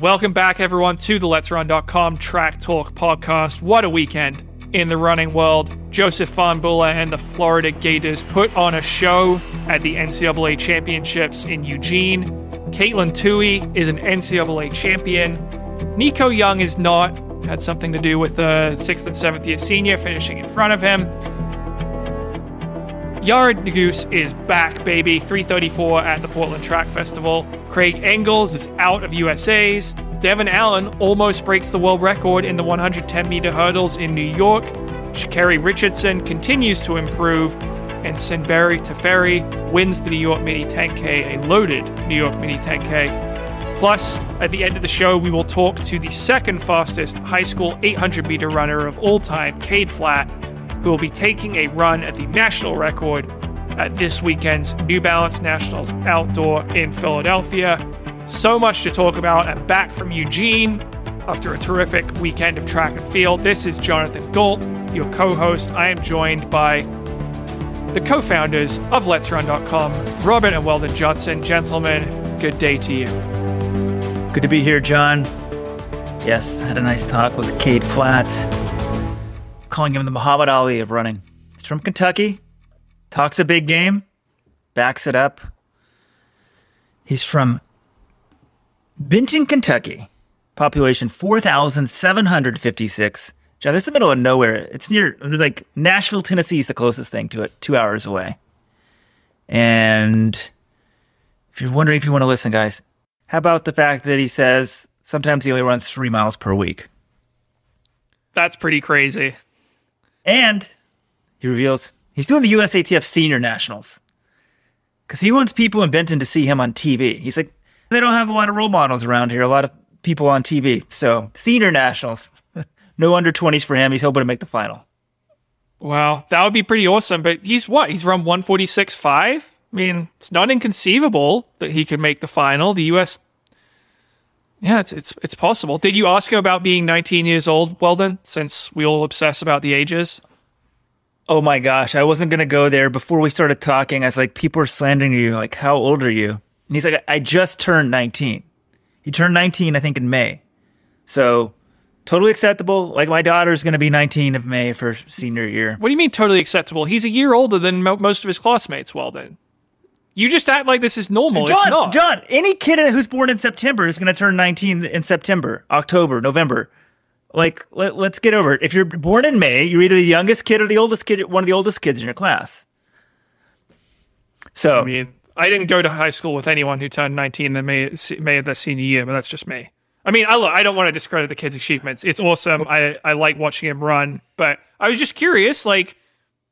Welcome back, everyone, to the Let'sRun.com Track Talk podcast. What a weekend in the running world. Joseph Fahnbulleh and the Florida Gators put on a show at the NCAA Championships in Eugene. Katelyn Tuohy is an NCAA champion. Nico Young is not. Had something to do with the sixth and seventh year senior finishing in front of him. Yared Nuguse is back, baby. 334 at the Portland Track Festival. Craig Engels is out of USA's. Devon Allen almost breaks the world record in the 110 meter hurdles in New York. Sha'Carri Richardson continues to improve. And Senbere Teferi wins the New York Mini 10K, a loaded New York Mini 10K. Plus, at the end of the show, we will talk to the second fastest high school 800 meter runner of all time, Cade Flatt, who will be taking a run at the national record at this weekend's New Balance Nationals Outdoor in Philadelphia. So much to talk about, and back from Eugene after a terrific weekend of track and field. This is Jonathan Gault, your co host. I am joined by the co founders of Let'sRun.com, Robert and Weldon Johnson. Gentlemen, good day to you. Good to be here, John. Yes, had a nice talk with Cade Flatt calling him the Muhammad Ali of running. He's from Kentucky, talks a big game, backs it up. He's from Benton, Kentucky, population 4,756. John, this is the middle of nowhere. It's near, like, Nashville, Tennessee is the closest thing to it, two hours away. And if you're wondering if you want to listen, guys, how about the fact that he says sometimes he only runs three miles per week? That's pretty crazy. And he reveals he's doing the USATF Senior Nationals because he wants people in Benton to see him on TV. He's like, they don't have a lot of role models around here, a lot of people on TV. So, Senior Nationals, no under 20s for him. He's hoping to make the final. Wow, that would be pretty awesome. But he's what? He's run 146.5? I mean, it's not inconceivable that he could make the final. The US yeah, it's it's it's possible. Did you ask him about being 19 years old, Weldon, since we all obsess about the ages? Oh my gosh, I wasn't gonna go there. Before we started talking, I was like, people are slandering you. Like, how old are you? And he's like, I just turned 19. He turned 19, I think, in May. So totally acceptable. Like my daughter's gonna be 19 of May for senior year. What do you mean totally acceptable? He's a year older than mo- most of his classmates, Weldon. You just act like this is normal. John, it's not. John, any kid who's born in September is going to turn 19 in September, October, November. Like, let, us get over it. If you're born in May, you're either the youngest kid or the oldest kid, one of the oldest kids in your class. So, I mean, I didn't go to high school with anyone who turned 19 in May, May of their senior year, but that's just me. I mean, I, look, I don't want to discredit the kid's achievements. It's awesome. Oh. I, I like watching him run, but I was just curious, like,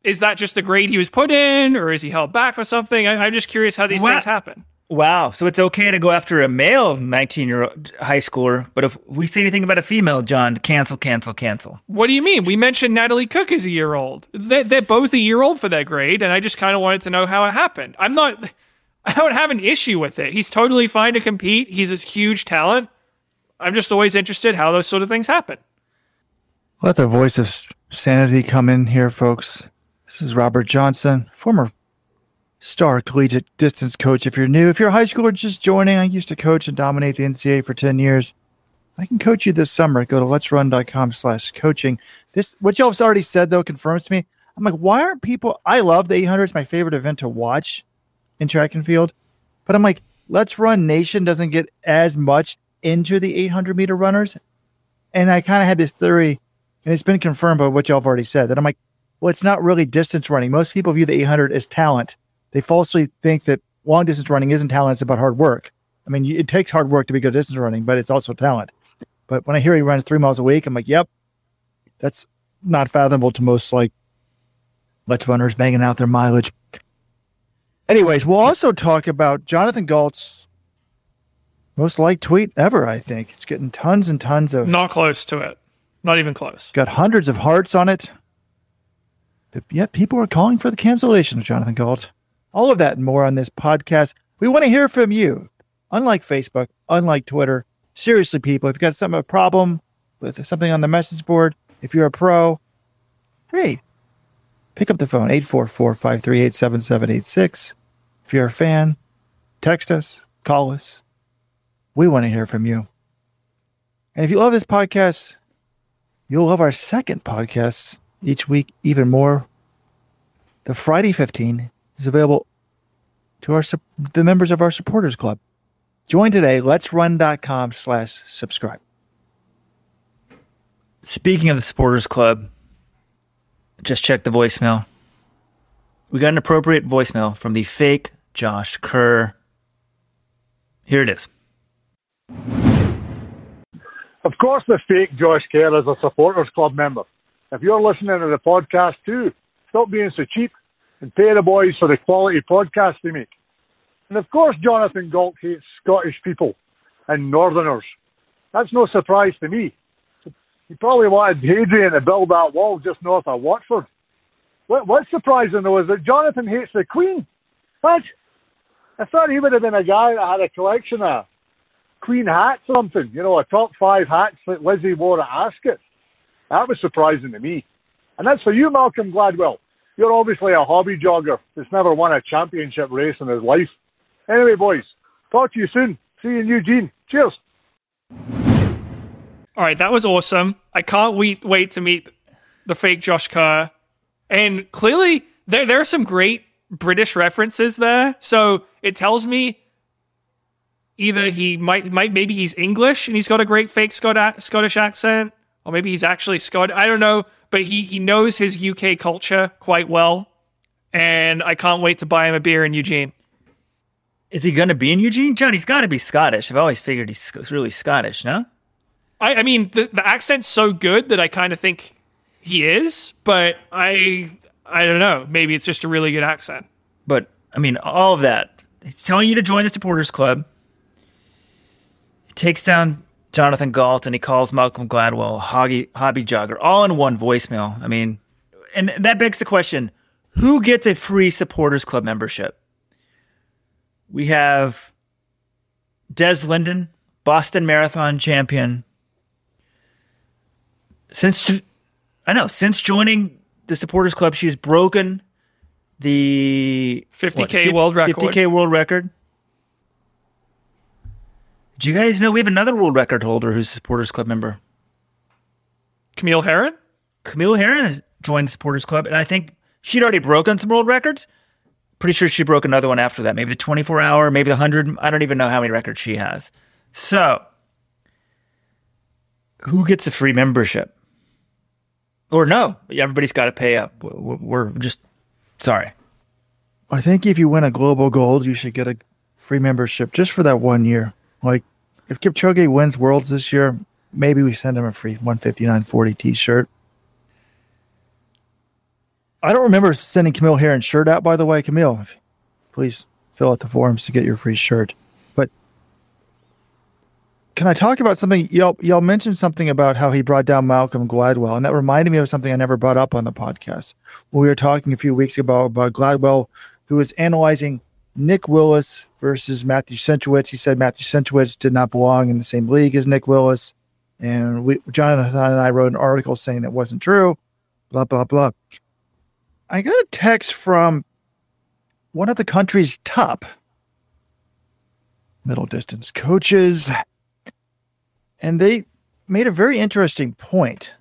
is that just the grade he was put in, or is he held back or something? I, am just curious how these wow. things happen. Wow. So it's okay to go after a male 19 year old high schooler, but if we say anything about a female, John, cancel, cancel, cancel. What do you mean? We mentioned Natalie Cook is a year old. They're, they're both a year old for their grade, and I just kind of wanted to know how it happened. I'm not, I don't have an issue with it. He's totally fine to compete. He's a huge talent. I'm just always interested how those sort of things happen. Let the voice of sanity come in here, folks. This is Robert Johnson, former star collegiate distance coach. If you're new, if you're a high schooler just joining, I used to coach and dominate the NCAA for 10 years. I can coach you this summer. Go to let'srun.com slash coaching. This, what y'all have already said though, confirms to me. I'm like, why aren't people, I love the 800. It's my favorite event to watch in track and field. But I'm like, Let's Run Nation doesn't get as much into the 800 meter runners. And I kind of had this theory, and it's been confirmed by what y'all have already said, that I'm like, well, it's not really distance running. Most people view the 800 as talent. They falsely think that long distance running isn't talent, it's about hard work. I mean, it takes hard work to be good distance running, but it's also talent. But when I hear he runs three miles a week, I'm like, yep, that's not fathomable to most like let's runners banging out their mileage. Anyways, we'll also talk about Jonathan Gault's most liked tweet ever, I think. It's getting tons and tons of. Not close to it. Not even close. Got hundreds of hearts on it. But yet people are calling for the cancellation of Jonathan Gault. All of that and more on this podcast. We want to hear from you. Unlike Facebook, unlike Twitter, seriously, people, if you've got some a problem with something on the message board, if you're a pro, hey, pick up the phone, 844-538-7786. If you're a fan, text us, call us. We want to hear from you. And if you love this podcast, you'll love our second podcast each week even more. The Friday 15 is available to our the members of our supporters club. Join today, letsrun.com slash subscribe. Speaking of the supporters club, just check the voicemail. We got an appropriate voicemail from the fake Josh Kerr. Here it is. Of course, the fake Josh Kerr is a supporters club member. If you're listening to the podcast too, stop being so cheap and pay the boys for the quality podcast they make. And of course, Jonathan Gault hates Scottish people and Northerners. That's no surprise to me. He probably wanted Hadrian to build that wall just north of Watford. What, what's surprising though is that Jonathan hates the Queen. What? I thought he would have been a guy that had a collection of Queen hats or something, you know, a top five hats that Lizzie wore at Ascot. That was surprising to me. And that's for you, Malcolm Gladwell. You're obviously a hobby jogger that's never won a championship race in his life. Anyway, boys, talk to you soon. See you in Eugene. Cheers. All right, that was awesome. I can't wait wait to meet the fake Josh Kerr. And clearly there there are some great British references there. So it tells me either he might might maybe he's English and he's got a great fake Scot- Scottish accent, or maybe he's actually Scot. I don't know, but he he knows his UK culture quite well, and I can't wait to buy him a beer in Eugene. Is he going to be in Eugene? John, he's got to be Scottish. I've always figured he's really Scottish, no? I, I mean, the, the accent's so good that I kind of think he is, but I I don't know. Maybe it's just a really good accent. But I mean, all of that. He's telling you to join the supporters club It takes down Jonathan Gault, and he calls Malcolm Gladwell hobby, hobby jogger, all in one voicemail. I mean, and that begs the question who gets a free supporters club membership? We have Des Linden, Boston Marathon champion. Since I know, since joining the supporters club, she's broken the 50k what, world record. 50k world record. Do you guys know we have another world record holder who's a supporters club member? Camille Herron? Camille Herron has joined the supporters club, and I think she'd already broken some world records. Pretty sure she broke another one after that. Maybe the 24 hour, maybe the 100. I don't even know how many records she has. So, who gets a free membership? Or no, everybody's got to pay up. We're just sorry. I think if you win a global gold, you should get a free membership just for that one year. Like, if Kipchoge wins Worlds this year, maybe we send him a free 159.40 T-shirt. I don't remember sending Camille Herron's shirt out. By the way, Camille, please fill out the forms to get your free shirt. But can I talk about something? Y'all, y'all mentioned something about how he brought down Malcolm Gladwell, and that reminded me of something I never brought up on the podcast. We were talking a few weeks ago about Gladwell, who was analyzing Nick Willis versus Matthew Centrowitz. He said Matthew Centrowitz did not belong in the same league as Nick Willis. And we, Jonathan and I wrote an article saying that wasn't true, blah, blah, blah. I got a text from one of the country's top middle distance coaches, and they made a very interesting point.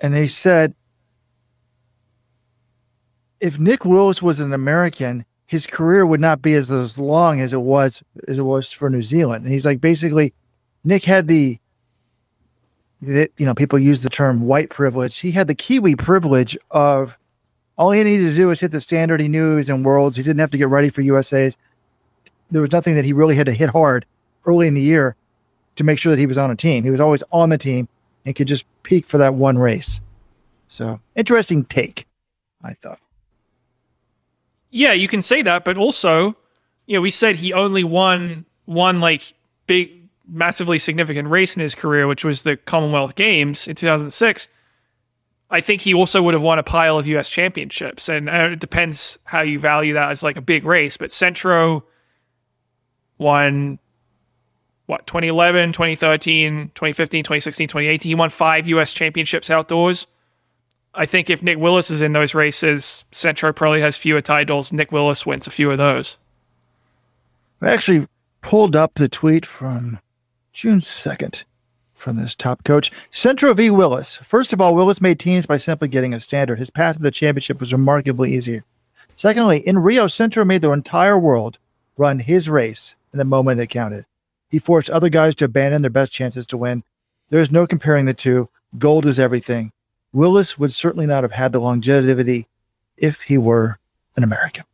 And they said if Nick Willis was an American, his career would not be as, as long as it was as it was for New Zealand. And he's like basically Nick had the you know people use the term white privilege. He had the Kiwi privilege of all he needed to do was hit the standard. He knew he was in worlds. He didn't have to get ready for USA's. There was nothing that he really had to hit hard early in the year to make sure that he was on a team. He was always on the team and could just peak for that one race. So interesting take, I thought. Yeah, you can say that, but also, you know, we said he only won one like big, massively significant race in his career, which was the Commonwealth Games in 2006. I think he also would have won a pile of U.S. championships, and uh, it depends how you value that as like a big race. But Centro won what 2011, 2013, 2015, 2016, 2018. He won five U.S. championships outdoors. I think if Nick Willis is in those races, Centro probably has fewer titles. Nick Willis wins a few of those. I actually pulled up the tweet from June 2nd from this top coach. Centro v. Willis. First of all, Willis made teams by simply getting a standard. His path to the championship was remarkably easier. Secondly, in Rio, Centro made the entire world run his race in the moment it counted. He forced other guys to abandon their best chances to win. There is no comparing the two. Gold is everything. Willis would certainly not have had the longevity if he were an American.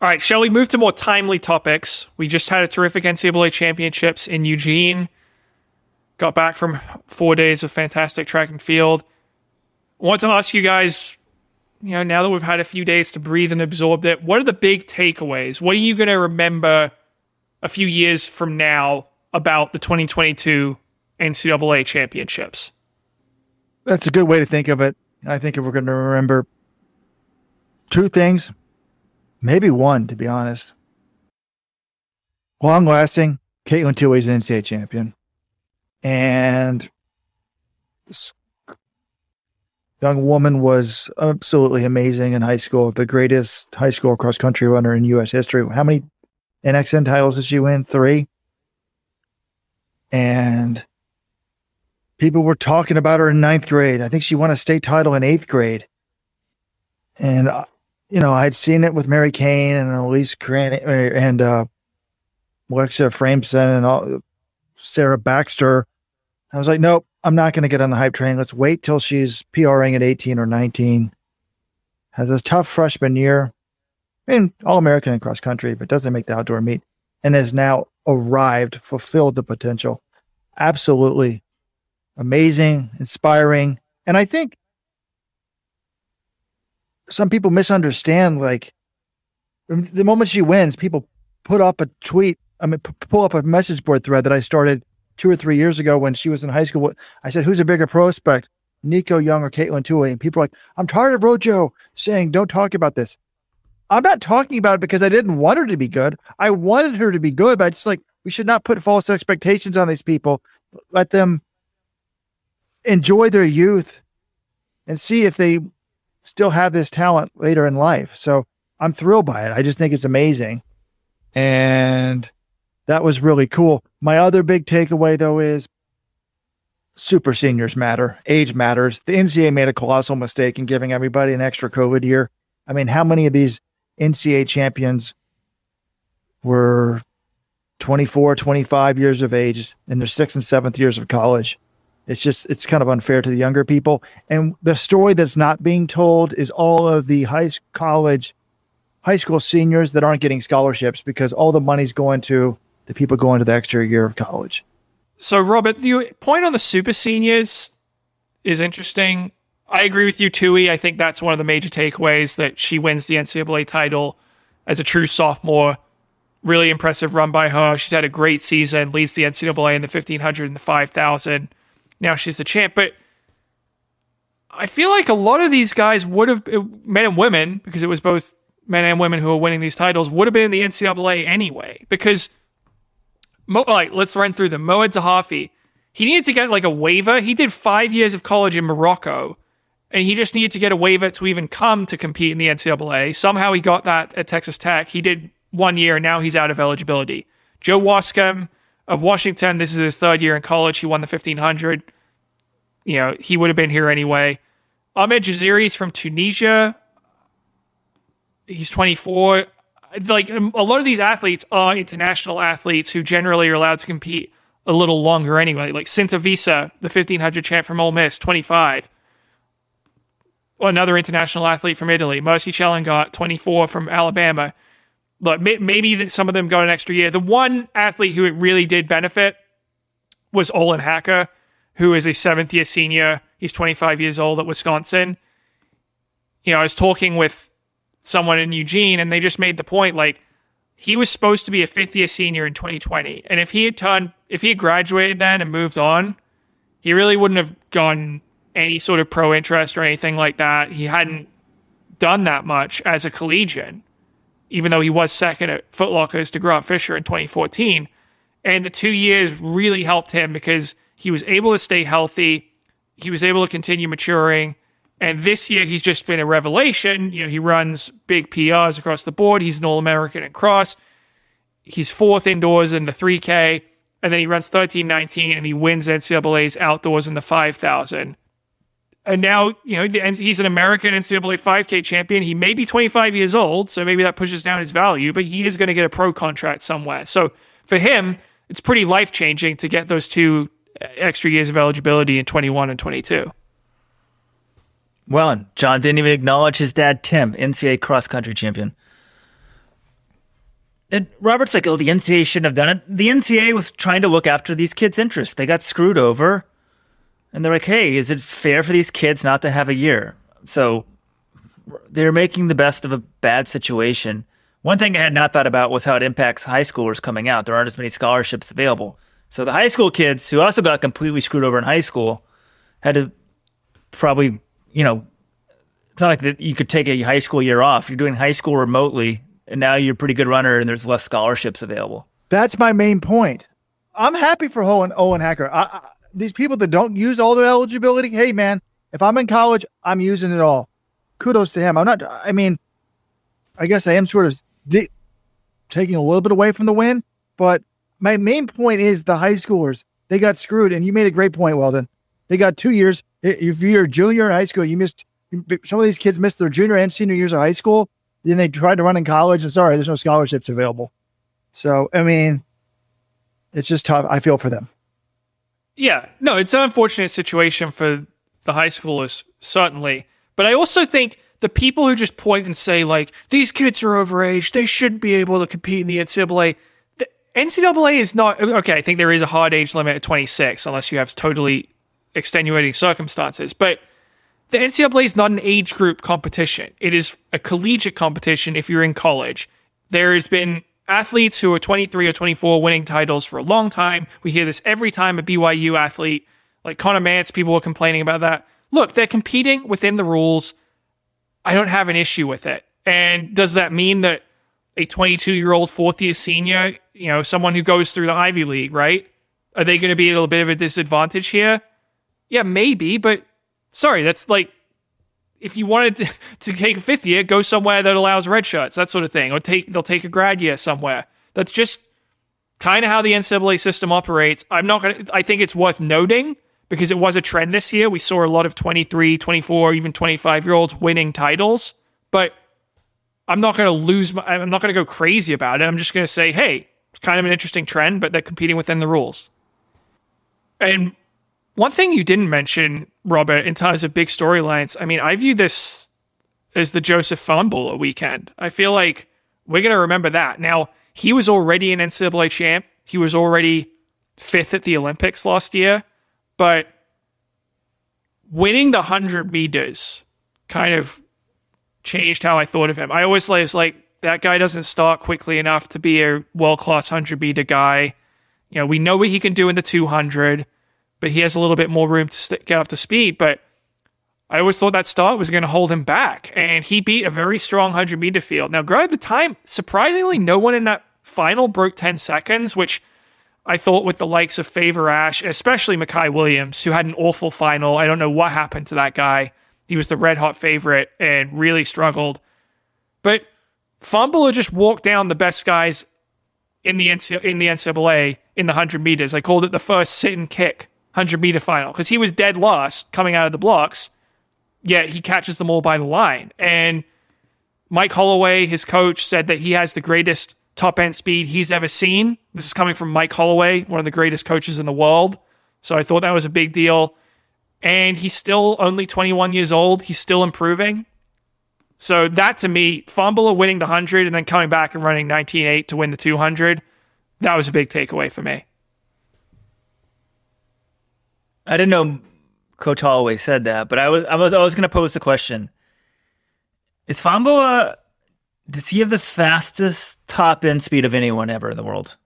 All right, shall we move to more timely topics? We just had a terrific NCAA championships in Eugene. Got back from four days of fantastic track and field. Want to ask you guys, you know, now that we've had a few days to breathe and absorb it, what are the big takeaways? What are you going to remember a few years from now about the 2022 NCAA championships? That's a good way to think of it. I think if we're going to remember two things, maybe one, to be honest. Long lasting, Katelyn Tuohy's an NCAA champion and this young woman was absolutely amazing in high school, the greatest high school cross country runner in U.S. history. How many NXN titles did she win? Three. And people were talking about her in ninth grade. I think she won a state title in eighth grade. And, uh, you know, I'd seen it with Mary Cain and Elise Cran and uh, Alexa Efraimson and all, Sarah Baxter. I was like, nope, I'm not going to get on the hype train. Let's wait till she's PRing at 18 or 19. Has a tough freshman year, and All American in cross country, but doesn't make the outdoor meet, and has now arrived, fulfilled the potential. Absolutely amazing, inspiring. And I think some people misunderstand like the moment she wins, people put up a tweet I mean, p- pull up a message board thread that I started two or three years ago when she was in high school. I said, "Who's a bigger prospect, Nico Young or Katelyn Tuohy?" And people are like, "I'm tired of Rojo saying don't talk about this." I'm not talking about it because I didn't want her to be good. I wanted her to be good, but I just like we should not put false expectations on these people. Let them enjoy their youth and see if they still have this talent later in life. So I'm thrilled by it. I just think it's amazing. And that was really cool. My other big takeaway, though, is super seniors matter. Age matters. The NCAA made a colossal mistake in giving everybody an extra COVID year. I mean, how many of these NCAA champions were 24, 25 years of age in their sixth and seventh years of college? It's just, it's kind of unfair to the younger people. And the story that's not being told is all of the high college, high school seniors that aren't getting scholarships because all the money's going to the people going to the extra year of college. So, Robert, the point on the super seniors is interesting. I agree with you, Tuohy. I think that's one of the major takeaways that she wins the NCAA title as a true sophomore. Really impressive run by her. She's had a great season, leads the NCAA in the 1500 and the 5000. Now she's the champ. But I feel like a lot of these guys would have, uh, men and women, because it was both men and women who were winning these titles, would have been in the NCAA anyway. Because Mo, like, let's run through them. Moad Zahafi, he needed to get like a waiver. He did five years of college in Morocco, and he just needed to get a waiver to even come to compete in the NCAA. Somehow he got that at Texas Tech. He did one year, and now he's out of eligibility. Joe Waskom of Washington, this is his third year in college. He won the 1500. You know, he would have been here anyway. Ahmed Jaziri is from Tunisia. He's 24 like um, a lot of these athletes are international athletes who generally are allowed to compete a little longer anyway. Like Sinta Vissa, the 1500 champ from Ole Miss, 25. Another international athlete from Italy, Mercy Chelangat, 24 from Alabama. But maybe some of them got an extra year. The one athlete who it really did benefit was Olin Hacker, who is a seventh year senior. He's 25 years old at Wisconsin. You know, I was talking with someone in Eugene, and they just made the point like he was supposed to be a fifth year senior in 2020, and if he had done, if he had graduated then and moved on, he really wouldn't have gone any sort of pro interest or anything like that. He hadn't done that much as a collegian, even though he was second at Footlocker's to Grant Fisher in 2014. And the two years really helped him because he was able to stay healthy. He was able to continue maturing. And this year, he's just been a revelation. You know, he runs big PRs across the board. He's an All American in cross. He's fourth indoors in the 3K. and then he runs 13.19 and he wins NCAA's outdoors in the 5,000. And now, you know, he's an American NCAA 5K champion. He may be 25 years old, so maybe that pushes down his value, but he is going to get a pro contract somewhere. So for him, it's pretty life changing to get those two uh, extra years of eligibility in 21 and 22. Well, John didn't even acknowledge his dad, Tim, NCAA cross country champion. And Robert's like, oh, the NCAA shouldn't have done it. The NCAA was trying to look after these kids' interests. They got screwed over. And they're like, hey, is it fair for these kids not to have a year? So they're making the best of a bad situation. One thing I had not thought about was how it impacts high schoolers coming out. There aren't as many scholarships available. So the high school kids who also got completely screwed over in high school had to probably, you know, it's not like that you could take a high school year off. You're doing high school remotely and now you're a pretty good runner and there's less scholarships available. That's my main point. I'm happy for Owen, Owen Hacker. I, I, these people that don't use all their eligibility, hey man, if I'm in college, I'm using it all. Kudos to him. I'm not. I mean, I guess I am sort of di- taking a little bit away from the win, but my main point is the high schoolers they got screwed, and you made a great point, Weldon. They got two years. If you're a junior in high school, you missed. Some of these kids missed their junior and senior years of high school then they tried to run in college, and sorry, there's no scholarships available. So, I mean, it's just tough. I feel for them. Yeah, no, it's an unfortunate situation for the high schoolers, certainly. But I also think the people who just point and say, like, these kids are overage, they shouldn't be able to compete in the NCAA. The NCAA is not, okay, I think there is a hard age limit at 26, unless you have totally extenuating circumstances. But the NCAA is not an age group competition. It is a collegiate competition if you're in college. There has been athletes who are 23 or 24 winning titles for a long time. We hear this every time a BYU athlete, like Connor Mantz, people are complaining about that. Look, they're competing within the rules. I don't have an issue with it. And does that mean that a 22 year old fourth year senior, you know, someone who goes through the Ivy League, right? Are they going to be at a little bit of a disadvantage here? Yeah, maybe, but sorry, that's like if you wanted to, to take a fifth year, go somewhere that allows red shirts, that sort of thing, or take they'll take a grad year somewhere. That's just kind of how the NCAA system operates. I'm not gonna. I think it's worth noting because it was a trend this year. We saw a lot of 23, 24, even 25 year olds winning titles, but I'm not going to lose. My, I'm not going to go crazy about it. I'm just going to say, hey, it's kind of an interesting trend, but they're competing within the rules. And one thing you didn't mention, Robert, in terms of big storylines, I mean, I view this as the Joseph Fahnbulleh weekend. I feel like we're going to remember that. Now, he was already an NCAA champ. He was already fifth at the Olympics last year, but winning the 100 meters kind of changed how I thought of him. I always was like, that guy doesn't start quickly enough to be a world class 100 meter guy. You know, we know what he can do in the 200 but he has a little bit more room to st- get up to speed. But I always thought that start was going to hold him back, and he beat a very strong 100 meter field. Now, granted, the time, surprisingly, no one in that final broke 10 seconds, which I thought with the likes of Favour Ashe, especially Micah Williams, who had an awful final. I don't know what happened to that guy. He was the red hot favorite and really struggled. But Fahnbulleh just walked down the best guys in the in the NCAA in the 100 meters. I called it the first sit and kick 100 meter final because he was dead lost coming out of the blocks, yet he catches them all by the line. And Mike Holloway, his coach, said that he has the greatest top end speed he's ever seen. This is coming from Mike Holloway, one of the greatest coaches in the world. So I thought that was a big deal. And he's still only 21 years old. He's still improving. So that to me, Fahnbulleh winning the 100 and then coming back and running 19.8 to win the 200, that was a big takeaway for me. I didn't know Coach Holloway said that, but I was I was I was going to pose the question: Is Fahnbulleh does he have the fastest top end speed of anyone ever in the world?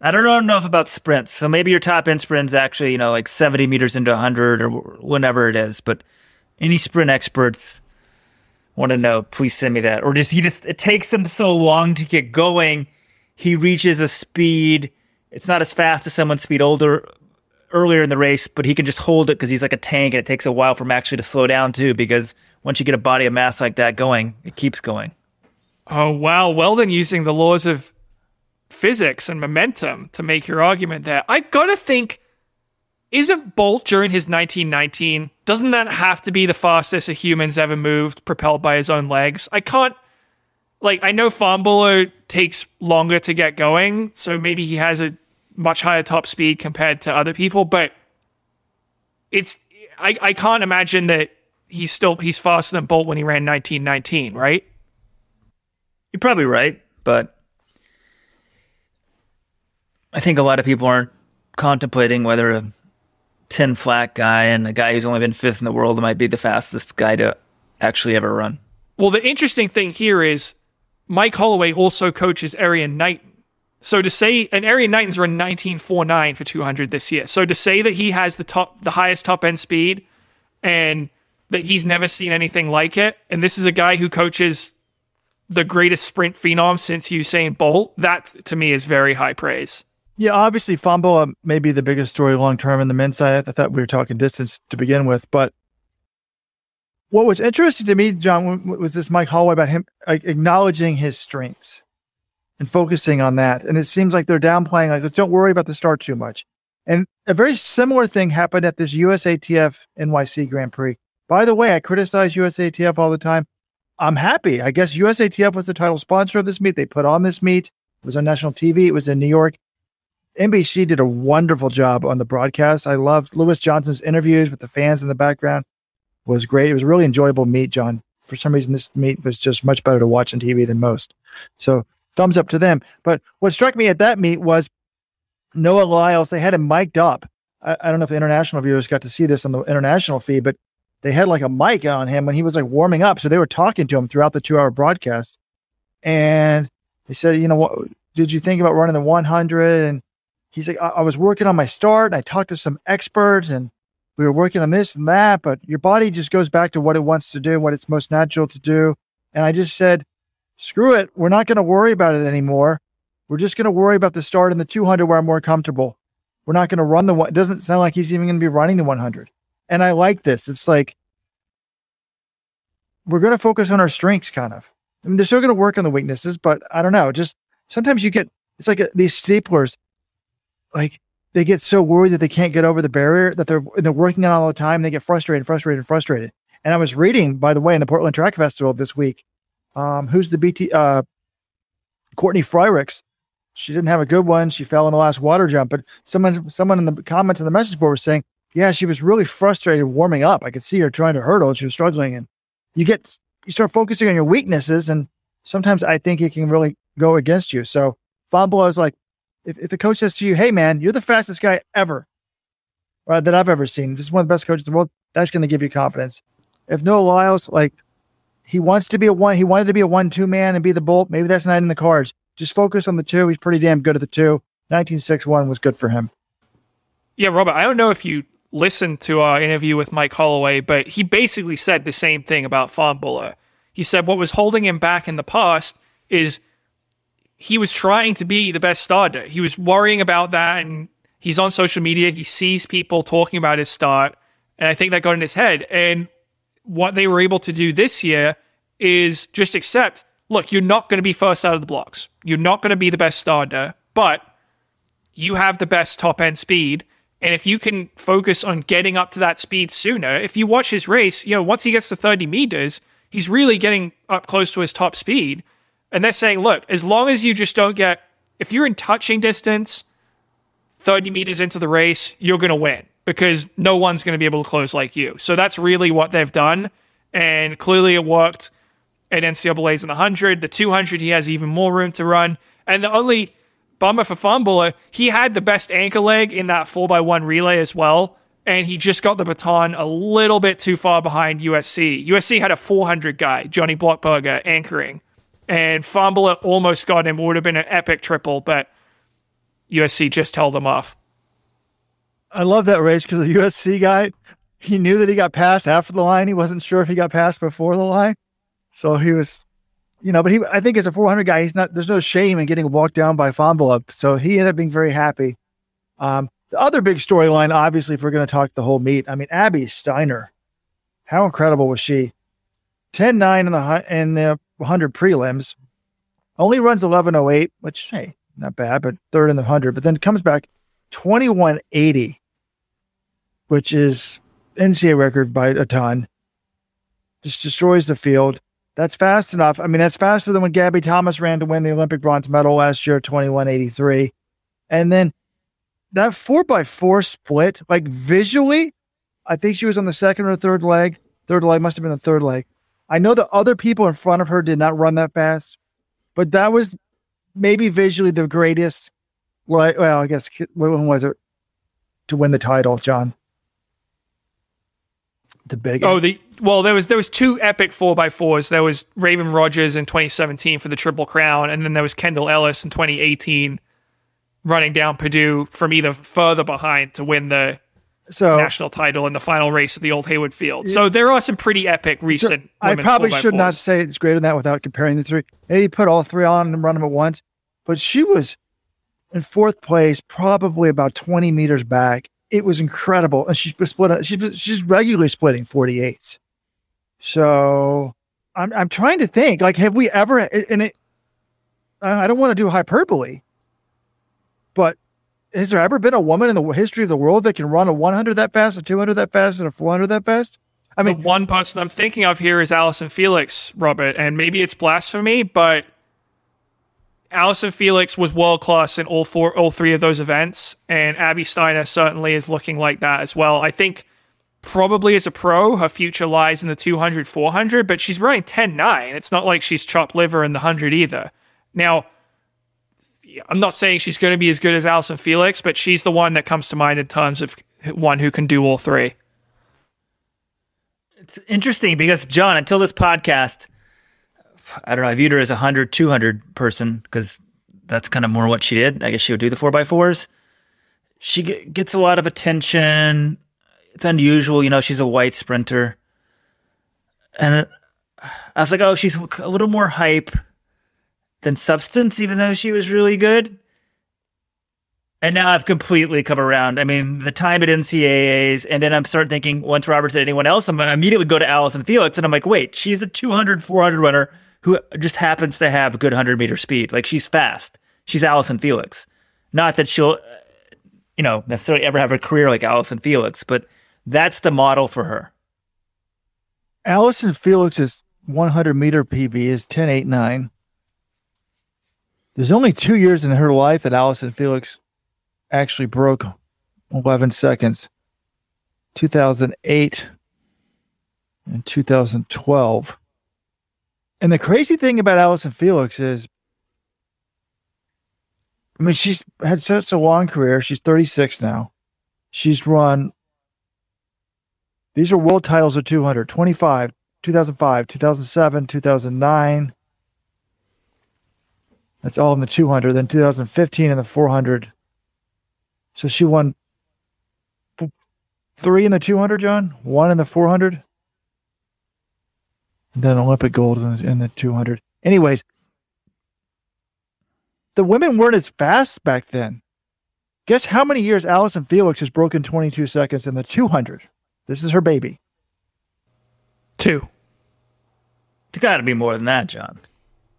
I don't know enough about sprints, so maybe your top end sprint is actually you know like seventy meters into hundred or whenever it is. But any sprint experts want to know? Please send me that. Or does he just it takes him so long to get going? He reaches a speed. It's not as fast as someone's speed older earlier in the race, but he can just hold it because he's like a tank, and it takes a while for him actually to slow down too. Because once you get a body of mass like that going, it keeps going. Oh wow! Weldon using the laws of physics and momentum to make your argument there. I gotta think, isn't Bolt during his 1919, doesn't that have to be the fastest a human's ever moved, propelled by his own legs? I can't, like, I know Fahnbulleh takes longer to get going, so maybe he has a much higher top speed compared to other people, but it's, I, I can't imagine that he's still, he's faster than Bolt when he ran 1919, right? You're probably right, but I think a lot of people aren't contemplating whether a 10 flat guy and a guy who's only been fifth in the world might be the fastest guy to actually ever run. Well, the interesting thing here is Mike Holloway also coaches Erriyon Knighton. So to say, and Erriyon Knighton's run 1949 for 200 this year. So to say that he has the top, the highest top end speed and that he's never seen anything like it, and this is a guy who coaches the greatest sprint phenom since Usain Bolt, that to me is very high praise. Yeah, obviously, Fahnbulleh may be the biggest story long term in the men's side. I thought we were talking distance to begin with, but what was interesting to me, John, was this Mike Holloway about him acknowledging his strengths and focusing on that. And it seems like they're downplaying, like, don't worry about the start too much. And a very similar thing happened at this USATF NYC Grand Prix. By the way, I criticize USATF all the time. I'm happy. I guess USATF was the title sponsor of this meet. They put on this meet. It was on national TV. It was in New York. NBC did a wonderful job on the broadcast. I loved Lewis Johnson's interviews with the fans in the background. It was great. It was a really enjoyable meet, John. For some reason, this meet was just much better to watch on TV than most. So thumbs up to them. But what struck me at that meet was Noah Lyles. They had him mic'd up. I, I don't know if the international viewers got to see this on the international feed, but they had like a mic on him when he was like warming up. So they were talking to him throughout the two hour broadcast. And they said, you know, what did you think about running the 100? And he's like, I, I was working on my start. And I talked to some experts and we were working on this and that, but your body just goes back to what it wants to do, what it's most natural to do. And I just said, screw it. We're not going to worry about it anymore. We're just going to worry about the start in the 200 where I'm more comfortable. We're not going to run the one. It doesn't sound like he's even going to be running the 100. And I like this. It's like we're going to focus on our strengths, kind of. I mean, they're still going to work on the weaknesses, but I don't know. Just sometimes you get it's like a, these steeplers, like they get so worried that they can't get over the barrier that they're they're working on all the time. They get frustrated, frustrated, frustrated. And I was reading, by the way, in the Portland Track Festival this week, um, who's the BT uh, Courtney Frerichs. She didn't have a good one. She fell in the last water jump. But someone someone in the comments on the message board was saying, yeah, she was really frustrated warming up. I could see her trying to hurdle. She was struggling, and you get you start focusing on your weaknesses, and sometimes I think it can really go against you. So Fahnbulleh is like, if, if the coach says to you, "Hey, man, you're the fastest guy ever," right, that I've ever seen. This is one of the best coaches in the world. That's going to give you confidence. If Noah Lyles, like, he wants to be a one, he wanted to be a one-two man and be the bolt. Maybe that's not in the cards. Just focus on the two. He's pretty damn good at the two. 1961 was good for him. Yeah, Robert, I don't know if you listened to our interview with Mike Holloway, but he basically said the same thing about Fahnbulleh. He said what was holding him back in the past is he was trying to be the best starter. He was worrying about that, and he's on social media. He sees people talking about his start, and I think that got in his head. And what they were able to do this year is just accept look, you're not going to be first out of the blocks. You're not going to be the best starter, but you have the best top end speed and if you can focus on getting up to that speed sooner, if you watch his race, you know, once he gets to 30 meters, he's really getting up close to his top speed. And they're saying, look, as long as you just don't get, if you're in touching distance 30 meters into the race, you're going to win because no one's going to be able to close like you. So that's really what they've done. And clearly it worked at NCAA's in the 100. The 200, he has even more room to run. And the only bummer for Fahnbulleh, he had the best anchor leg in that 4x1 relay as well. And he just got the baton a little bit too far behind USC. USC had a 400 guy, Johnny Blockberger, anchoring. And Fahnbulleh almost got him. It would have been an epic triple, but USC just held him off. I love that race because the USC guy, he knew that he got passed after the line. He wasn't sure if he got passed before the line. So he was you know, but he, I think as a 400 guy, he's not, there's no shame in getting walked down by Fahnbulleh. So he ended up being very happy. Um, the other big storyline, obviously, if we're going to talk the whole meet, I mean, Abby Steiner, how incredible was she? 10 9 in the, in the 100 prelims, only runs 1108, which, hey, not bad, but third in the 100. But then comes back 2180, which is NCAA record by a ton. Just destroys the field. That's fast enough. I mean, that's faster than when Gabby Thomas ran to win the Olympic bronze medal last year, 2183. And then that four by four split, like visually, I think she was on the second or third leg. Third leg must have been the third leg. I know the other people in front of her did not run that fast, but that was maybe visually the greatest. Like, well, I guess when was it to win the title, John? The big. Oh, the well, there was there was two epic four by fours. There was Raevyn Rogers in 2017 for the Triple Crown, and then there was Kendall Ellis in 2018 running down Purdue from either further behind to win the so national title in the final race at the old Hayward Field. So there are some pretty epic recent. I probably 4x4s. should not say it's greater than that without comparing the three. Maybe put all three on and run them at once. But she was in fourth place, probably about 20 meters back. It was incredible. And she's split, she's, she's regularly splitting 48s. So I'm, I'm trying to think like, have we ever, and it, I don't want to do hyperbole, but has there ever been a woman in the history of the world that can run a 100 that fast, a 200 that fast, and a 400 that fast? I mean, the one person I'm thinking of here is Allison Felix, Robert, and maybe it's blasphemy, but Allison Felix was world class in all four, all three of those events, and Abby Steiner certainly is looking like that as well. I think probably as a pro, her future lies in the 200, 400, but she's running 10 9. It's not like she's chopped liver in the 100 either. Now, I'm not saying she's going to be as good as Allison Felix, but she's the one that comes to mind in terms of one who can do all three. It's interesting because, John, until this podcast, I don't know, I viewed her as a 100, 200 person because that's kind of more what she did. I guess she would do the 4x4s. She g- gets a lot of attention. It's unusual. You know, she's a white sprinter. And I was like, oh, she's a little more hype than substance, even though she was really good. And now I've completely come around. I mean, the time at NCAAs, and then I'm start thinking once Robert said anyone else, I'm going to immediately go to Allison Felix, and I'm like, wait, she's a 200, 400 runner who just happens to have good 100 meter speed. Like she's fast. She's Allison Felix. Not that she'll, uh, you know, necessarily ever have a career like Allison Felix, but that's the model for her. Allison Felix's 100 meter PB is 10.89. There's only two years in her life that Allison Felix actually broke 11 seconds 2008 and 2012. And the crazy thing about Allison Felix is, I mean, she's had such a long career. She's 36 now. She's run, these are world titles of 200, 25, 2005, 2007, 2009. That's all in the 200. Then 2015 in the 400. So she won three in the 200, John, one in the 400, and then Olympic gold in the, in the 200. Anyways, the women weren't as fast back then. Guess how many years Allison Felix has broken 22 seconds in the 200? This is her baby. Two. It's got to be more than that, John.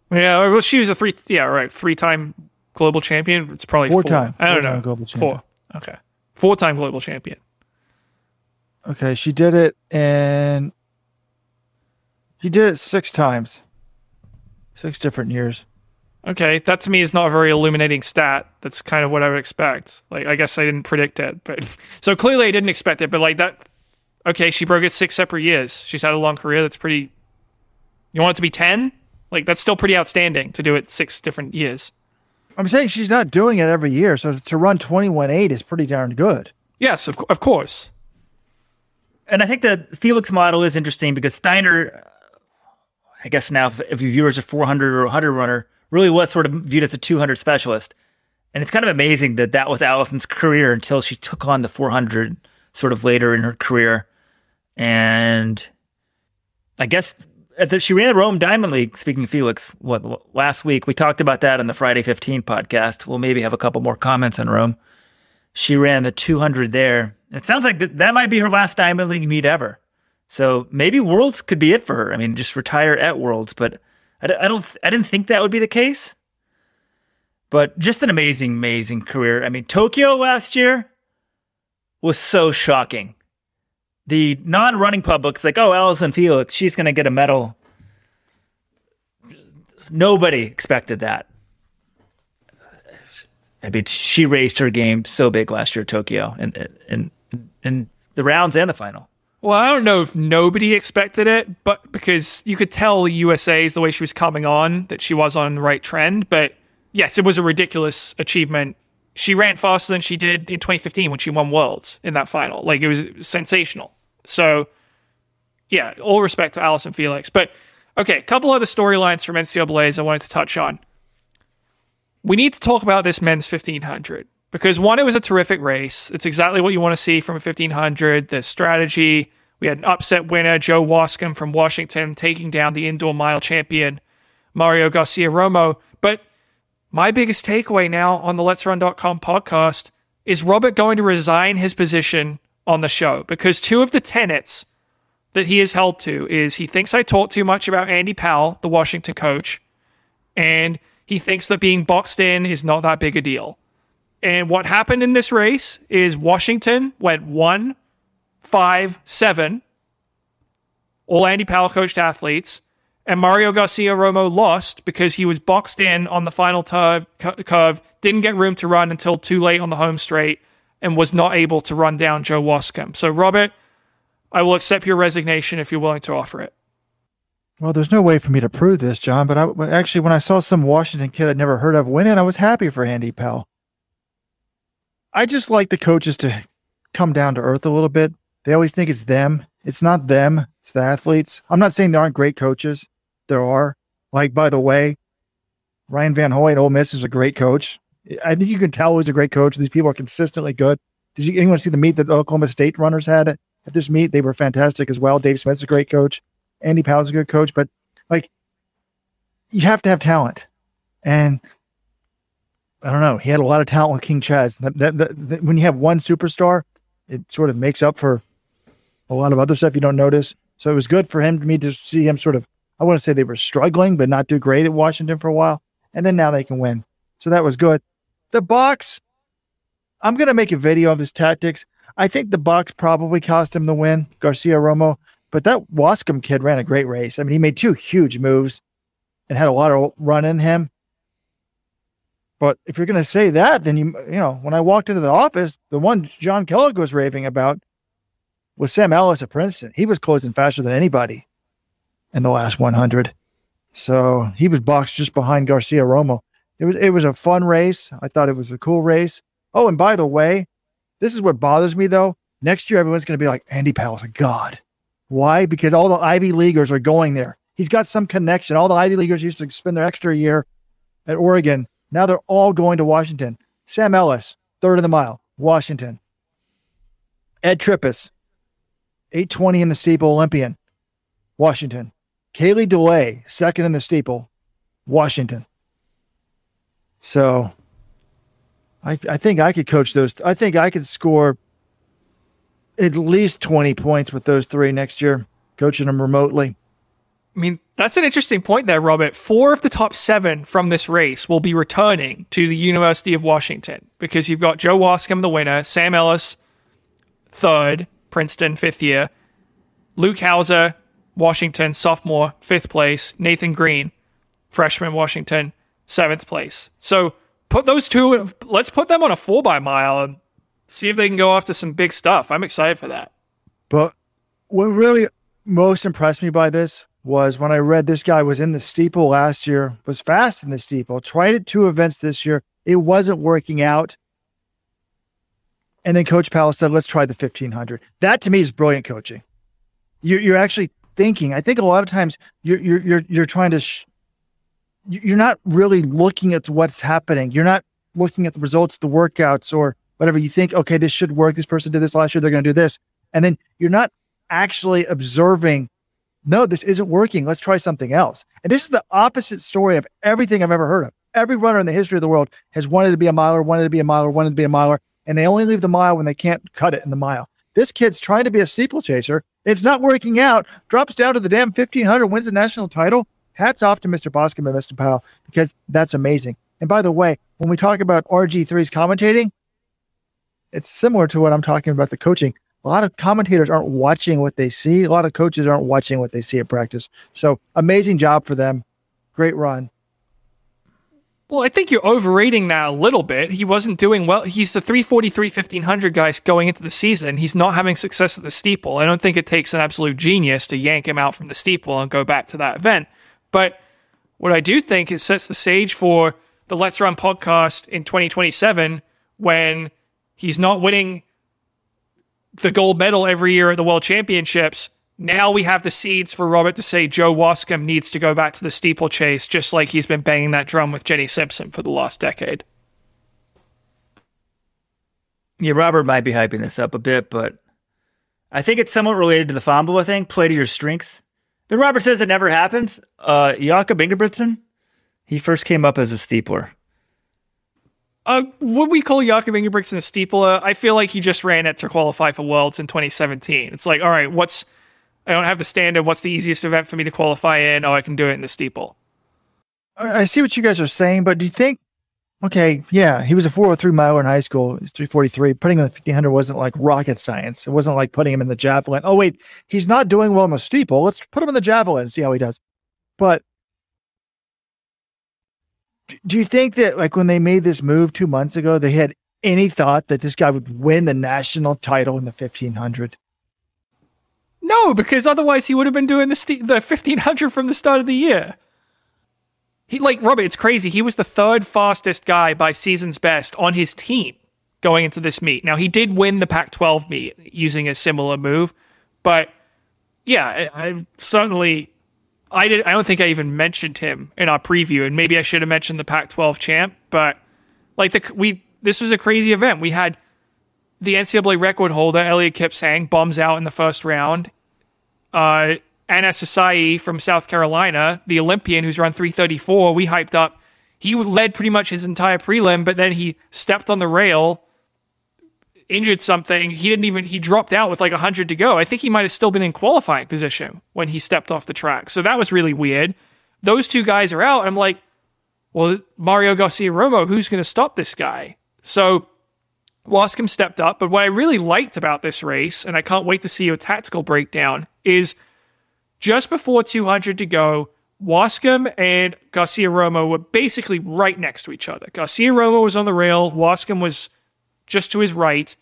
Yeah, well, she was a three. Yeah, right. Three time global champion. It's probably Four four. time. I don't Four-time know. global champion. Four. Okay. Four time global champion. Okay, she did it and she did it six times. Six different years. Okay, that to me is not a very illuminating stat. That's kind of what I would expect. Like, I guess I didn't predict it, but so clearly I didn't expect it. But like that, okay, she broke it six separate years. She's had a long career. That's pretty. You want it to be ten? Like that's still pretty outstanding to do it six different years. I'm saying she's not doing it every year, so to run 21.8 is pretty darn good. Yes, of of course. And I think the Felix model is interesting because Steiner, I guess now if, if you view her as a 400 or 100 runner, really was sort of viewed as a 200 specialist. And it's kind of amazing that that was Allison's career until she took on the 400 sort of later in her career. And I guess the, she ran the Rome Diamond League, speaking of Felix, what, last week. We talked about that on the Friday 15 podcast. We'll maybe have a couple more comments on Rome. She ran the 200 there. It sounds like that might be her last Diamond League meet ever. So maybe Worlds could be it for her. I mean, just retire at Worlds, but I, I don't, I didn't think that would be the case. But just an amazing, amazing career. I mean, Tokyo last year was so shocking. The non running public's like, oh, Allyson Felix, she's going to get a medal. Nobody expected that. I mean, she raised her game so big last year Tokyo and and and the rounds and the final. Well, I don't know if nobody expected it, but because you could tell USA's the way she was coming on that she was on the right trend. But yes, it was a ridiculous achievement. She ran faster than she did in 2015 when she won Worlds in that final. Like it was sensational. So, yeah, all respect to Allyson Felix. But okay, a couple other storylines from NCAA's I wanted to touch on. We need to talk about this men's 1500 because one, it was a terrific race. It's exactly what you want to see from a 1500. The strategy. We had an upset winner, Joe Waskom from Washington, taking down the indoor mile champion, Mario Garcia Romo. But my biggest takeaway now on the Let's Run.com podcast is Robert going to resign his position on the show because two of the tenets that he is held to is he thinks I talk too much about Andy Powell, the Washington coach, and he thinks that being boxed in is not that big a deal. And what happened in this race is Washington went one, five, seven, all Andy Powell coached athletes, and Mario Garcia Romo lost because he was boxed in on the final curve, didn't get room to run until too late on the home straight, and was not able to run down Joe Waskom. So, Robert, I will accept your resignation if you're willing to offer it. Well, there's no way for me to prove this, John, but I, actually, when I saw some Washington kid I'd never heard of win it, I was happy for Andy Powell. I just like the coaches to come down to earth a little bit. They always think it's them. It's not them, it's the athletes. I'm not saying there aren't great coaches. There are. Like, by the way, Ryan Vanhoy at Ole Miss is a great coach. I think you can tell he's a great coach. These people are consistently good. Did you anyone see the meet that Oklahoma State runners had at this meet? They were fantastic as well. Dave Smith's a great coach. Andy Powell's a good coach, but like you have to have talent. And I don't know. He had a lot of talent with King Chaz. When you have one superstar, it sort of makes up for a lot of other stuff you don't notice. So it was good for him to me to see him sort of. I want to say they were struggling, but not do great at Washington for a while, and then now they can win. So that was good. The box. I'm going to make a video of his tactics. I think the box probably cost him the win, Garcia Romo. But that Waskom kid ran a great race. I mean, he made two huge moves and had a lot of run in him. But if you're going to say that, then you you know when I walked into the office, the one John Kellogg was raving about was Sam Ellis at Princeton. He was closing faster than anybody in the last 100. So he was boxed just behind Garcia Romo. It was it was a fun race. I thought it was a cool race. Oh, and by the way, this is what bothers me though. Next year, everyone's going to be like Andy Powell's a god. Why? Because all the Ivy Leaguers are going there. He's got some connection. All the Ivy Leaguers used to spend their extra year at Oregon. Now they're all going to Washington. Sam Ellis, third of the mile, Washington. Ed Trippas, 820 in the steeple, Olympian, Washington. Kayley DeLay, second in the steeple, Washington. So I, I think I could coach those. I think I could score at least 20 points with those three next year, coaching them remotely. I mean, that's an interesting point there, Robert. Four of the top seven from this race will be returning to the University of Washington because you've got Joe Waskom, the winner, Sam Ellis, third, Princeton, fifth year, Luke Houser, Washington, sophomore, fifth place, Nathan Green, freshman, Washington, seventh place. So put those two, let's put them on a four by mile and see if they can go to some big stuff. I'm excited for that. But what really most impressed me by this was when I read this guy was in the steeple last year, was fast in the steeple, tried it two events this year. It wasn't working out. And then Coach Powell said, let's try the 1500. That to me is brilliant coaching. You're, you're actually thinking. I think a lot of times you're, you're, you're, you're trying to, sh- you're not really looking at what's happening. You're not looking at the results, the workouts, or whatever you think, okay, this should work. This person did this last year. They're going to do this. And then you're not actually observing, no, this isn't working. Let's try something else. And this is the opposite story of everything I've ever heard of. Every runner in the history of the world has wanted to be a miler, wanted to be a miler, wanted to be a miler, and they only leave the mile when they can't cut it in the mile. This kid's trying to be a steeplechaser. It's not working out. Drops down to the damn 1500, wins the national title. Hats off to Mr. Boscom and Mr. Powell because that's amazing. And by the way, when we talk about RG3's commentating, it's similar to what I'm talking about the coaching. A lot of commentators aren't watching what they see. A lot of coaches aren't watching what they see at practice. So amazing job for them. Great run. Well, I think you're overrating that a little bit. He wasn't doing well. He's the 343 1500 guy going into the season. He's not having success at the steeple. I don't think it takes an absolute genius to yank him out from the steeple and go back to that event. But what I do think it sets the stage for the Let's Run podcast in 2027 when he's not winning the gold medal every year at the World Championships now we have the seeds for Robert to say Joe Waskom needs to go back to the steeplechase, just like he's been banging that drum with Jenny Simpson for the last decade. Yeah, Robert might be hyping this up a bit, but I think it's somewhat related to the Fahnbulleh thing. Play to your strengths. Then Robert says it never happens. Uh, Jakob Ingebrigtsen, he first came up as a steepler. Uh, would we call Jakob Ingebrigtsen a steepler? I feel like he just ran it to qualify for Worlds in 2017. It's like, all right, what's I don't have the standard. What's the easiest event for me to qualify in? Oh, I can do it in the steeple. I see what you guys are saying, but do you think? Okay, yeah, he was a 403 miler in high school. He's 343. Putting him in the 1500 wasn't like rocket science. It wasn't like putting him in the javelin. Oh wait, he's not doing well in the steeple. Let's put him in the javelin and see how he does. But do you think that like when they made this move two months ago, they had any thought that this guy would win the national title in the 1500? No, because otherwise he would have been doing the st- the 1500 from the start of the year. He like Robert, it's crazy. He was the third fastest guy by season's best on his team going into this meet. Now he did win the Pac-12 meet using a similar move, but yeah, I, I certainly I did. I don't think I even mentioned him in our preview, and maybe I should have mentioned the Pac-12 champ. But like the we, this was a crazy event. We had the NCAA record holder Eliud Kipsang bombs out in the first round uh, Asai from South Carolina, the Olympian who's run 334, we hyped up. He led pretty much his entire prelim, but then he stepped on the rail, injured something. He didn't even, he dropped out with like 100 to go. I think he might have still been in qualifying position when he stepped off the track. So that was really weird. Those two guys are out. I'm like, well, Mario Garcia Romo, who's going to stop this guy? So Waskom stepped up, but what I really liked about this race, and I can't wait to see your tactical breakdown, is just before 200 to go, Waskom and Garcia Romo were basically right next to each other. Garcia Romo was on the rail, Waskom was just to his right,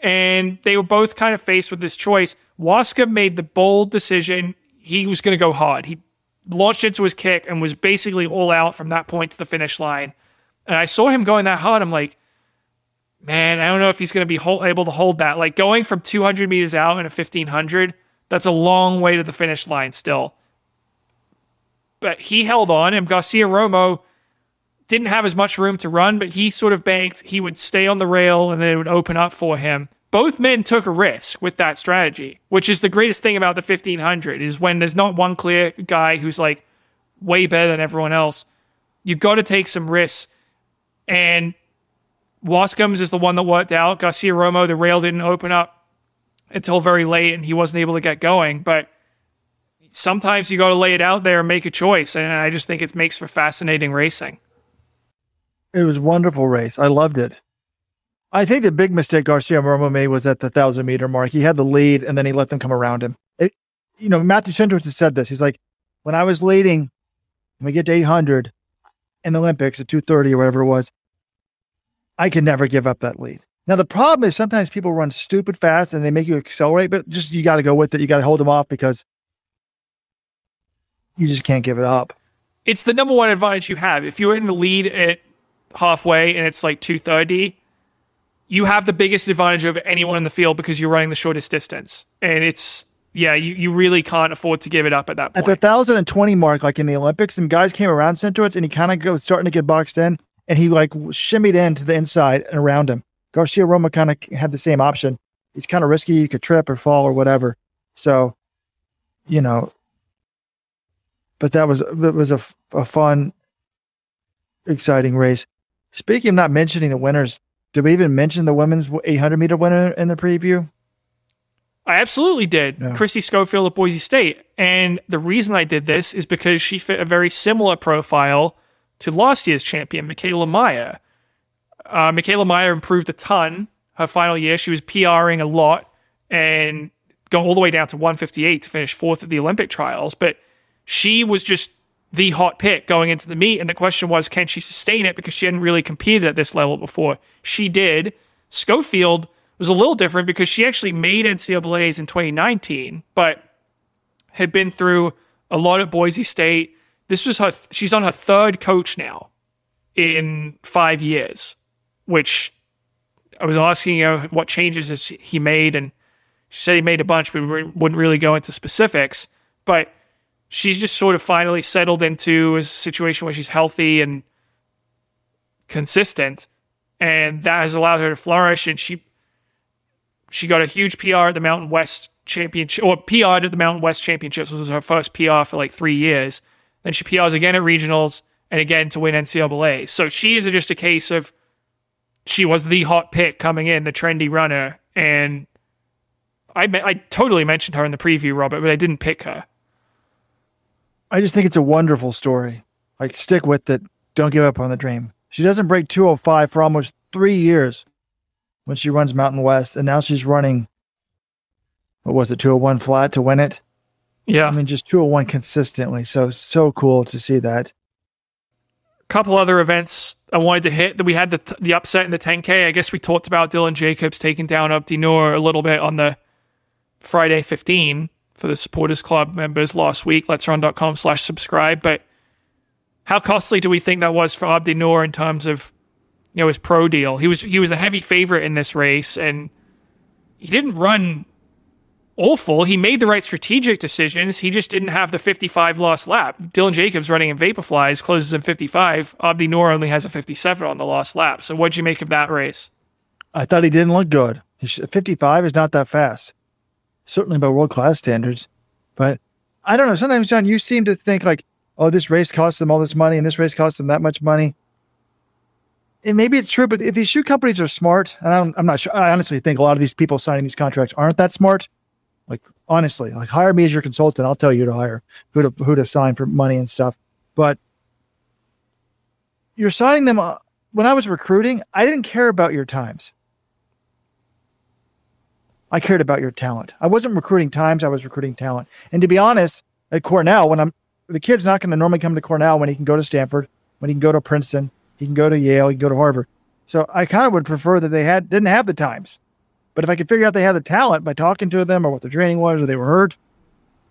and they were both kind of faced with this choice. Waskom made the bold decision he was going to go hard. He launched into his kick and was basically all out from that point to the finish line. And I saw him going that hard. I'm like, man, I don't know if he's going to be hold, able to hold that. Like going from 200 meters out in a 1500, that's a long way to the finish line still. But he held on, and Garcia Romo didn't have as much room to run, but he sort of banked. He would stay on the rail, and then it would open up for him. Both men took a risk with that strategy, which is the greatest thing about the 1500 is when there's not one clear guy who's like way better than everyone else. You've got to take some risks. And Waskom's is the one that worked out. Garcia Romo, the rail didn't open up until very late and he wasn't able to get going. But sometimes you got to lay it out there and make a choice. And I just think it makes for fascinating racing. It was a wonderful race. I loved it. I think the big mistake Garcia Romo made was at the thousand meter mark. He had the lead and then he let them come around him. It, you know, Matthew Cindric has said this. He's like, when I was leading, when we get to 800 in the Olympics at 230 or whatever it was, I can never give up that lead. Now the problem is sometimes people run stupid fast and they make you accelerate, but just you got to go with it. You got to hold them off because you just can't give it up. It's the number one advantage you have. If you're in the lead at halfway and it's like 230, you have the biggest advantage over anyone in the field because you're running the shortest distance. And it's yeah, you, you really can't afford to give it up at that point. At the thousand and twenty mark, like in the Olympics, some guys came around Centrowitz and he kind of was starting to get boxed in and he like shimmied in to the inside and around him. Garcia Romo kind of had the same option. He's kind of risky. You could trip or fall or whatever. So, you know, but that was it was a, a fun, exciting race. Speaking of not mentioning the winners, did we even mention the women's 800 meter winner in the preview? I absolutely did. Yeah. Kristie Schoffield at Boise State. And the reason I did this is because she fit a very similar profile to last year's champion, Michaela Meyer. Uh, Michaela Meyer improved a ton her final year. She was PRing a lot and going all the way down to 158 to finish fourth at the Olympic trials. But she was just the hot pick going into the meet. And the question was, can she sustain it? Because she hadn't really competed at this level before. She did. Schoffield was a little different because she actually made NCAAs in 2019, but had been through a lot at Boise State. This was her, she's on her third coach now in five years, which I was asking her what changes has he made. And she said he made a bunch, but we wouldn't really go into specifics. But she's just sort of finally settled into a situation where she's healthy and consistent. And that has allowed her to flourish. And she she got a huge PR at the Mountain West Championship, or PR at the Mountain West Championships, which was her first PR for like three years. Then she PRs again at regionals and again to win NCAA. So she is just a case of she was the hot pick coming in, the trendy runner. And I, I totally mentioned her in the preview, Robert, but I didn't pick her. I just think it's a wonderful story. Like, stick with it. Don't give up on the dream. She doesn't break 205 for almost three years when she runs Mountain West, and now she's running, what was it, 201 flat to win it? Yeah. I mean, just 201 consistently. So, so cool to see that. A couple other events I wanted to hit that we had the, t- the upset in the 10K. I guess we talked about Dylan Jacobs taking down Abdi Nur a little bit on the Friday 15 for the supporters club members last week. Let's run.com slash subscribe. But how costly do we think that was for Abdi Nur in terms of you know his pro deal? He was he was the heavy favorite in this race, and he didn't run awful. He made the right strategic decisions. He just didn't have the 55 lost lap. Dylan Jacobs running in Vaporflies closes in 55. Abdi Nur only has a 57 on the lost lap. So what'd you make of that race? I thought he didn't look good. 55 is not that fast certainly by world class standards. But I don't know. Sometimes, John, you seem to think like, oh, this race costs them all this money and this race costs them that much money. And maybe it's true, but if these shoe companies are smart, and I'm, not sure, I honestly think a lot of these people signing these contracts aren't that smart. Like honestly, like hire me as your consultant. I'll tell you to hire who to who to sign for money and stuff. But you're signing them. Uh, when I was recruiting, I didn't care about your times. I cared about your talent. I wasn't recruiting times, I was recruiting talent. And to be honest, at Cornell, when I'm the kid's not going to normally come to Cornell when he can go to Stanford, when he can go to Princeton, he can go to Yale, he can go to Harvard. So I kind of would prefer that they had didn't have the times. But if I could figure out they had the talent by talking to them or what their training was or they were hurt,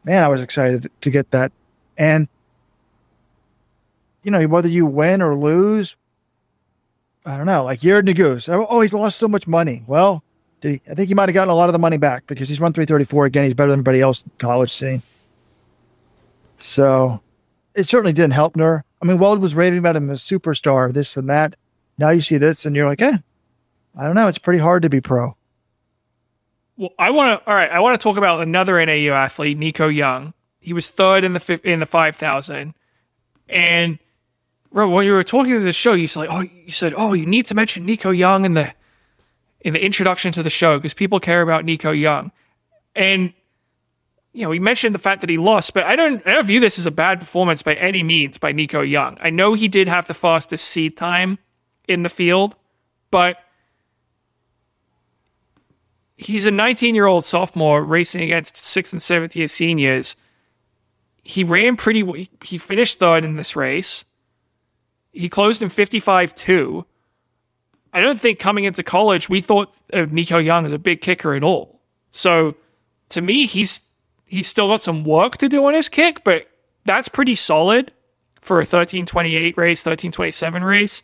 man, I was excited to get that. And you know, whether you win or lose, I don't know. Like Yared Nuguse, oh, oh, he's lost so much money. Well, did he? I think he might have gotten a lot of the money back because he's run 334 again. He's better than everybody else in college scene. So it certainly didn't help Nur. I mean, Weld was raving about him as a superstar, this and that. Now you see this and you're like, eh, I don't know. It's pretty hard to be pro. Well, I want to. All right, I want to talk about another NAU athlete, Nico Young. He was third in the in the five thousand, and bro, when you were talking to the show, you said, like, "Oh, you said, oh, you need to mention Nico Young in the in the introduction to the show because people care about Nico Young. And you know, we mentioned the fact that he lost, but I don't I don't view this as a bad performance by any means by Nico Young. I know he did have the fastest seed time in the field, but he's a 19-year-old sophomore racing against 6th and 7th year seniors. He ran pretty he finished third in this race. He closed in 55-2 I don't think coming into college we thought of Nico Young as a big kicker at all. So to me, he's he's still got some work to do on his kick, but that's pretty solid for a 1328 race, 1327 race.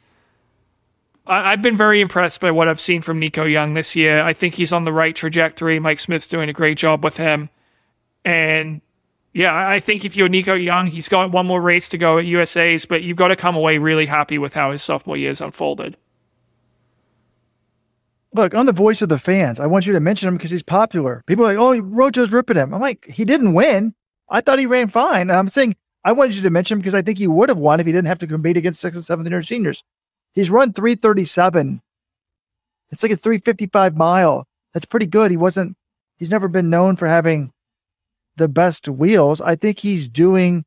I, have been very impressed by what I've seen from Nico Young this year. I think he's on the right trajectory. Mike Smith's doing a great job with him. And yeah, I think if you're Nico Young, he's got one more race to go at USA's, but you've got to come away really happy with how his sophomore year's unfolded look, I'm the voice of the fans. I want you to mention him because he's popular. People are like, oh, Rojo's ripping him. I'm like, he didn't win. I thought he ran fine. And I'm saying I wanted you to mention him because I think he would have won if he didn't have to compete against sixth and seventh year seniors. He's run 337. It's like a 355 mile. That's pretty good. He wasn't, he's never been known for having the best wheels. I think he's doing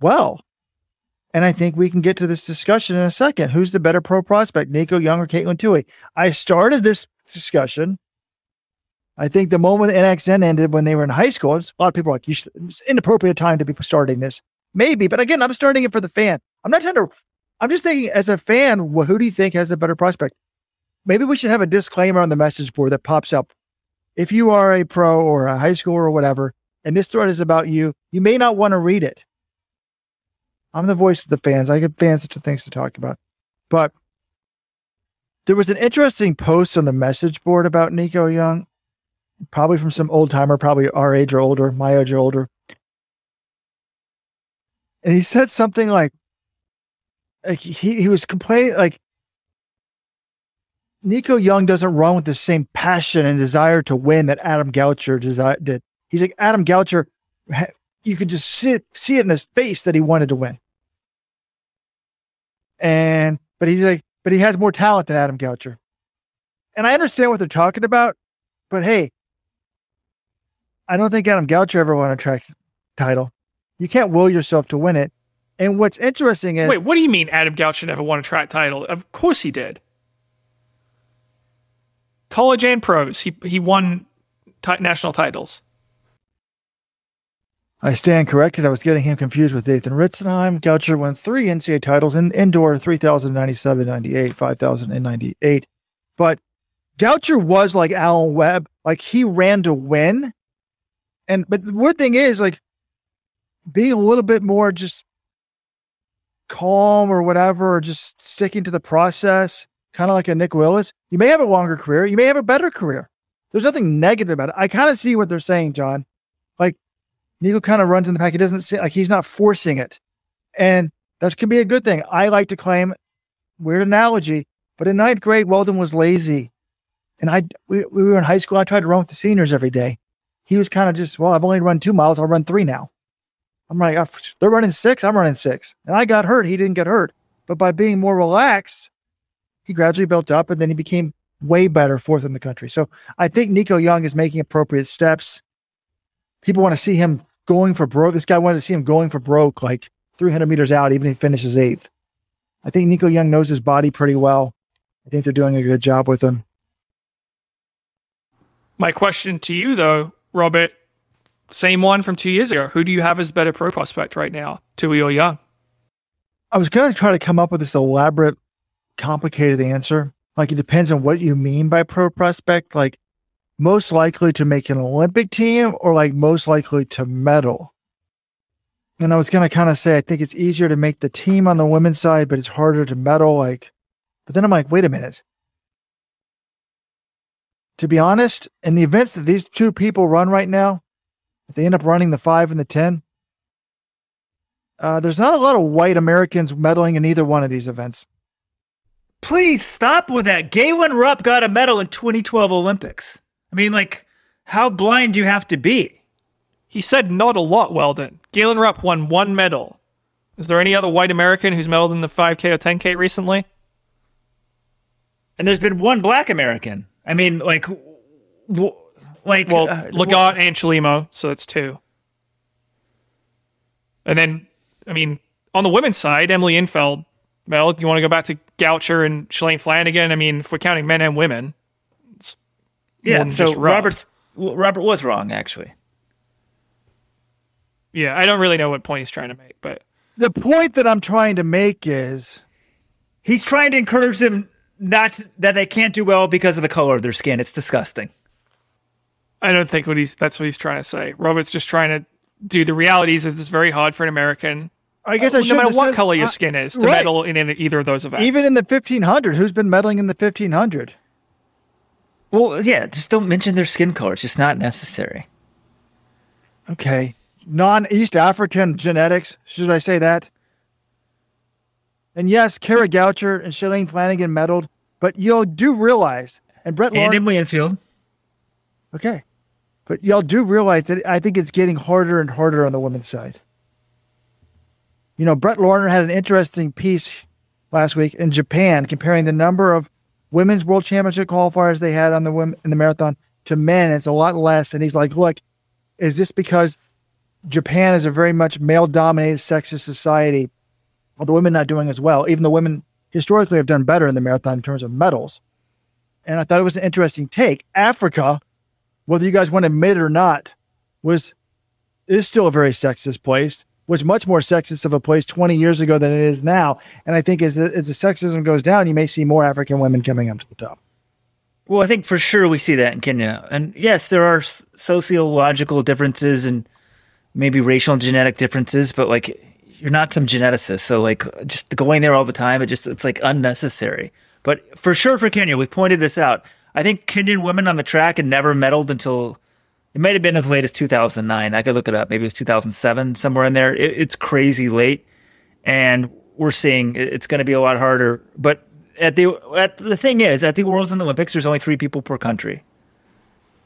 well. And I think we can get to this discussion in a second. Who's the better pro prospect, Nico Young or Katelyn Tuohy? I started this discussion. I think the moment the NXN ended when they were in high school, a lot of people are like, should, it's inappropriate time to be starting this. Maybe, but again, I'm starting it for the fan. I'm not trying to, I'm just thinking as a fan, who do you think has the better prospect? Maybe we should have a disclaimer on the message board that pops up. If you are a pro or a high schooler or whatever, and this thread is about you, you may not want to read it. I'm the voice of the fans. I get fans to things to talk about. But there was an interesting post on the message board about Nico Young, probably from some old timer, probably our age or older, my age or older. And he said something like, like he, he was complaining, like, Nico Young doesn't run with the same passion and desire to win that Adam Goucher desi- did. He's like Adam Goucher. You could just see it, see it in his face that he wanted to win. And but he's like, but he has more talent than Adam Goucher. And I understand what they're talking about, but hey, I don't think Adam Goucher ever won a track title. You can't will yourself to win it. And what's interesting is wait, what do you mean Adam Goucher never won a track title? Of course he did. College and pros, he he won t- national titles. I stand corrected. I was getting him confused with Nathan Ritzenhein. Goucher won three NCAA titles in indoor 3,097, 98, 5,098. But Goucher was like Alan Webb. Like he ran to win. And, but the weird thing is, like, being a little bit more just calm or whatever, or just sticking to the process, kind of like a Nick Willis, you may have a longer career. You may have a better career. There's nothing negative about it. I kind of see what they're saying, John. Nico kind of runs in the pack. He doesn't say like he's not forcing it. And that can be a good thing. I like to claim weird analogy, but in ninth grade, Weldon was lazy. And I we, we were in high school. I tried to run with the seniors every day. He was kind of just, well, I've only run two miles. I'll run three now. I'm like, oh, they're running six. I'm running six. And I got hurt. He didn't get hurt. But by being more relaxed, he gradually built up and then he became way better fourth in the country. So I think Nico Young is making appropriate steps. People want to see him going for broke. This guy wanted to see him going for broke, like 300 meters out, even if he finishes eighth. I think Nico Young knows his body pretty well. I think they're doing a good job with him. My question to you, though, Robert, same one from two years ago. Who do you have as better pro prospect right now, Tuohy or Young? I was going to try to come up with this elaborate, complicated answer. Like it depends on what you mean by pro prospect. Like most likely to make an Olympic team or like most likely to medal. And I was going to kind of say, I think it's easier to make the team on the women's side, but it's harder to medal. Like, but then I'm like, wait a minute. To be honest, in the events that these two people run right now, if they end up running the five and the 10, uh, there's not a lot of white Americans medaling in either one of these events. Please stop with that. Galen Rupp got a medal in 2012 Olympics. I mean, like, how blind do you have to be? He said not a lot, Weldon. Galen Rupp won one medal. Is there any other white American who's medaled in the 5K or 10K recently? And there's been one black American. I mean, like, w- like well, uh, Lagat and Chelimo, so that's two. And then, I mean, on the women's side, Emily Infeld, well, you want to go back to Goucher and Shalane Flanagan? I mean, if we're counting men and women, yeah. So Robert's Robert was wrong, actually. Yeah, I don't really know what point he's trying to make, but the point that I'm trying to make is he's trying to encourage them not that they can't do well because of the color of their skin. It's disgusting. I don't think what he's that's what he's trying to say. Robert's just trying to do the realities is it's very hard for an American. I guess uh, I no matter what said, color your skin is to right. medal in, in, either of those events. Even in the 1500, who's been medaling in the 1500? Well, yeah, just don't mention their skin color. It's just not necessary. Okay. Non East African genetics, should I say that? And yes, Kara Goucher and Shalane Flanagan medaled, but y'all do realize, and Brett and in Winfield. Okay. But y'all do realize that I think it's getting harder and harder on the women's side. You know, Brett Larner had an interesting piece last week in Japan comparing the number of women's world championship qualifiers they had on the women in the marathon to men. It's a lot less. And he's like, look, is this because Japan is a very much male dominated sexist society the women not doing as well, even though women historically have done better in the marathon in terms of medals. And I thought it was an interesting take. Africa, whether you guys want to admit it or not, was is still a very sexist place. Was much more sexist of a place 20 years ago than it is now. And I think as the, as the sexism goes down, you may see more African women coming up to the top. Well, I think for sure we see that in Kenya. And yes, there are sociological differences and maybe racial and genetic differences, but like you're not some geneticist. So like just going there all the time, it just, it's like unnecessary. But for sure for Kenya, we pointed this out. I think Kenyan women on the track had never medaled until it might have been as late as 2009. I could look it up. Maybe it was 2007, somewhere in there. It, it's crazy late, and we're seeing it's going to be a lot harder. But at the at the thing is, at the Worlds and the Olympics, there's only three people per country.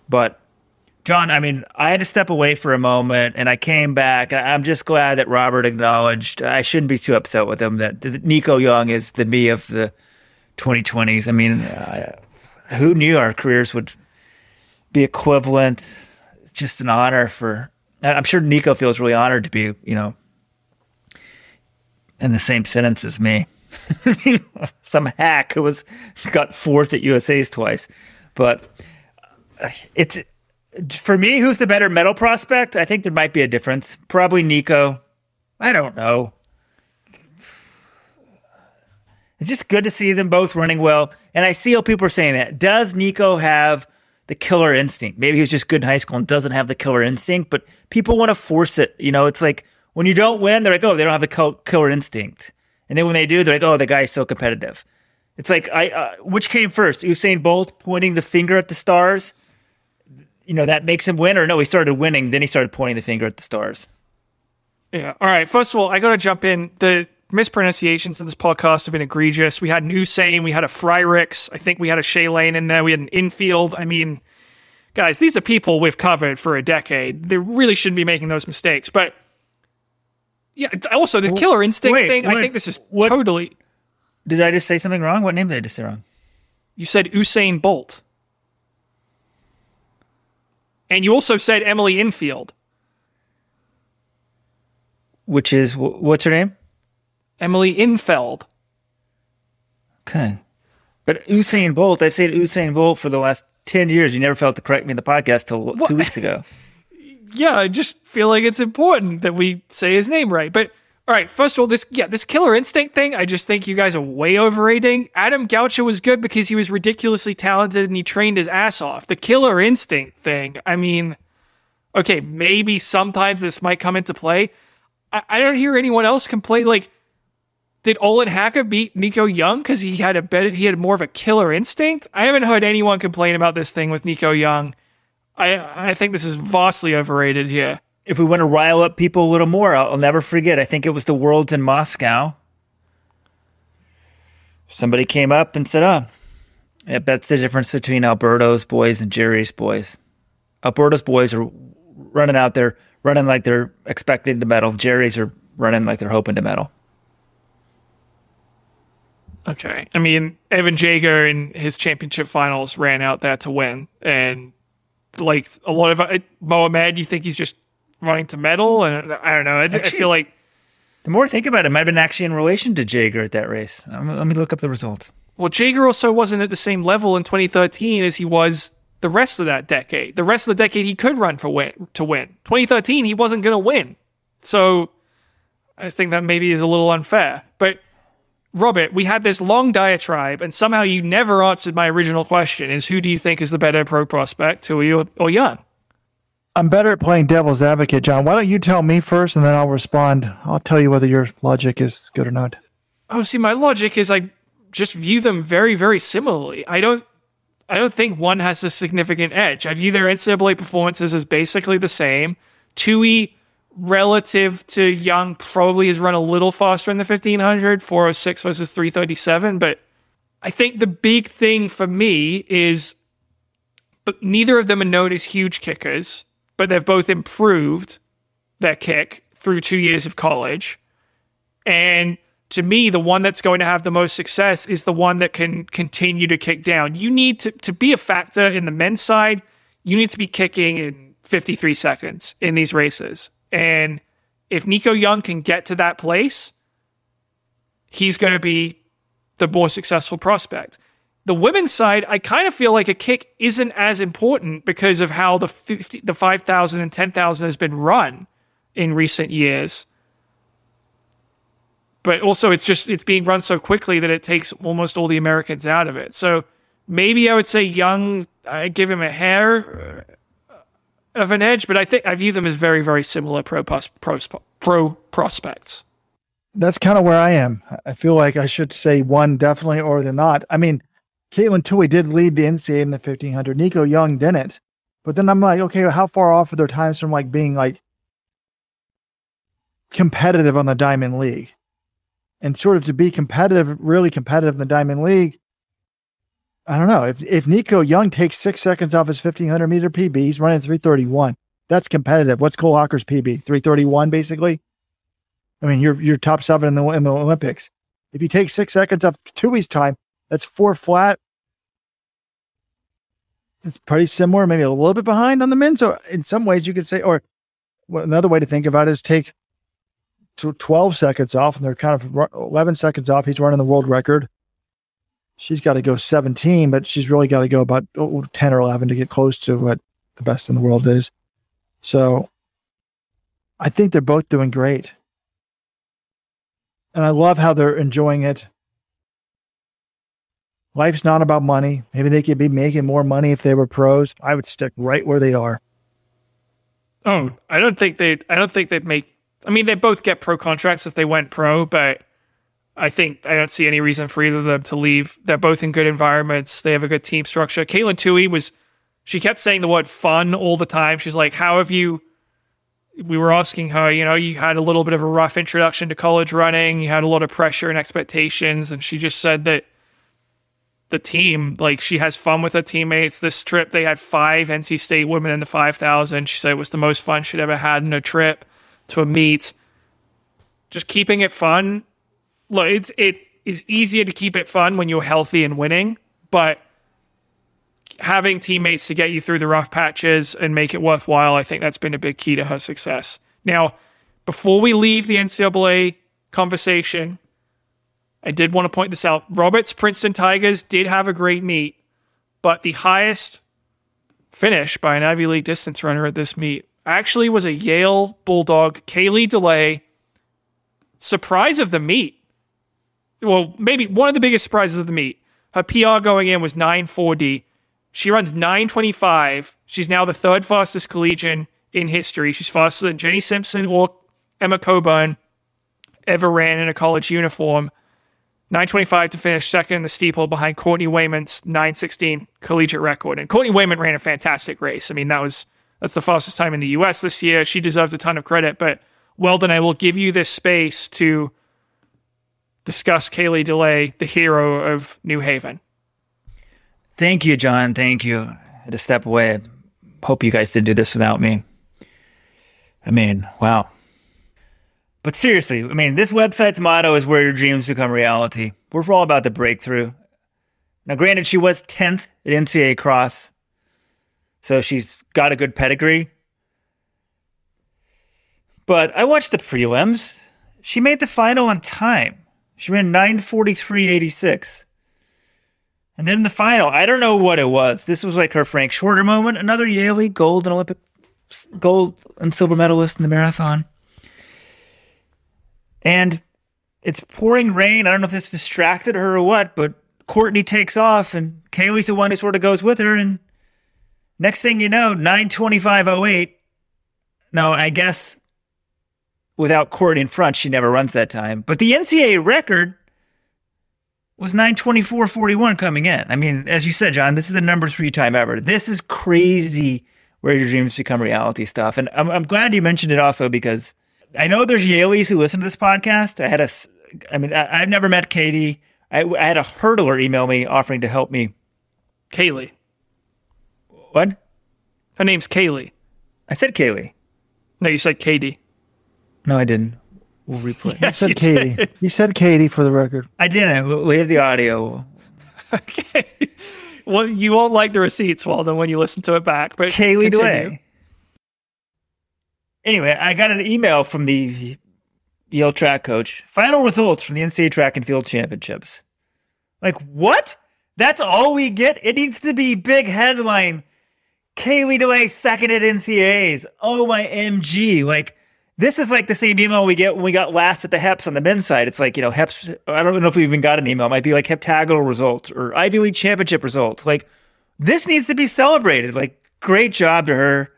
But John, I mean, I had to step away for a moment, and I came back. I'm just glad that Robert acknowledged. I shouldn't be too upset with him that Nico Young is the me of the 2020s. I mean, uh, who knew our careers would be equivalent? Just an honor for. I'm sure Nico feels really honored to be, you know, in the same sentence as me. Some hack who was got fourth at USA's twice, but uh, it's for me. Who's the better medal prospect? I think there might be a difference. Probably Nico. I don't know. It's just good to see them both running well. And I see how people are saying that. Does Nico have the killer instinct? Maybe he was just good in high school and doesn't have the killer instinct, but people want to force it. You know, it's like when you don't win, they're like, oh, they don't have the killer instinct. And then when they do, they're like, oh, the guy's so competitive. It's like, I uh, which came first? Usain Bolt pointing the finger at the stars? You know, that makes him win? Or no, he started winning, then he started pointing the finger at the stars. Yeah. All right. First of all, I got to jump in. The mispronunciations in this podcast have been egregious. We had new saying, we had a Fryrix, I think we had a Shay Lane in there, we had an infield. I mean, guys, these are people we've covered for a decade. They really shouldn't be making those mistakes. But yeah, also the killer instinct wait, thing, wait, I think this is what, totally. Did I just say something wrong? What name did I just say wrong? You said Usain Bolt. And you also said Emily Infield. Which is, what's her name? Emily Infeld. Okay. But Usain Bolt, I've said Usain Bolt for the last 10 years. You never felt to correct me in the podcast till what? two weeks ago. yeah, I just feel like it's important that we say his name right. But all right, first of all, this yeah, this killer instinct thing, I just think you guys are way overrating. Adam Goucher was good because he was ridiculously talented and he trained his ass off. The killer instinct thing, I mean, okay, maybe sometimes this might come into play. I, I don't hear anyone else complain like did Olin Hacker beat Nico Young because he had a better, he had more of a killer instinct? I haven't heard anyone complain about this thing with Nico Young. I I think this is vastly overrated here. If we want to rile up people a little more, I'll, I'll never forget. I think it was the Worlds in Moscow. Somebody came up and said, "Oh, that's the difference between Alberto's boys and Jerry's boys. Alberto's boys are running out there, running like they're expecting to medal. Jerry's are running like they're hoping to medal." Okay. I mean, Evan Jager in his championship finals ran out there to win. And like a lot of uh, Mohamed, you think he's just running to medal? And I don't know. I, actually, I feel like. The more I think about it, it might have been actually in relation to Jager at that race. Um, let me look up the results. Well, Jager also wasn't at the same level in 2013 as he was the rest of that decade. The rest of the decade, he could run for win to win. 2013, he wasn't going to win. So I think that maybe is a little unfair. Robert, we had this long diatribe, and somehow you never answered my original question: Is who do you think is the better pro prospect, Tuohy or, or Young? I'm better at playing devil's advocate, John. Why don't you tell me first, and then I'll respond. I'll tell you whether your logic is good or not. Oh, see, my logic is I just view them very, very similarly. I don't, I don't think one has a significant edge. I view their NCAA performances as basically the same. Tuohy relative to Young, probably has run a little faster in the 1500, 406 versus 337. But I think the big thing for me is, but neither of them are known as huge kickers, but they've both improved their kick through two years of college. And to me, the one that's going to have the most success is the one that can continue to kick down. You need to, to be a factor in the men's side, you need to be kicking in 53 seconds in these races. And if Nico Young can get to that place, he's going to be the more successful prospect. The women's side, I kind of feel like a kick isn't as important because of how the 50, the 5,000 and 10,000 has been run in recent years. But also it's just it's being run so quickly that it takes almost all the Americans out of it. So maybe I would say Young I give him a hair of an edge, but I think I view them as very very similar pro pros, pro, pro prospects. That's kind of where I am. I feel like I should say one definitely or the not. I mean, Katelyn Tuohy did lead the NCAA in the 1500. Nico Young didn't. But then I'm like, okay, how far off are their times from like being like competitive on the Diamond League? And sort of to be competitive, really competitive in the Diamond League, I don't know. If if Nico Young takes six seconds off his 1500 meter PB, he's running 331. That's competitive. What's Cole Hocker's PB? 331, basically. I mean, you're you're top seven in the in the Olympics. If you take six seconds off Tuohy's time, that's four flat. It's pretty similar, maybe a little bit behind on the men. So in some ways, you could say, or well, another way to think about it is take 12 seconds off, and they're kind of 11 seconds off. He's running the world record. She's got to go 17, but she's really got to go about oh, 10 or 11 to get close to what the best in the world is. So I think they're both doing great. And I love how they're enjoying it. Life's not about money. Maybe they could be making more money if they were pros. I would stick right where they are. Oh, I don't think they I don't think they'd make I mean they both get pro contracts if they went pro, but I think I don't see any reason for either of them to leave. They're both in good environments. They have a good team structure. Katelyn Tuohy was she kept saying the word fun all the time. She's like, How have you we were asking her, you know, you had a little bit of a rough introduction to college running, you had a lot of pressure and expectations, and she just said that the team, like she has fun with her teammates. This trip, they had five NC State women in the 5,000. She said it was the most fun she'd ever had in a trip to a meet. Just keeping it fun. Look, it's it is easier to keep it fun when you're healthy and winning, but having teammates to get you through the rough patches and make it worthwhile, I think that's been a big key to her success. Now, before we leave the NCAA conversation, I did want to point this out. Roberts Princeton Tigers did have a great meet, but the highest finish by an Ivy League distance runner at this meet actually was a Yale Bulldog, Kayley DeLay. Surprise of the meet. Well, maybe one of the biggest surprises of the meet. Her PR going in was 940. She runs 925. She's now the third fastest collegian in history. She's faster than Jenny Simpson or Emma Coburn ever ran in a college uniform. 925 to finish second in the steeple behind Courtney Wayment's 916 collegiate record. And Courtney Wayman ran a fantastic race. I mean, that was that's the fastest time in the US this year. She deserves a ton of credit, but Weldon, I will give you this space to discuss Kayley DeLay, the hero of New Haven. Thank you, John. Thank you. I had to step away. Hope you guys did do this without me. I mean, wow. But seriously, I mean, this website's motto is where your dreams become reality. We're all about the breakthrough. Now, granted, she was 10th at NCAA Cross, so she's got a good pedigree. But I watched the prelims. She made the final on time. She ran 943.86. And then in the final, I don't know what it was. This was like her Frank Shorter moment, another Yale gold and Olympic gold and silver medalist in the marathon. And it's pouring rain. I don't know if this distracted her or what, but Courtney takes off and Kayley's the one who sort of goes with her. And next thing you know, 925.08. No, I guess without court in front, she never runs that time. But the NCAA record was 924.41 coming in. I mean, as you said, John, this is the number three time ever. This is crazy where your dreams become reality stuff. And I'm, I'm glad you mentioned it also because I know there's Yaleys who listen to this podcast. I had a, I mean, I, have never met Katie. I, I, had a hurdler email me offering to help me. Kayley. What? Her name's Kayley. I said Kayley. No, you said Katie. No, I didn't. We'll replay. Yes, you said you Katie. Did. You said Katie for the record. I didn't. We have the audio. okay. Well, you won't like the receipts, Weldon, when you listen to it back. But Kayley DeLay anyway, I got an email from the Yale track coach. Final results from the NCAA track and field championships. Like, what? That's all we get? It needs to be big headline. Kayley DeLay second at NCAAs. Oh my MG. Like, this is like the same email we get when we got last at the HEPS on the men's side. It's like, you know, HEPS, I don't know if we even got an email. It might be like heptagonal results or Ivy League championship results. Like, this needs to be celebrated. Like, great job to her.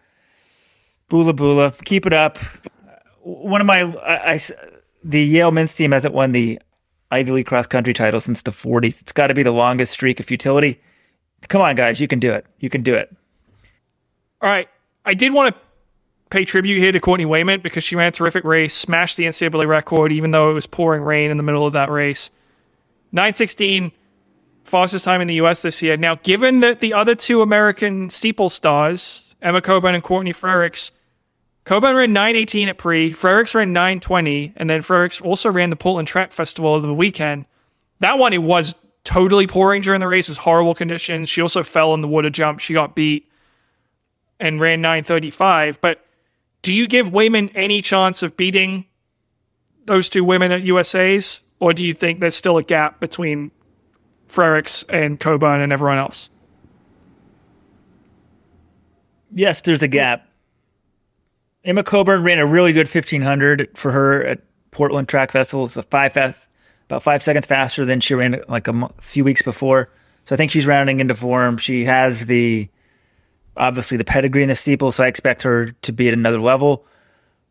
Boola Boola. Keep it up. One of my, I, I, the Yale men's team hasn't won the Ivy League cross country title since the 40s. It's got to be the longest streak of futility. Come on, guys. You can do it. You can do it. All right. I did want to pay tribute here to Courtney Wayment because she ran a terrific race, smashed the NCAA record, even though it was pouring rain in the middle of that race. 916, fastest time in the US this year. Now, given that the other two American steeple stars, Emma Coburn and Courtney Frerichs, Coburn ran 918 at pre, Frerichs ran 920, and then Frerichs also ran the Portland Track Festival over the weekend. That one, it was totally pouring during the race, it was horrible conditions. She also fell in the water jump. She got beat and ran 935. But do you give Wayment any chance of beating those two women at USA's? Or do you think there's still a gap between Frerichs and Coburn and everyone else? Yes, there's a gap. Emma Coburn ran a really good 1500 for her at Portland Track Festival. It's a five fast, about five seconds faster than she ran like a few weeks before. So I think she's rounding into form. She has the obviously the pedigree in the steeple, so I expect her to be at another level.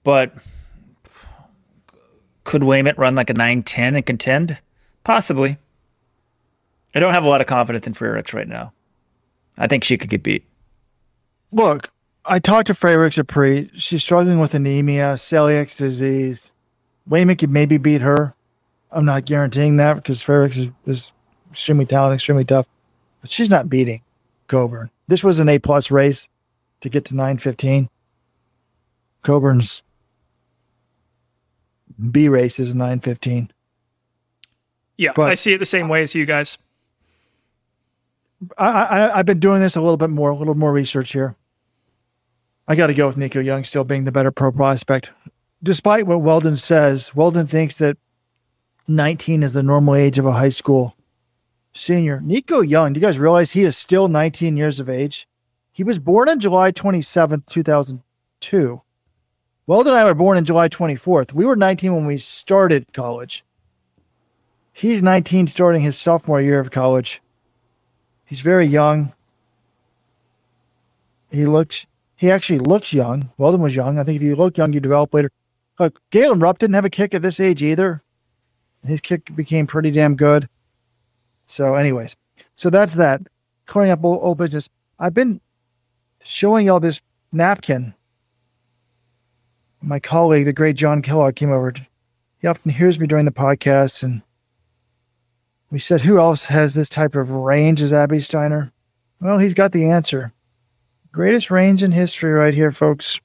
But could Wayment run like a 910 and contend? Possibly. I don't have a lot of confidence in Frerichs right now. I think she could get beat. Look, I talked to Frerichs at pre. She's struggling with anemia, celiac disease. Wayment could maybe beat her. I'm not guaranteeing that because Frerichs is, is extremely talented, extremely tough. But she's not beating Coburn. This was an A plus race to get to 915. Coburn's B race is 915. Yeah, But- I see it the same way as you guys. I, I I've been doing this a little bit more, a little more research here. I got to go with Nico Young still being the better pro prospect, despite what Weldon says. Weldon thinks that 19 is the normal age of a high school senior. Nico Young, do you guys realize he is still 19 years of age? He was born on July 27th, 2002. Weldon and I were born on July 24th. We were 19 when we started college. He's 19 starting his sophomore year of college. He's very young. He looks, he actually looks young. Weldon was young. I think if you look young, you develop later. Look, Galen Rupp didn't have a kick at this age either. His kick became pretty damn good. So, anyways, so that's that. Clearing up old, old business. I've been showing y'all this napkin. My colleague, the great John Kellogg, came over. He often hears me during the podcast and we said, who else has this type of range as Abby Steiner? Well, he's got the answer. Greatest range in history, right here, folks.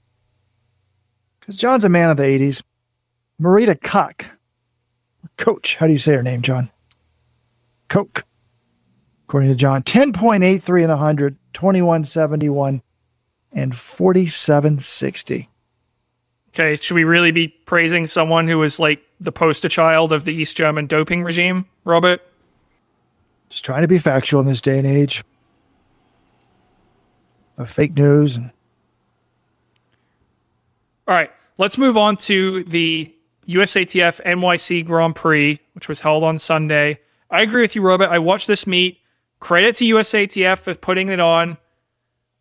Because John's a man of the 80s. Marita Koch. Coach. How do you say her name, John? Coke. According to John, 10.83 in 100, 2171, and 4760. Okay, should we really be praising someone who is like the poster child of the East German doping regime, Robert? Just trying to be factual in this day and age of fake news and All right, let's move on to the USATF NYC Grand Prix, which was held on Sunday. I agree with you, Robert. I watched this meet. Credit to USATF for putting it on.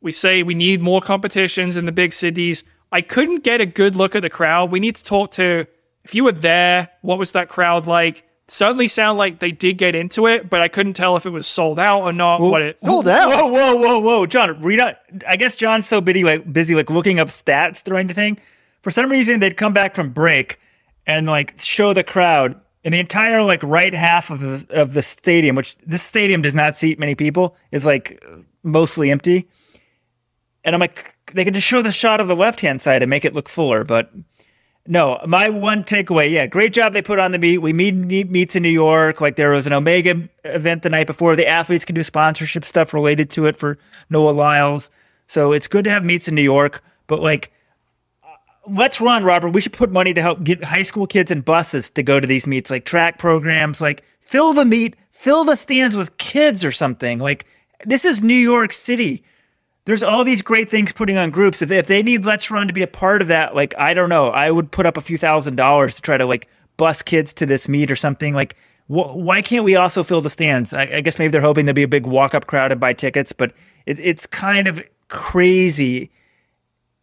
We say we need more competitions in the big cities. I couldn't get a good look at the crowd. We need to talk to, if you were there, what was that crowd like? Suddenly, sound like they did get into it, but I couldn't tell if it was sold out or not. what it Sold out. Whoa, whoa, whoa, whoa, John, read out. I guess John's so busy like busy like looking up stats during the thing. For some reason, they'd come back from break and like show the crowd and the entire like right half of the of the stadium, which this stadium does not seat many people, is like mostly empty. And I'm like, they could just show the shot of the left hand side and make it look fuller, but no, my one takeaway, yeah, great job they put on the meet. We meet, meet meets in New York. Like there was an Omega event the night before. The athletes can do sponsorship stuff related to it for Noah Lyles. So it's good to have meets in New York. But like, let's run, Robert. We should put money to help get high school kids and buses to go to these meets, like track programs, like fill the meet, fill the stands with kids or something. Like this is New York City. There's all these great things putting on groups. If they, if they need Let's Run to be a part of that, like I don't know, I would put up a few thousand dollars to try to like bus kids to this meet or something. Like wh- why can't we also fill the stands? I, I guess maybe they're hoping there'll be a big walk up crowd and buy tickets, but it, it's kind of crazy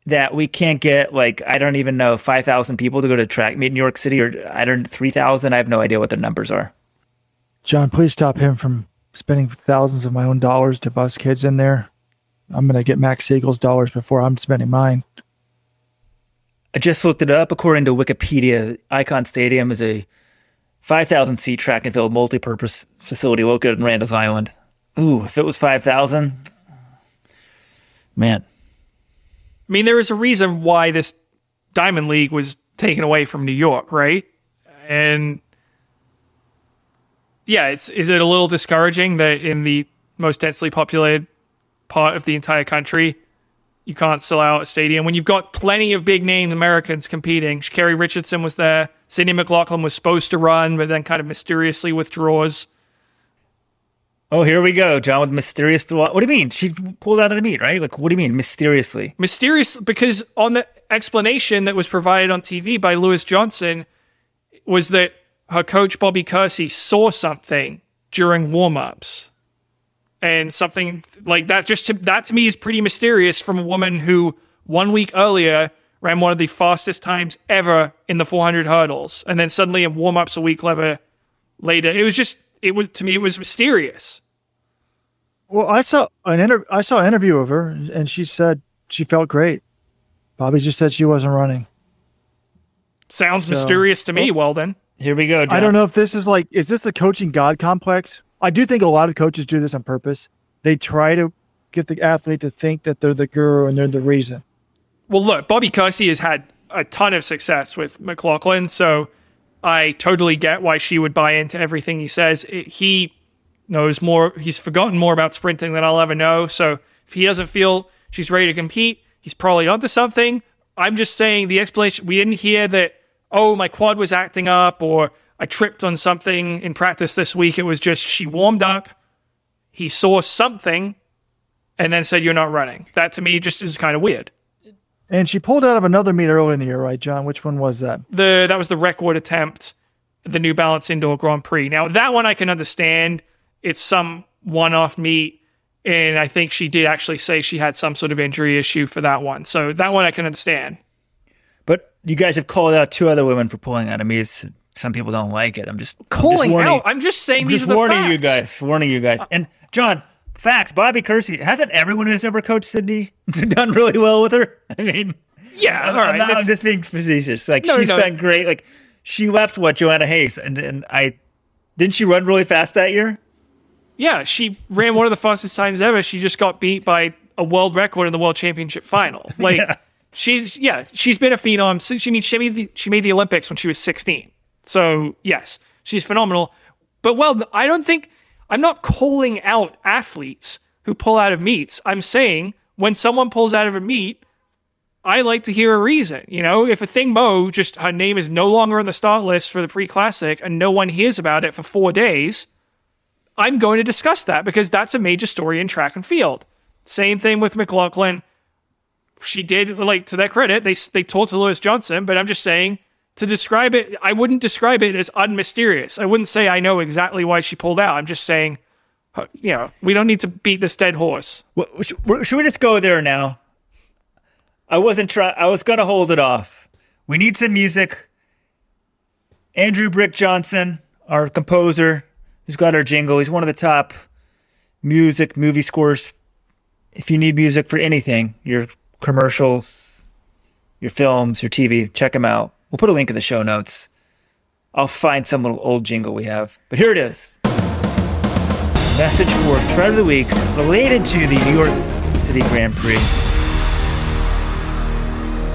that we can't get like I don't even know five thousand people to go to track meet in New York City or I don't three thousand. I have no idea what their numbers are. John, please stop him from spending thousands of my own dollars to bus kids in there. I'm going to get Max Siegel's dollars before I'm spending mine. I just looked it up. According to Wikipedia, Icahn Stadium is a 5,000 seat track and field multi-purpose facility located in Randall's Island. Ooh, if it was 5,000, man. I mean, there is a reason why this Diamond League was taken away from New York, right? And yeah, it's is it a little discouraging that in the most densely populated part of the entire country, you can't sell out a stadium when you've got plenty of big name Americans competing. Kerry Richardson was there. Sydney McLaughlin was supposed to run, but then kind of mysteriously withdraws. Oh, here we go, John, with mysterious. What do you mean? She pulled out of the meet, right? Like, what do you mean, mysteriously? Mysterious, because on the explanation that was provided on TV by Lewis Johnson was that her coach Bobby Kersee saw something during warm-ups and something like that just to, that to me is pretty mysterious from a woman who one week earlier ran one of the fastest times ever in the 400 hurdles and then suddenly in warm-ups a week later later it was just it was to me it was mysterious Well, I saw an inter- I saw an interview of her, and she said she felt great. Bobby just said she wasn't running. sounds mysterious to me Well, weldon Here we go, John. I don't know if this is like, is this the coaching god complex? I do think a lot of coaches do this on purpose. They try to get the athlete to think that they're the guru and they're the reason. Well, look, Bobby Kersee has had a ton of success with McLaughlin, so I totally get why she would buy into everything he says. It, he knows more, he's forgotten more about sprinting than I'll ever know. So if he doesn't feel she's ready to compete, he's probably onto something. I'm just saying the explanation, we didn't hear that, oh, my quad was acting up or I tripped on something in practice this week. It was just she warmed up, he saw something, and then said, You're not running. That to me just is kind of weird. And she pulled out of another meet early in the year, right, John? Which one was that? the that was the record attempt, the New Balance Indoor Grand Prix. Now that one I can understand. It's some one-off meet, and I think she did actually say she had some sort of injury issue for that one. So that one I can understand. But you guys have called out two other women for pulling out of meets. Some people don't like it. I'm just I'm just Calling warning- out. I'm just saying I'm these just are the warning facts. you guys. Warning you guys. And John, facts. Bobby Kersee hasn't everyone who's ever coached Sydney done really well with her. I mean, Yeah, I'm, all I'm right. not- I'm just being facetious. Like No, she's no. done great. Like she left what Joanna Hayes and and I didn't she run really fast that year? Yeah, she ran one of the fastest times ever. She just got beat by a world record in the World Championship final. Like Yeah. she's yeah, she's been a phenom. since- She means she made the, she made the Olympics when she was 16. So yes, she's phenomenal. But well, I don't think I'm not calling out athletes who pull out of meets. I'm saying when someone pulls out of a meet, I like to hear a reason. You know, if Athing Mu just her name is no longer on the start list for the pre classic and no one hears about it for four days, I'm going to discuss that because that's a major story in track and field. Same thing with McLaughlin. She did like to their credit, they they talked to Lewis Johnson, but I'm just saying to describe it, I wouldn't describe it as unmysterious. I wouldn't say I know exactly why she pulled out. I'm just saying, uh, you know, we don't need to beat this dead horse. Well, Should we just go there now? I wasn't try. I was gonna hold it off. We need some music. Andrew Brick Johnson, our composer, who's got our jingle. He's one of the top music movie scores. If you need music for anything, your commercials, your films, your TV, check him out. We'll put a link in the show notes. I'll find some little old jingle we have. But here it is message for thread of the week related to the New York City Grand Prix.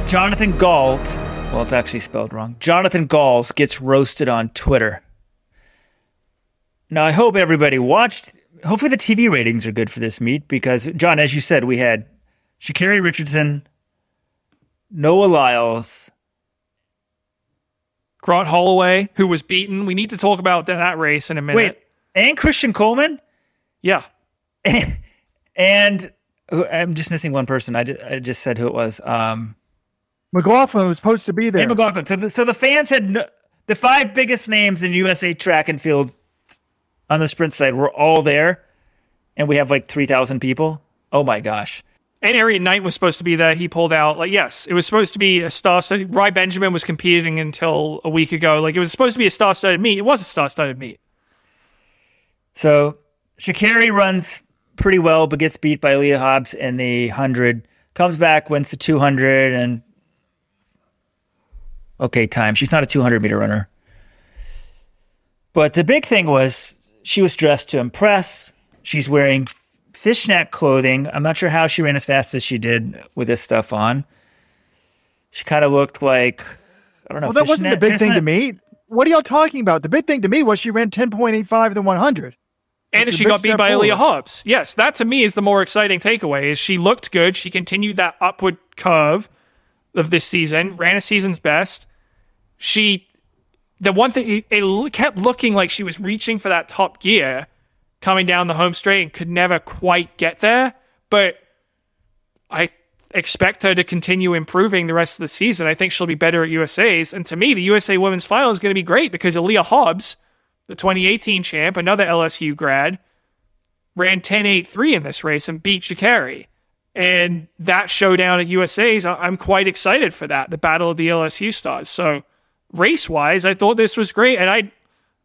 Jonathan Galt, well, it's actually spelled wrong. Jonathan Galls gets roasted on Twitter. Now, I hope everybody watched. Hopefully, the TV ratings are good for this meet because, John, as you said, we had Sha'Carri Richardson, Noah Lyles, Grant Holloway, who was beaten. We need to talk about that, that race in a minute. wait, and Christian Coleman, Yeah. and who- I'm just missing one person. I just, I just said who it was. Um, McLaughlin was supposed to be there. Hey, McLaughlin. So the, so the fans had no, the five biggest names in USA track and field on the sprint side we're all there, and we have like three thousand people. Oh my gosh! And Erriyon Knighton was supposed to be there. He pulled out. Like, yes, it was supposed to be a star studded. Rai Benjamin was competing until a week ago. Like, it was supposed to be a star studded meet. It was a star studded meet. So Sha'Carri runs pretty well, but gets beat by Aleia Hobbs in the hundred. Comes back, wins the two hundred, and okay time. She's not a two hundred meter runner, but the big thing was she was dressed to impress. She's wearing fishnet clothing. I'm not sure how she ran as fast as she did with this stuff on. She kind of looked like I don't know. well, that wasn't the fishnet- big thing to me. What are y'all talking about? The big thing to me was she ran 10.85 to 100. And It's she got beat by Aleia. Hobbs. Yes, that to me is the more exciting takeaway. Is she looked good. She continued that upward curve of this season. Ran a season's best. She, the one thing it, kept looking like she was reaching for that top gear, coming down the home straight and could never quite get there. But I expect her to continue improving the rest of the season. I think she'll be better at USA's. And to me, the USA Women's Final is going to be great because Aleia Hobbs, the 2018 champ, another LSU grad, ran 10.83 in this race and beat Sha'Carri. And that showdown at USA's, I'm quite excited for that, the battle of the LSU stars. So race wise, I thought this was great. And I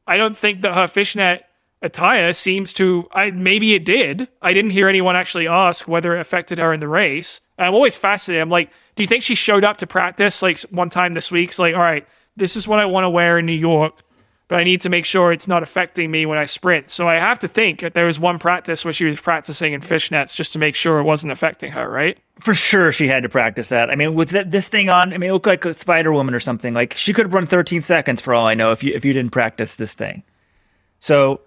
I don't think that her fishnet attire seems to I maybe it did. I didn't hear anyone actually ask whether it affected her in the race. And I'm always fascinated. I'm like, do you think she showed up to practice like one time this week? It's like, all right, this is what I want to wear in New York, but I need to make sure it's not affecting me when I sprint. So I have to think that there was one practice where she was practicing in fishnets just to make sure it wasn't affecting her, right? for sure she had to practice that. I mean, with th- this thing on, I mean, it looked like a Spider Woman or something. Like she could have run 13 seconds for all I know if you if you didn't practice this thing. So,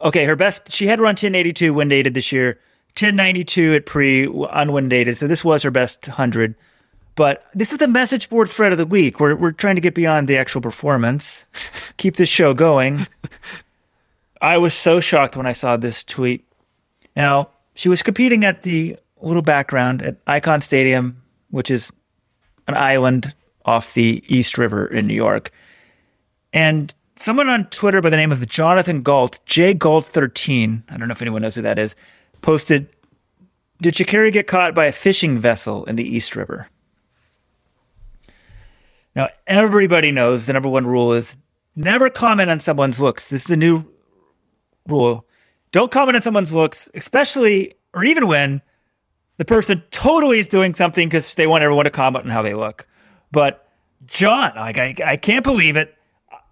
okay, her best she had run 1082 wind dated this year, 1092 at pre unwind dated. So this was her best hundred. But this is the message board thread of the week. We're we're trying to get beyond the actual performance, keep this show going. I was so shocked when I saw this tweet. Now, she was competing at the little background at Icahn Stadium, which is an island off the East River in New York. And someone on Twitter by the name of Jonathan Gault, J Gault 13, I don't know if anyone knows who that is, posted Did Sha'Carri get caught by a fishing vessel in the East River? Now, everybody knows the number one rule is never comment on someone's looks. This is a new rule. Don't comment on someone's looks, especially or even when the person totally is doing something because they want everyone to comment on how they look. But John, like I, I can't believe it.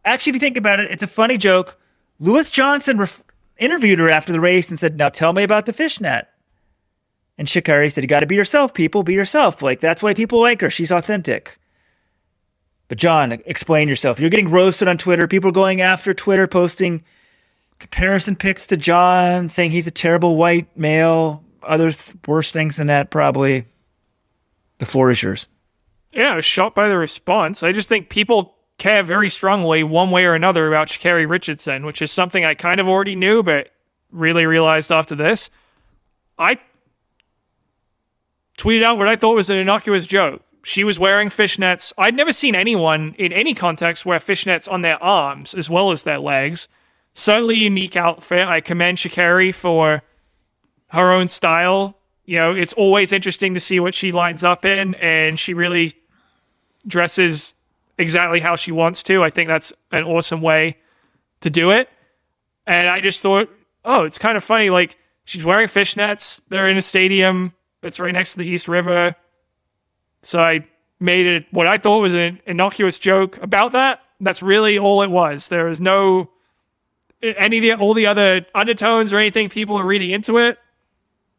Actually, if you think about it, it's a funny joke. Lewis Johnson ref- interviewed her after the race and said, "Now tell me about the fishnet." And Sha'Carri said, "You got to be yourself, people. Be yourself. Like that's why people like her. She's authentic." But John, explain yourself. You're getting roasted on Twitter. People are going after Twitter, posting comparison pics to John, saying he's a terrible white male. Other th- worse things than that, probably. The floor is yours. Yeah, I was shocked by the response. I just think people care very strongly, one way or another, about Sha'Carri Richardson, which is something I kind of already knew, but really realized after this. I tweeted out what I thought was an innocuous joke. She was wearing fishnets. I'd never seen anyone in any context wear fishnets on their arms as well as their legs. Certainly unique outfit. I commend Sha'Carri for her own style. You know, it's always interesting to see what she lines up in, and she really dresses exactly how she wants to. I think that's an awesome way to do it. And I just thought, oh, it's kind of funny. Like, she's wearing fishnets. They're in a stadium that's right next to the East River. So I made it what I thought was an innocuous joke about that. That's really all it was. There was no any of the all the other undertones or anything people are reading into it.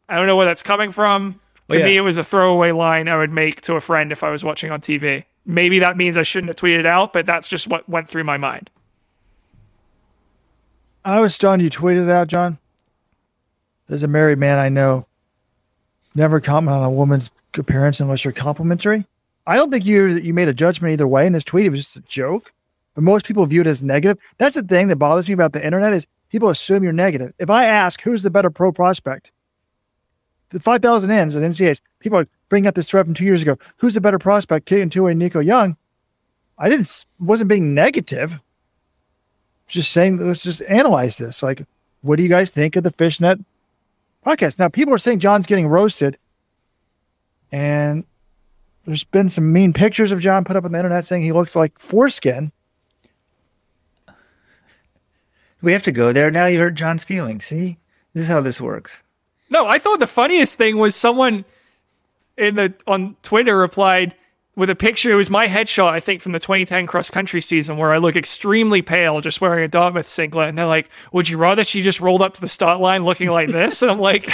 I don't know where that's coming from. To yeah. me, it was a throwaway line I would make to a friend if I was watching on TV. Maybe that means I shouldn't have tweeted it out, but that's just what went through my mind. I was stunned you tweeted out, John. There's a married man I know. Never comment on a woman's appearance unless you're complimentary. I don't think you you made a judgment either way in this tweet. It was just a joke, but most people view it as negative. That's the thing that bothers me about the internet is people assume you're negative. If I ask who's the better pro prospect, the 5,000 ends at NCAs, people are bringing up this threat from two years ago. Who's the better prospect, Keegan Tuohy and Nico Young? I didn't wasn't being negative. Just saying, let's just analyze this. Like, what do you guys think of the Fishnet podcast? Now, people are saying John's getting roasted, and there's been some mean pictures of John put up on the internet saying he looks like foreskin. We have to go there now. You hurt John's feelings. See, this is how this works. No, I thought the funniest thing was someone in the on Twitter replied with a picture. It was my headshot, I think, from the 2010 cross country season, where I look extremely pale, just wearing a Dartmouth singlet. And they're like, "Would you rather she just rolled up to the start line looking like this?" and I'm like.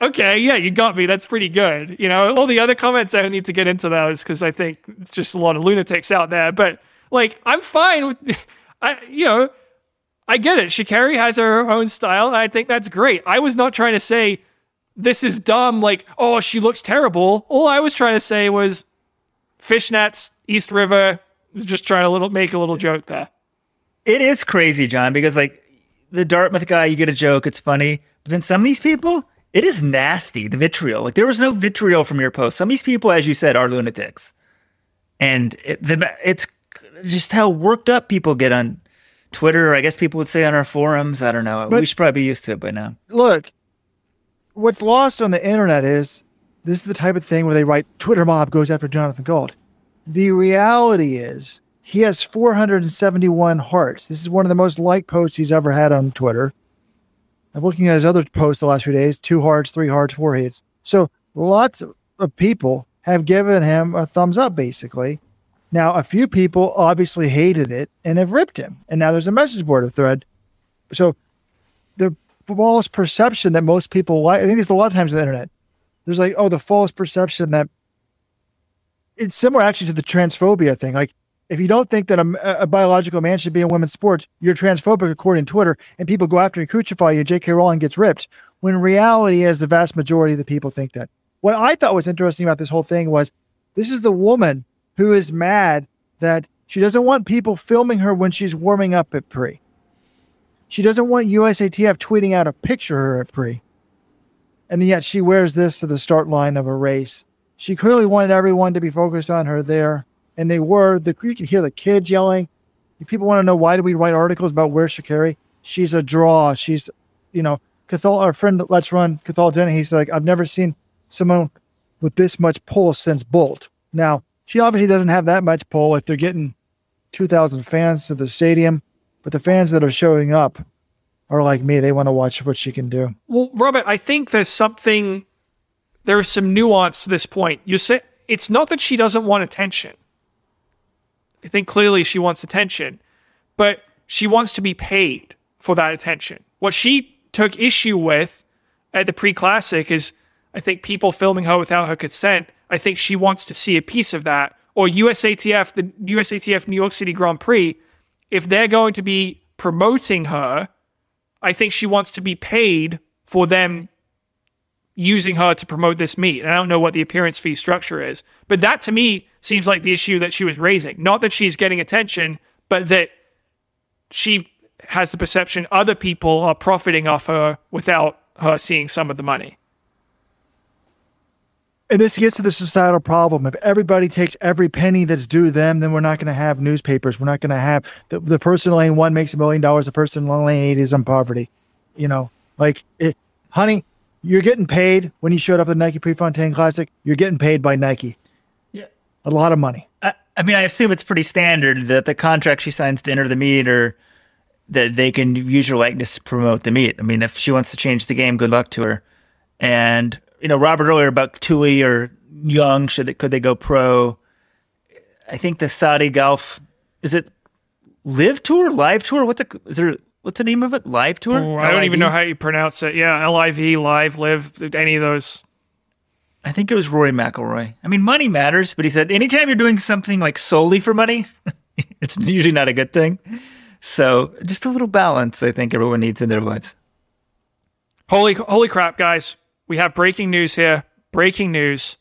Okay, yeah, you got me. That's pretty good. You know, all the other comments I don't need to get into those because I think it's just a lot of lunatics out there. But like, I'm fine with, I, you know, I get it. Sha'Carri has her own style. I think that's great. I was not trying to say this is dumb, like, oh, she looks terrible. All I was trying to say was fishnets, East River, was just trying to little make a little joke there. It is crazy, John, because like the Dartmouth guy, you get a joke, it's funny. But then some of these people, it is nasty, the vitriol. Like there was no vitriol from your post. Some of these people, as you said, are lunatics. And it, the, it's just how worked up people get on Twitter, or I guess people would say on our forums. I don't know. But- we should probably be used to it by now. Look, what's lost on the internet is this is the type of thing where they write Twitter mob goes after Jonathan Gault. The reality is he has 471 hearts. This is one of the most liked posts he's ever had on Twitter. I'm looking at his other posts the last few days two hearts, three hearts, four hits. So lots of people have given him a thumbs up, basically. Now, a few people obviously hated it and have ripped him. And now there's a message board thread. So the false perception that most people like, I think there's a lot of times on the internet. There's like, oh, the false perception that it's similar actually to the transphobia thing. Like, if you don't think that a, a biological man should be in women's sports, you're transphobic according to Twitter, and people go after and crucify you. J.K. Rowling gets ripped. When reality is, the vast majority of the people think that. What I thought was interesting about this whole thing was this is the woman who is mad that she doesn't want people filming her when she's warming up at pre. She doesn't want USATF tweeting out a picture of her at pre. And yet she wears this to the start line of a race. She clearly wanted everyone to be focused on her there. And they were. The, you can hear the kids yelling. People want to know why do we write articles about where Sha'Carri? She's a draw. She's, you know, Cathal, our friend Let's Run, Cathal Denny, he's like, I've never seen someone with this much pull since Bolt. Now, she obviously doesn't have that much pull if they're getting 2,000 fans to the stadium, but the fans that are showing up are like me. They want to watch what she can do. Well, Robert, I think there's something, there's some nuance to this point. You say it's not that she doesn't want attention. I think clearly she wants attention, but she wants to be paid for that attention. What she took issue with at the pre classic is, I think, people filming her without her consent. I think she wants to see a piece of that. Or USATF, the USATF New York City Grand Prix, if they're going to be promoting her, I think she wants to be paid for them using her to promote this meet. And I don't know what the appearance fee structure is, but that to me seems like the issue that she was raising. Not that she's getting attention, but that she has the perception other people are profiting off her without her seeing some of the money. And this gets to the societal problem. If everybody takes every penny that's due them, then we're not going to have newspapers. We're not going to have the, the person in lane one makes a million dollars. The person in lane eight is in poverty. You know, like, it, honey, you're getting paid when you showed up at the Nike Prefontaine Classic. You're getting paid by Nike. Yeah. A lot of money. I, I mean, I assume it's pretty standard that the contract she signs to enter the meet or that they can use your likeness to promote the meet. I mean, if she wants to change the game, good luck to her. And you know, Robert earlier about Tuohy or Young, should they, could they go pro? I think the Saudi Golf is it Live Tour, Live Tour? What's the is there? What's the name of it? Live Tour? Oh, I don't even know how you pronounce it. Yeah, LIV, live, live, any of those. I think it was Rory McIlroy. I mean, money matters, but he said anytime you're doing something like solely for money, it's usually not a good thing. So just a little balance, I think everyone needs in their lives. Holy, holy crap, guys. We have breaking news here. Breaking news.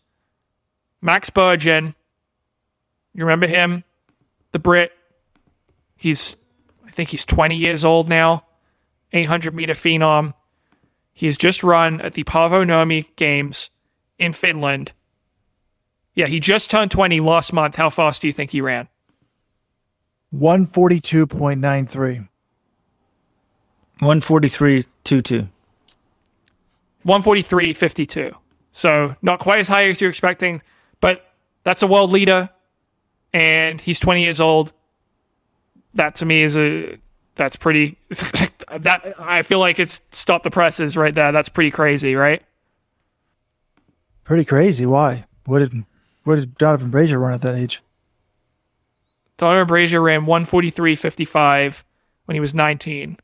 Max Burgin You remember him? The Brit. He's, I think he's 20 years old now. 800 meter phenom. He has just run at the Paavo Nurmi Games in Finland. Yeah, he just turned 20 last month. How fast do you think he ran? 142.93. 143.22. 143.52. So not quite as high as you're expecting, but that's a world leader, and he's 20 years old. That to me is a that's pretty. that I feel like it's stop the presses right there. That's pretty crazy, right? Pretty crazy. Why? What did what did Donavan Brazier run at that age? Donavan Brazier ran 143.55 when he was 19,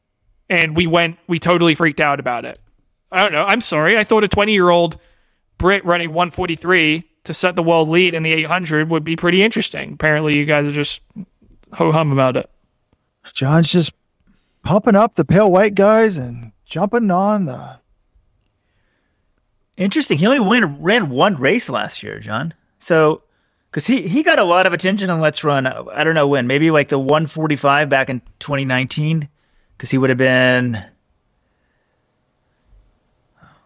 and we went. We totally freaked out about it. I don't know. I'm sorry. I thought a 20 year old Brit running 143 to set the world lead in the 800 would be pretty interesting. Apparently, you guys are just ho hum about it. John's just pumping up the pale white guys and jumping on the. Interesting. He only ran one race last year, John. So, because he, he got a lot of attention on Let's Run. I don't know when, maybe like the 145 back in 2019, because he would have been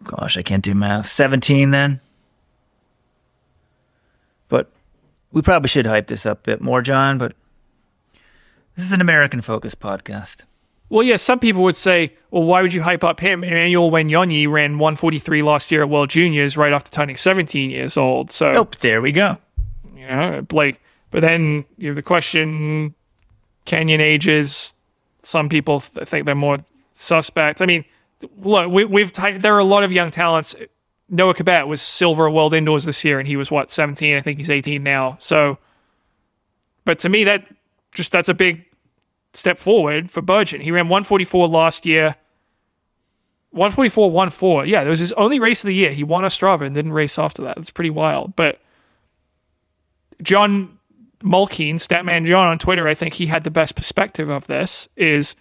gosh, I can't do math. 17 then? But we probably should hype this up a bit more, John, but this is an American focused podcast. Well, yeah, some people would say, well, why would you hype up him? Emmanuel Wanyonyi ran 143 last year at World Juniors right after turning 17 years old. So, nope, there we go. You know, Blake. But then you have the question Kenyan ages. Some people th- think they're more suspect. I mean, look, we, have there are a lot of young talents. Noah Kibet was silver world indoors this year, and he was what 17. I think he's 18 now. So, but to me, that just that's a big step forward for Burgin. He ran 144 last year. 144 1 4. Yeah, it was his only race of the year. He won Ostrava and didn't race after that. That's pretty wild. But Jon Mulkeen, Statman John on Twitter, I think he had the best perspective of this. Is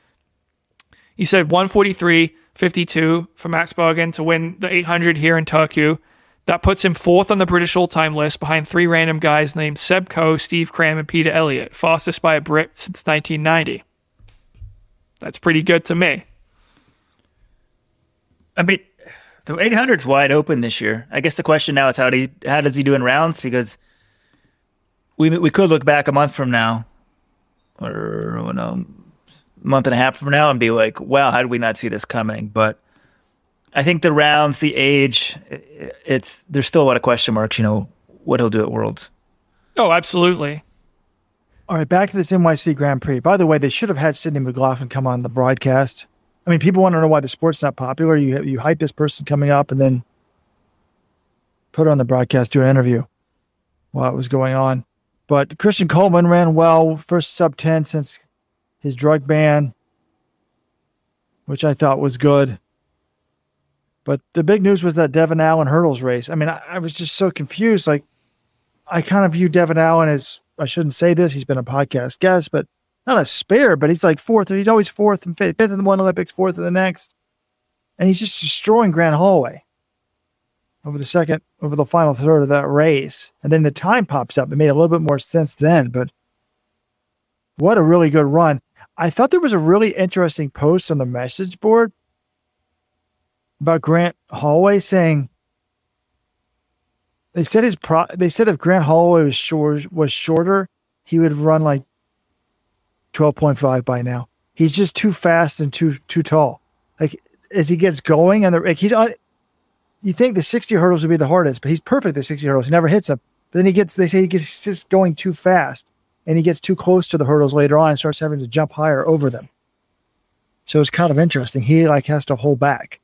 he said 143 52 for Max Burgin to win the 800 here in Turku. That puts him fourth on the British all-time list behind three random guys named Seb Coe, Steve Cram, and Peter Elliott, fastest by a Brit since 1990. That's pretty good to me. I mean, the 800's wide open this year. I guess the question now is how do he, how does he do in rounds? Because we we could look back a month from now, or you know, month and a half from now and be like, wow, how did we not see this coming? But I think the rounds, the age, it's there's still a lot of question marks. You know what he'll do at Worlds. Oh, absolutely. All right, back to this NYC Grand Prix. By the way, they should have had Sydney McLaughlin come on the broadcast. I mean, people want to know why the sport's not popular. You you hype this person coming up and then put her on the broadcast, do an interview while it was going on. But Christian Coleman ran well, first sub ten since his drug ban, which I thought was good. But the big news was that Devon Allen hurdles race. I mean, I, I was just so confused. Like, I kind of view Devon Allen as I shouldn't say this. He's been a podcast guest, but not a spare. But he's like fourth. He's always fourth and fifth, fifth in the one Olympics, fourth in the next, and he's just destroying Grant Holloway over the second, over the final third of that race. And then the time pops up. It made a little bit more sense then, but what a really good run. I thought there was a really interesting post on the message board about Grant Holloway saying they said his pro they said if Grant Holloway was short was shorter, he would run like 12.5 by now. He's just too fast and too too tall. Like as he gets going and the like he's on you think the 60 hurdles would be the hardest, but he's perfect at 60 hurdles. He never hits them. But then he gets they say he gets just going too fast and he gets too close to the hurdles later on and starts having to jump higher over them. So it's kind of interesting. He like has to hold back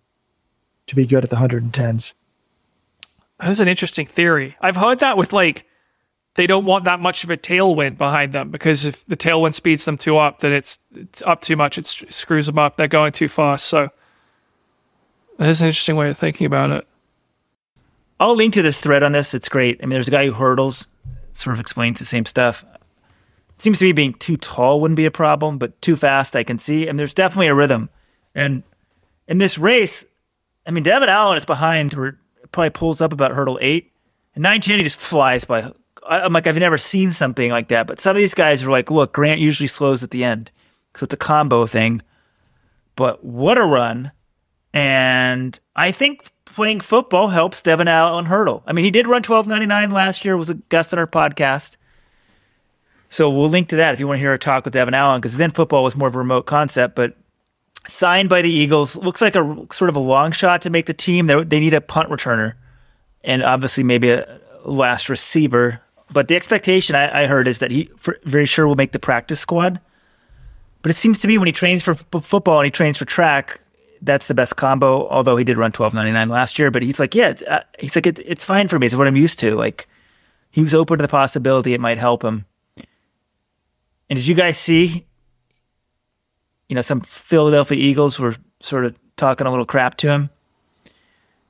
to be good at the 110s. That is an interesting theory. I've heard that with like they don't want that much of a tailwind behind them because if the tailwind speeds them too up, then it's it's up too much. It screws them up. They're going too fast. So that is an interesting way of thinking about it. I'll link to this thread on this. It's great. I mean, there's a guy who hurdles, sort of explains the same stuff seems to me being too tall wouldn't be a problem, but too fast I can see. And there's definitely a rhythm. And in this race, I mean, Devon Allen is behind, probably pulls up about hurdle eight. And 910, he just flies by I'm like, I've never seen something like that. But some of these guys are like, look, Grant usually slows at the end. So it's a combo thing. But what a run. And I think playing football helps Devon Allen hurdle. I mean, he did run 1299 last year, was a guest on our podcast. So we'll link to that if you want to hear a talk with Devon Allen, because then football was more of a remote concept. But signed by the Eagles, looks like a sort of a long shot to make the team. They, they need a punt returner and obviously maybe a last receiver. But the expectation I, I heard is that he for, very sure will make the practice squad. But it seems to me when he trains for f- football and he trains for track, that's the best combo. Although he did run twelve ninety nine last year, but he's like, yeah, uh, he's like, it, it's fine for me. It's what I'm used to. Like he was open to the possibility it might help him. And did you guys see? You know, some Philadelphia Eagles were sort of talking a little crap to him,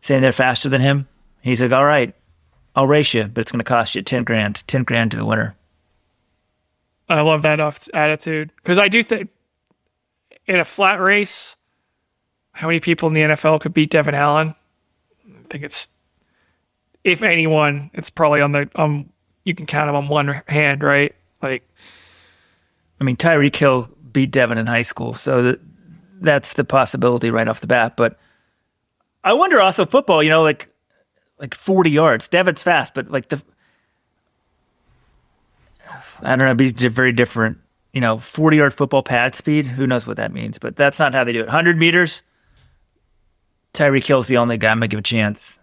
saying they're faster than him. He's like, all right, I'll race you, but it's going to cost you 10 grand, 10 grand to the winner. I love that off- attitude because I do think in a flat race, how many people in the NFL could beat Devon Allen? I think it's, if anyone, it's probably on the um. You can count them on one hand, right? Like, I mean, Tyreek Hill beat Devon in high school, so that, that's the possibility right off the bat. But I wonder also football, you know, like like 40 yards. Devon's fast, but like the I don't know, be very different. You know, 40 yard football pad speed. Who knows what that means? But that's not how they do it. 100 meters. Tyreek Hill's the only guy I'm gonna give a chance.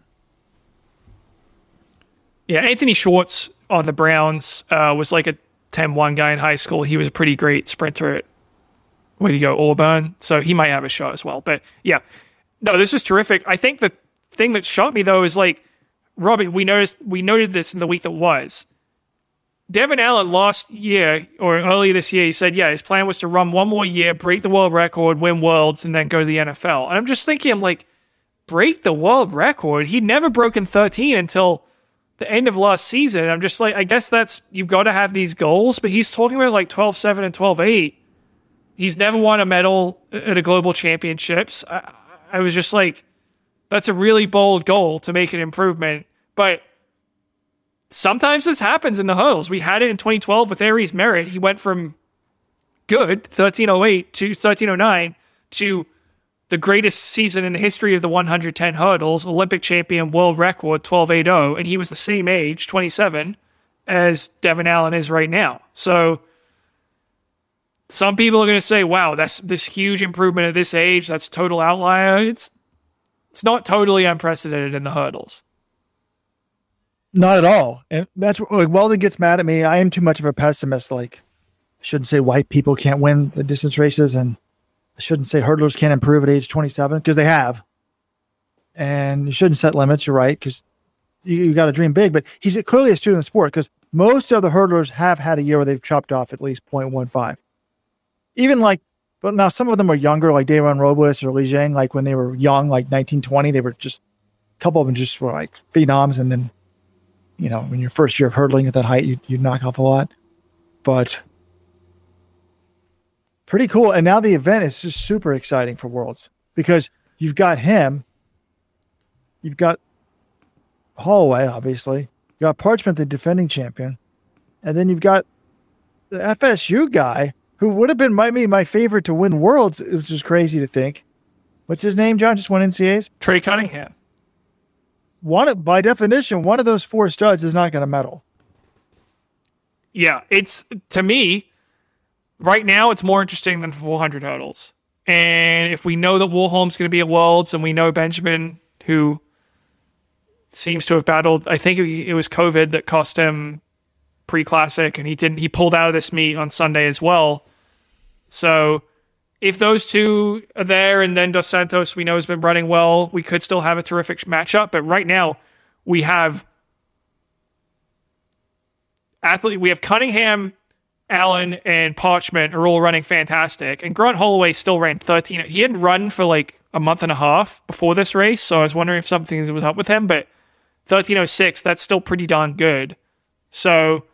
yeah, Anthony Schwartz on the Browns uh, was like a 10-1 guy in high school. He was a pretty great sprinter at where you go Auburn, so he might have a shot as well. But yeah, no, this is terrific. I think the thing that shocked me though is like Robbie. We noticed we noted this in the week that was. Devon Allen last year or earlier this year, he said, yeah, his plan was to run one more year, break the world record, win worlds, and then go to the NFL. And I'm just thinking, I'm like, break the world record? He'd never broken 13 until the end of last season. I'm just like, I guess that's, you've got to have these goals, but he's talking about like 12 7 and 12 8. He's never won a medal at a global championships. I, I was just like, that's a really bold goal to make an improvement. But sometimes this happens in the hurdles. We had it in 2012 with Aries Merritt. He went from good 1308 to 1309 to the greatest season in the history of the 110 hurdles, Olympic champion, world record 1280, and he was the same age, 27, as Devon Allen is right now. So some people are going to say, "Wow, that's this huge improvement at this age. That's total outlier." It's it's not totally unprecedented in the hurdles. Not at all. And that's like Weldon gets mad at me. I am too much of a pessimist. Like, I shouldn't say white people can't win the distance races, and I shouldn't say hurdlers can't improve at age 27 because they have. And you shouldn't set limits. You're right because you, you got to dream big. But he's clearly a student of the sport because most of the hurdlers have had a year where they've chopped off at least 0.15. Even like, but now some of them are younger, like Dayron Robles or Liu Xiang. Like when they were young, like 1920, they were just a couple of them just were like phenoms, and then you know, in your first year of hurdling at that height, you, you knock off a lot. But pretty cool. And now the event is just super exciting for Worlds because you've got him, you've got Holloway, obviously, you got Parchment, the defending champion, and then you've got the FSU guy who would have been might be my favorite to win Worlds. It was just crazy to think. What's his name, John? Just won NCAs. Trey Cunningham. One by definition, one of those four studs is not going to medal. Yeah, it's to me right now. It's more interesting than 400 hurdles. And if we know that Warholm's going to be at Worlds, and we know Benjamin, who seems to have battled, I think it was COVID that cost him pre-classic, and he didn't. He pulled out of this meet on Sunday as well. So if those two are there, and then Dos Santos we know has been running well, we could still have a terrific matchup. But right now, we have athlete. We have Cunningham, Allen, and Parchment are all running fantastic, and Grant Holloway still ran 13. He hadn't run for like a month and a half before this race, so I was wondering if something was up with him. But 1306, that's still pretty darn good. So,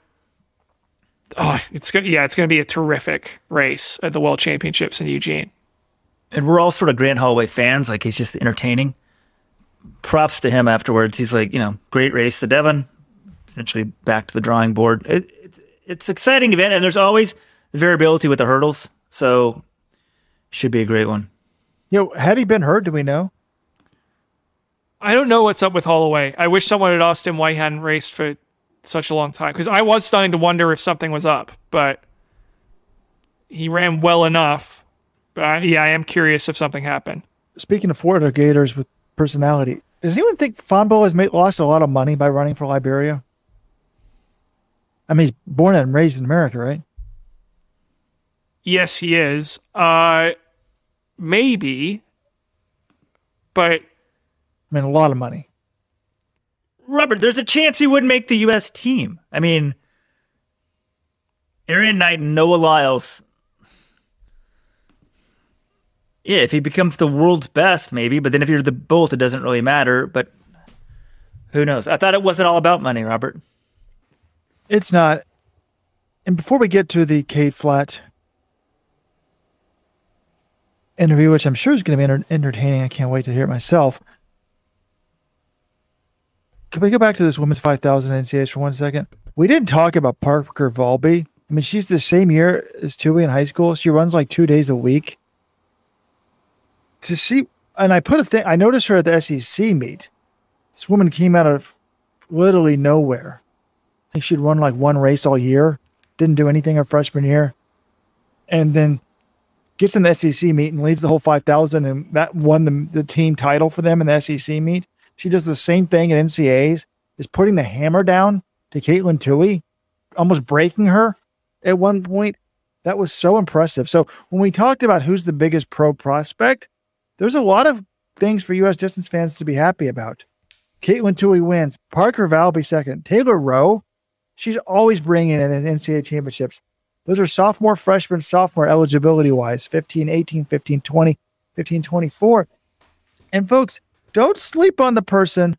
oh, it's good. Yeah, it's going to be a terrific race at the World Championships in Eugene. and we're all sort of Grant Holloway fans. Like he's just entertaining. Props to him afterwards. He's like, you know, great race to Devon. essentially back to the drawing board. It, it's it's exciting event, and there's always the variability with the hurdles, so should be a great one. Yo, had he been hurt? Do we know? I don't know what's up with Holloway. I wish someone had asked him why he hadn't raced for such a long time because I was starting to wonder if something was up, but he ran well enough. But yeah, I am curious if something happened. Speaking of Florida Gators with personality, does anyone think Fonbo has made, lost a lot of money by running for Liberia? I mean, he's born and raised in America, right? Yes, he is. Uh, maybe, but I mean, a lot of money. Robert, there's a chance he would make the U.S. team. I mean, Aaron Knight and Noah Lyles. Yeah, if he becomes the world's best, maybe. But then if you're the both, it doesn't really matter. But who knows? I thought it wasn't all about money, Robert. It's not. And before we get to the Cade Flatt interview, which I'm sure is going to be enter- entertaining, I can't wait to hear it myself. Can we go back to this women's 5,000 NCAAs for one second? We didn't talk about Parker Valby. I mean, she's the same year as Tuohy in high school. She runs like two days a week. To see, and I put a thing, I noticed her at the SEC meet. This woman came out of literally nowhere. I think she'd run like one race all year, didn't do anything her freshman year, and then gets in the SEC meet and leads the whole 5,000, and that won the, the team title for them in the SEC meet. She does the same thing at NCAAs, is putting the hammer down to Katelyn Tuohy, almost breaking her at one point. That was so impressive. So when we talked about who's the biggest pro prospect, there's a lot of things for U.S. distance fans to be happy about. Katelyn Tuohy wins. Parker Valby second. Taylor Roe, she's always bringing in at NCAA championships. Those are sophomore, freshman, sophomore eligibility wise 15, 18, 15, 20, 15, 24. And folks, don't sleep on the person.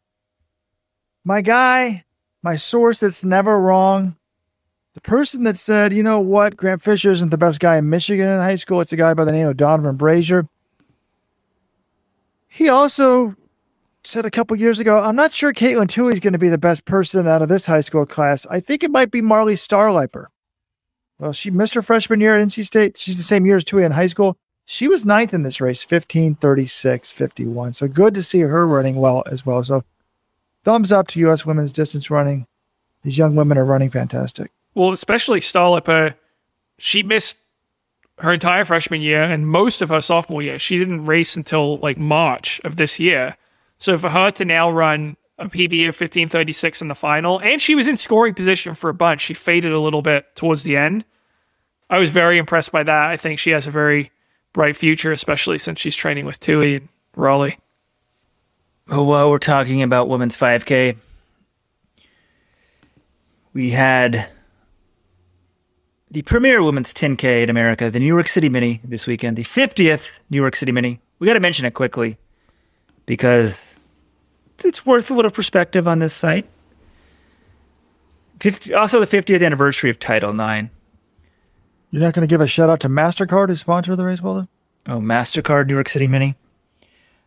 My guy, my source that's never wrong, the person that said, you know what, Grant Fisher isn't the best guy in Michigan in high school. It's a guy by the name of Donavan Brazier. He also said a couple years ago, I'm not sure Katelyn Tuohy is going to be the best person out of this high school class. I think it might be Marley Starliper. Well, she missed her freshman year at NC State. She's the same year as Tuohy in high school. She was ninth in this race, 15, 36, 51. So good to see her running well as well. So thumbs up to U.S. women's distance running. These young women are running fantastic. Well, especially Starliper, she missed her entire freshman year and most of her sophomore year. She didn't race until like March of this year. So for her to now run a PB of 1536 in the final, and she was in scoring position for a bunch. She faded a little bit towards the end. I was very impressed by that. I think she has a very bright future, especially since she's training with Tuohy and Raleigh. Well, while we're talking about women's 5K, we had the premier women's 10K in America, the New York City Mini this weekend, the 50th New York City Mini. We got to mention it quickly because it's worth a little perspective on this site. 50, also, the 50th anniversary of Title IX. You're not going to give a shout out to MasterCard who sponsored the race, Wilder? Oh, MasterCard New York City Mini.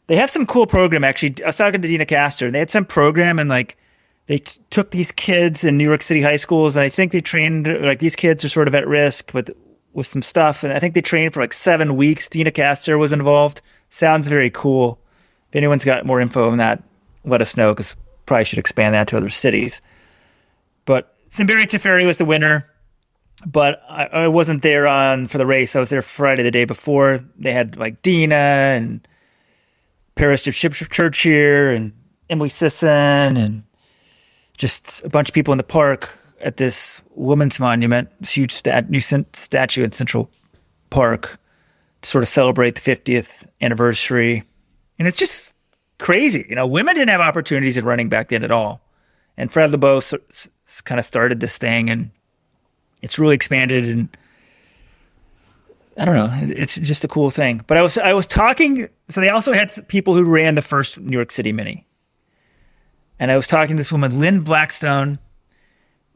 They have some cool program, actually. I was talking to Deena Kastor, and they had some program, and like, they t- took these kids in New York City high schools, and I think they trained like these kids are sort of at risk with with some stuff, and I think they trained for like seven weeks. Deena Kastor was involved. Sounds very cool. If anyone's got more info on that, let us know because probably should expand that to other cities. But Senbere Teferi was the winner, but I, I, wasn't there on for the race. I was there Friday the day before. They had like Deena and Peres Jepchirchir and Emily Sisson and just a bunch of people in the park at this woman's monument, this huge stat- new statue in Central Park to sort of celebrate the 50th anniversary. And it's just crazy. You know, women didn't have opportunities in running back then at all. And Fred Lebow s- s- kind of started this thing and it's really expanded and I don't know. It's just a cool thing. But I was I was talking. So they also had people who ran the first New York City Mini, and I was talking to this woman, Lynn Blackstone.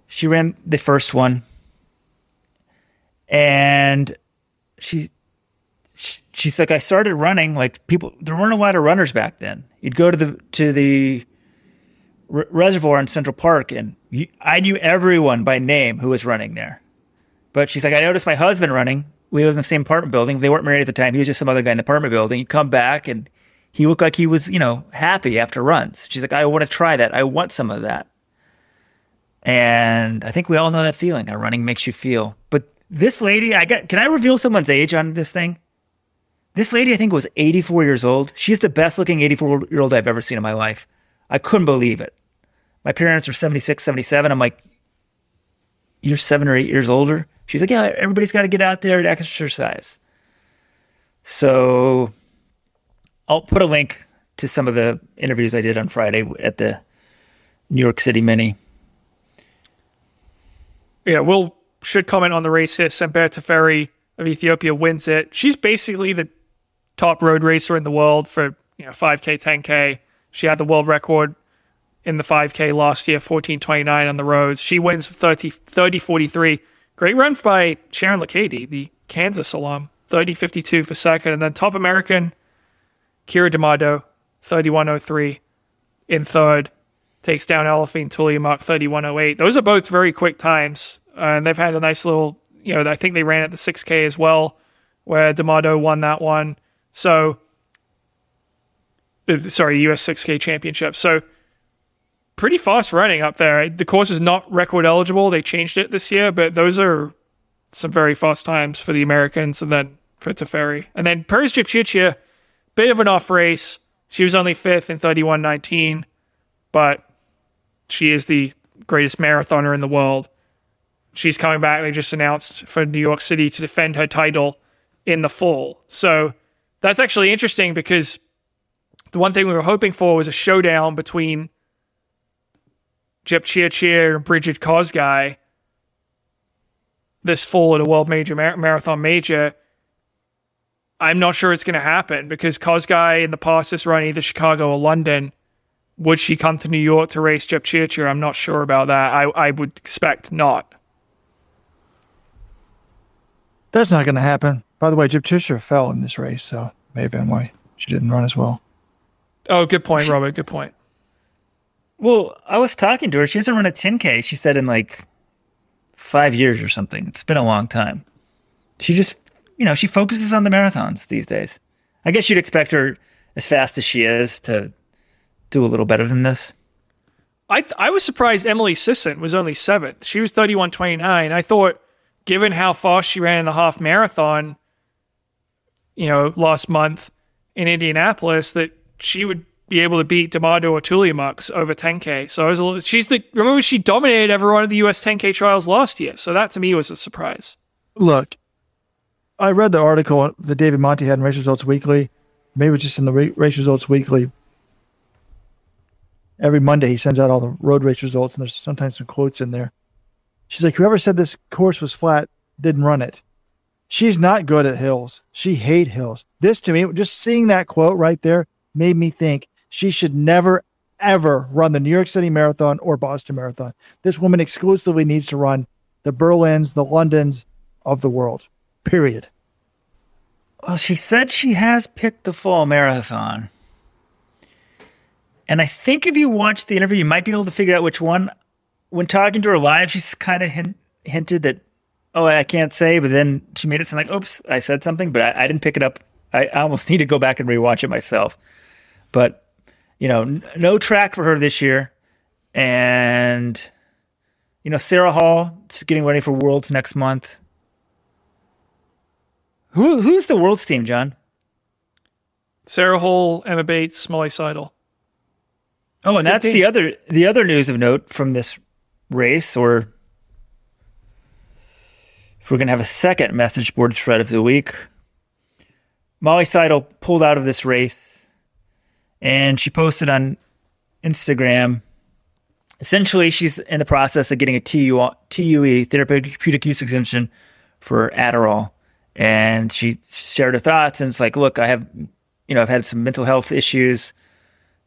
She ran the first one, and she, she she's like, I started running like people. There weren't a lot of runners back then. You'd go to the to the R- reservoir in Central Park, and you, I knew everyone by name who was running there. But she's like, I noticed my husband running. We lived in the same apartment building. They weren't married at the time. He was just some other guy in the apartment building. He'd come back and he looked like he was, you know, happy after runs. She's like, I want to try that. I want some of that. And I think we all know that feeling how running makes you feel. But this lady, I got, can I reveal someone's age on this thing? This lady, I think, was 84 years old. She's the best looking 84 year old I've ever seen in my life. I couldn't believe it. My parents are 76, 77. I'm like, you're seven or eight years older? She's like, yeah, everybody's got to get out there and exercise. So I'll put a link to some of the interviews I did on Friday at the New York City Mini. Yeah, we'll should comment on the race here. Senbere Teferi of Ethiopia wins it. She's basically the top road racer in the world for you know 5K, 10K. She had the world record in the 5K last year, 14:29 on the roads. She wins 30 30 43. Great run by Sharon Lokedi, the Kansas alum. 30 52 for second. And then top American, Keira D'Amato, 3103 in third. Takes down Aliphine Tuliamuk, 3108. Those are both very quick times. Uh, and they've had a nice little, you know, I think they ran at the 6K as well, where D'Amato won that one. So, uh, sorry, US 6K championship. So, pretty fast running up there. The course is not record eligible. They changed it this year, but those are some very fast times for the Americans and then for Teferi. And then Peres Jepchirchir, bit of an off race. She was only fifth in 31.19, but she is the greatest marathoner in the world. She's coming back. They just announced for New York City to defend her title in the fall. So that's actually interesting because the one thing we were hoping for was a showdown between Jepchirchir and Brigid Kosgei this fall at a world major mar- marathon major. I'm not sure it's going to happen because Kosgei in the past has run either Chicago or London. Would she come to New York to race Jepchirchir? I'm not sure about that. I, I would expect not. That's not going to happen. By the way, Jepchirchir fell in this race, so may have been why she didn't run as well. Oh, good point, Robert. Good point. Well, I was talking to her. She hasn't run a 10K, she said, in like five years or something. It's been a long time. She just, you know, she focuses on the marathons these days. I guess you'd expect her, as fast as she is, to do a little better than this. I I was surprised Emily Sisson was only seventh. She was thirty one twenty nine. I thought, given how fast she ran in the half marathon, you know, last month in Indianapolis, that she would be able to beat D'Amato or Tuliamuk over 10k. So I was a little, she's the remember she dominated everyone at the US 10k trials last year. So that to me was a surprise. Look, I read the article that David Monti had in Race Results Weekly. Maybe it was just in the Race Results Weekly. Every Monday he sends out all the road race results, and there's sometimes some quotes in there. She's like, "Whoever said this course was flat didn't run it." She's not good at hills. She hate hills. This to me, just seeing that quote right there made me think she should never, ever run the New York City Marathon or Boston Marathon. This woman exclusively needs to run the Berlins, the Londons of the world, period. Well, she said she has picked the fall marathon. And I think if you watch the interview, you might be able to figure out which one. When talking to her live, she's kind of hint, hinted that, oh, I can't say, but then she made it sound like, oops, I said something, but I, I didn't pick it up. I, I almost need to go back and rewatch it myself. But you know, n- no track for her this year. And, you know, Sarah Hall is getting ready for Worlds next month. Who Who's the Worlds team, John? Sarah Hall, Emma Bates, Molly Seidel. Oh, and that's the other the other news of note from this race, or if we're gonna have a second message board thread of the week. Molly Seidel pulled out of this race and she posted on Instagram. Essentially, she's in the process of getting a TU, TUE therapeutic use exemption for Adderall, and she shared her thoughts. And it's like, look, I have, you know, I've had some mental health issues.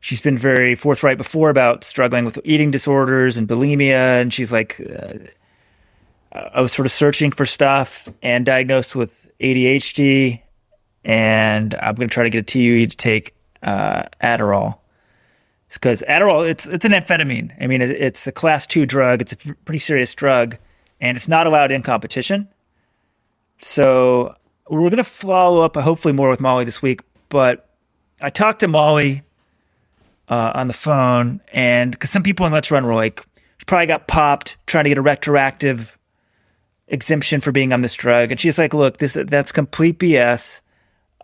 She's been very forthright before about struggling with eating disorders and bulimia, and she's like, uh, I was sort of searching for stuff and diagnosed with ADHD, and I'm going to try to get a TUE to take uh, Adderall. because Adderall it's it's an amphetamine. I mean, it's a class two drug. It's a pretty serious drug, and it's not allowed in competition. So we're going to follow up, hopefully, more with Molly this week. But I talked to Molly uh, on the phone, and because some people in Let's Run were like, probably got popped trying to get a retroactive exemption for being on this drug, and she's like, "Look, this that's complete BS."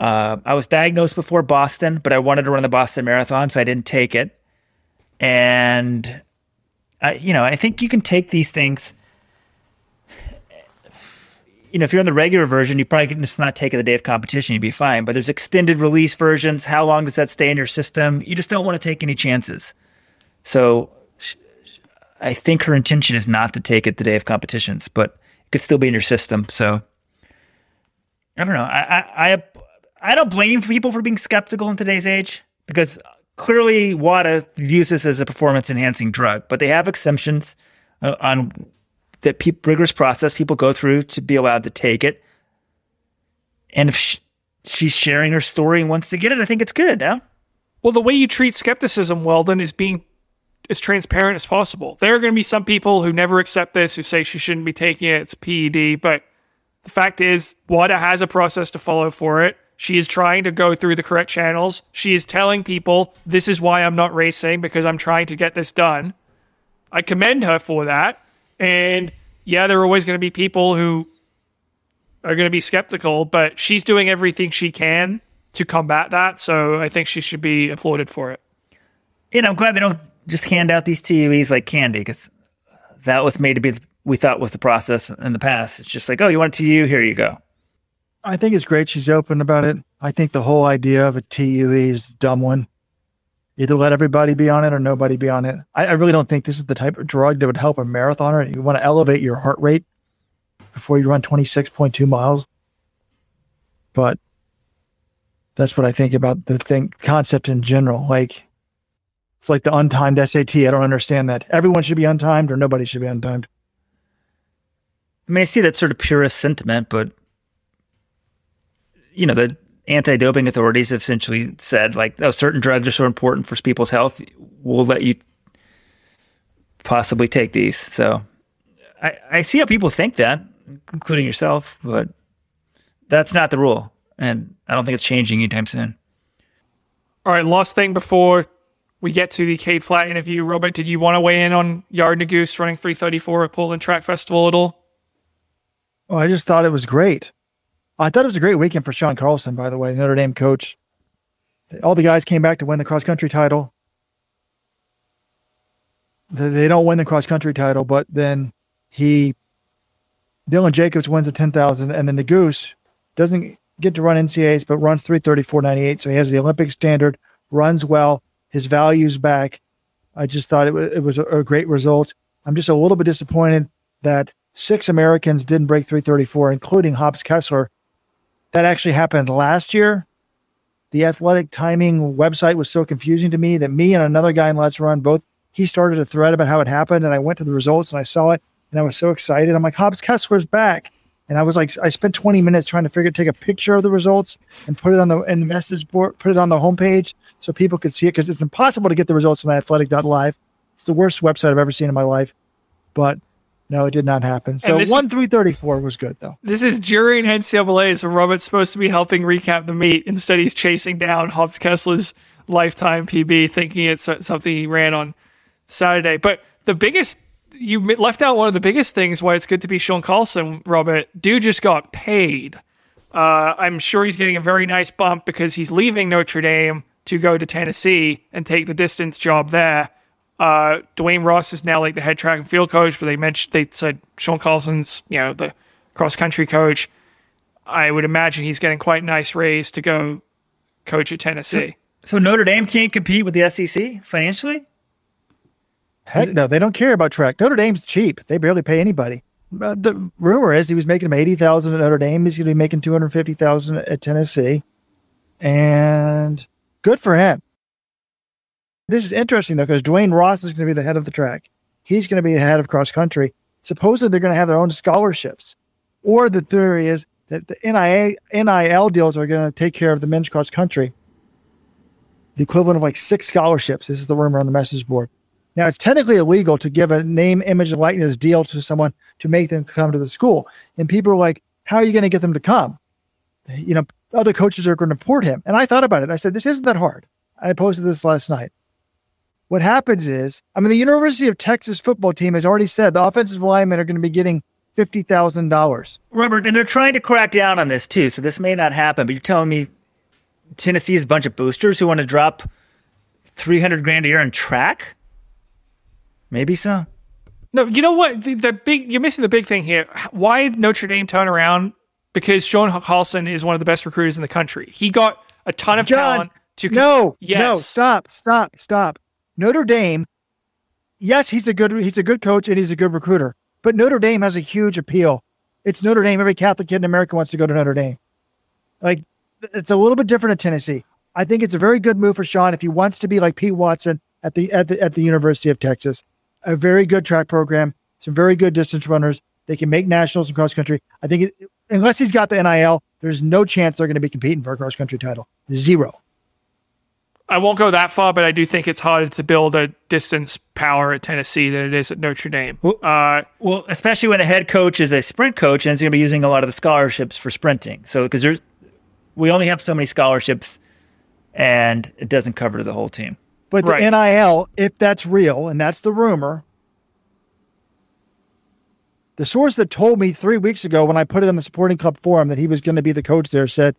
Uh, I was diagnosed before Boston, but I wanted to run the Boston Marathon, so I didn't take it. And I, you know, I think you can take these things. You know, if you're on the regular version, you probably can just not take it the day of competition. You'd be fine. But there's extended release versions. How long does that stay in your system? You just don't want to take any chances. So I think her intention is not to take it the day of competitions, but it could still be in your system. So I don't know. I I I, I don't blame people for being skeptical in today's age because clearly WADA views this as a performance enhancing drug, but they have exemptions uh, on that pe- rigorous process people go through to be allowed to take it. And if she, she's sharing her story and wants to get it, I think it's good. Well, the way you treat skepticism, Weldon, is being as transparent as possible. There are going to be some people who never accept this, who say she shouldn't be taking it. It's PED, but the fact is, WADA has a process to follow for it. She is trying to go through the correct channels. She is telling people, this is why I'm not racing because I'm trying to get this done. I commend her for that. And yeah, there are always going to be people who are going to be skeptical, but she's doing everything she can to combat that. So I think she should be applauded for it. And I'm glad they don't just hand out these TUEs like candy because that was made to be, we thought was the process in the past. It's just like, oh, you want a TU? Here you go. I think it's great she's open about it. I think the whole idea of a TUE is a dumb one. Either let everybody be on it or nobody be on it. I, I really don't think this is the type of drug that would help a marathoner. You want to elevate your heart rate before you run 26.2 miles. But that's what I think about the thing concept in general. Like it's like the untimed SAT. I don't understand that. Everyone should be untimed or nobody should be untimed. I mean, I see that sort of purist sentiment, but you know, the anti-doping authorities have essentially said like, oh, certain drugs are so important for people's health, we'll let you possibly take these. So I, I see how people think that, including yourself, but that's not the rule. And I don't think it's changing anytime soon. All right, last thing before we get to the Cade Flatt interview, Robert, did you want to weigh in on Yared Nuguse running 334 at Portland Track Festival at all? Oh, I just thought it was great. I thought it was a great weekend for Sean Carlson, by the way, Notre Dame coach. All the guys came back to win the cross country title. They don't win the cross country title, but then he, Dylan Jacobs wins the 10,000, and then the Goose doesn't get to run NCAAs, but runs 334.98. So he has the Olympic standard, runs well, his value's back. I just thought it, was, it was a, a great result. I'm just a little bit disappointed that six Americans didn't break 334, including Hobbs Kessler, that actually happened last year. The athletic timing website was so confusing to me that me and another guy in Let's Run both he started a thread about how it happened, and I went to the results and I saw it, and I was so excited. I'm like, Hobbs Kessler's back. And I was like, I spent 20 minutes trying to figure, take a picture of the results and put it on the the message board, put it on the homepage so people could see it because it's impossible to get the results from athletic.live. It's the worst website I've ever seen in my life. But no, it did not happen. So one three thirty four was good though. This is during NCAA, so Robert's supposed to be helping recap the meet. Instead, he's chasing down Hobbs Kessler's lifetime PB, thinking it's something he ran on Saturday. But the biggest you left out one of the biggest things why it's good to be Sean Carlson, Robert. Dude just got paid. Uh, I'm sure he's getting a very nice bump because he's leaving Notre Dame to go to Tennessee and take the distance job there. Uh, Duane Ross is now like the head track and field coach, but they mentioned they said Sean Carlson's, you know, the cross country coach. I would imagine he's getting quite a nice raise to go coach at Tennessee. So, so Notre Dame can't compete with the SEC financially? Heck no, they don't care about track. Notre Dame's cheap. They barely pay anybody. But the rumor is he was making eighty thousand at Notre Dame. He's going to be making two hundred fifty thousand at Tennessee, and good for him. This is interesting though, because Duane Ross is going to be the head of the track. He's going to be the head of cross country. Supposedly they're going to have their own scholarships. Or the theory is that the NIL deals are going to take care of the men's cross country. the equivalent of like six scholarships. This is the rumor on the message board. Now, it's technically illegal to give a name, image, and likeness deal to someone to make them come to the school. And people are like, how are you going to get them to come? You know, other coaches are going to report him. And I thought about it. I said, this isn't that hard. I posted this last night. What happens is, I mean, the University of Texas football team has already said the offensive linemen are going to be getting fifty thousand dollars. Robert, and they're trying to crack down on this too, so this may not happen. But you're telling me Tennessee is a bunch of boosters who want to drop three hundred grand a year in track? Maybe so. No, you know what? The, the big you're missing the big thing here. Why did Notre Dame turn around? Because Sean Carlson is one of the best recruiters in the country. He got a ton of John, talent to no, yes. no, stop, stop, stop. Notre Dame, yes, he's a good he's a good coach and he's a good recruiter, but Notre Dame has a huge appeal. It's Notre Dame. Every Catholic kid in America wants to go to Notre Dame. Like it's a little bit different at Tennessee. I think it's a very good move for Sean if he wants to be like Pete Watson at the at the at the University of Texas. A very good track program, some very good distance runners. They can make nationals in cross country. I think it, unless he's got the NIL, there's no chance they're going to be competing for a cross country title. Zero. I won't go that far, but I do think it's harder to build a distance power at Tennessee than it is at Notre Dame. Uh, Well, especially when the head coach is a sprint coach and is going to be using a lot of the scholarships for sprinting. So because there's we only have so many scholarships, and it doesn't cover the whole team. But the NIL, if that's real, and that's the rumor, the source that told me three weeks ago when I put it on the supporting club forum that he was going to be the coach there said,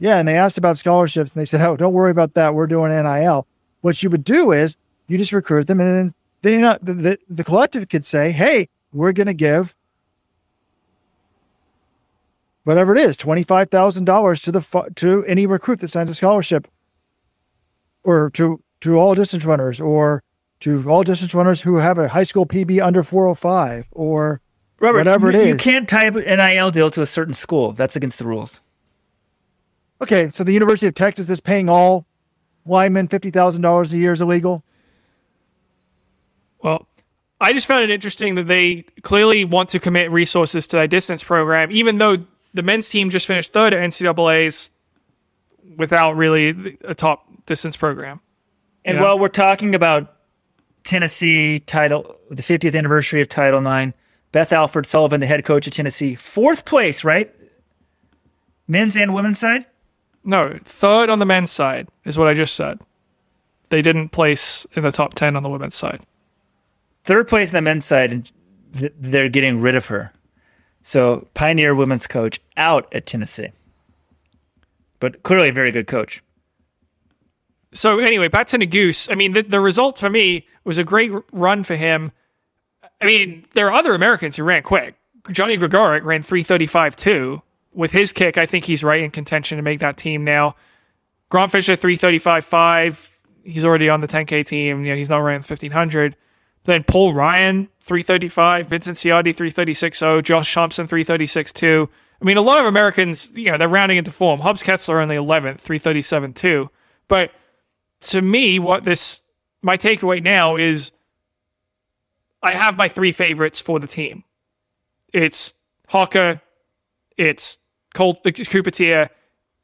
Yeah. And they asked about scholarships and they said, Oh, don't worry about that. We're doing NIL. What you would do is you just recruit them and then they not the, the, collective could say, Hey, we're going to give whatever it is, $25,000 to the, to any recruit that signs a scholarship or to to all distance runners or to all distance runners who have a high school PB under 405 or Robert, Whatever you, it you is. can't tie an NIL deal to a certain school. That's against the rules. Okay so the University of Texas is paying all linemen $50,000 a year is illegal Well, I just found it interesting that they clearly want to commit resources to that distance program, even though the men's team just finished third at NCAA's without really a top distance program. And Yeah. while we're talking about Tennessee title, the 50th anniversary of Title IX, Beth Alford Sullivan, the head coach of Tennessee, fourth place, right? Men's and women's side. No, third on the men's side is what I just said. They didn't place in the top 10 on the women's side. third place in the men's side, and th- they're getting rid of her. So Pioneer women's coach out at Tennessee, but clearly a very good coach. So anyway, back to Nuguse. I mean, the, the result for me was a great run for him. I mean, there are other Americans who ran quick. Johnny Gregoric ran 335 too. With his kick, I think he's right in contention to make that team now. Grant Fisher 335 5. He's already on the 10K team. You know, he's not running 1500. Then Paul Ryan 335, Vincent Ciattei 336 Josh Thompson 336 2. I mean, a lot of Americans, you know, they're rounding into form. Hobbs Kessler on the 11th, 337 2. But to me, what this my takeaway now is I have my three favorites for the team. It's Hocker, it's Colt it's Cooper Teare,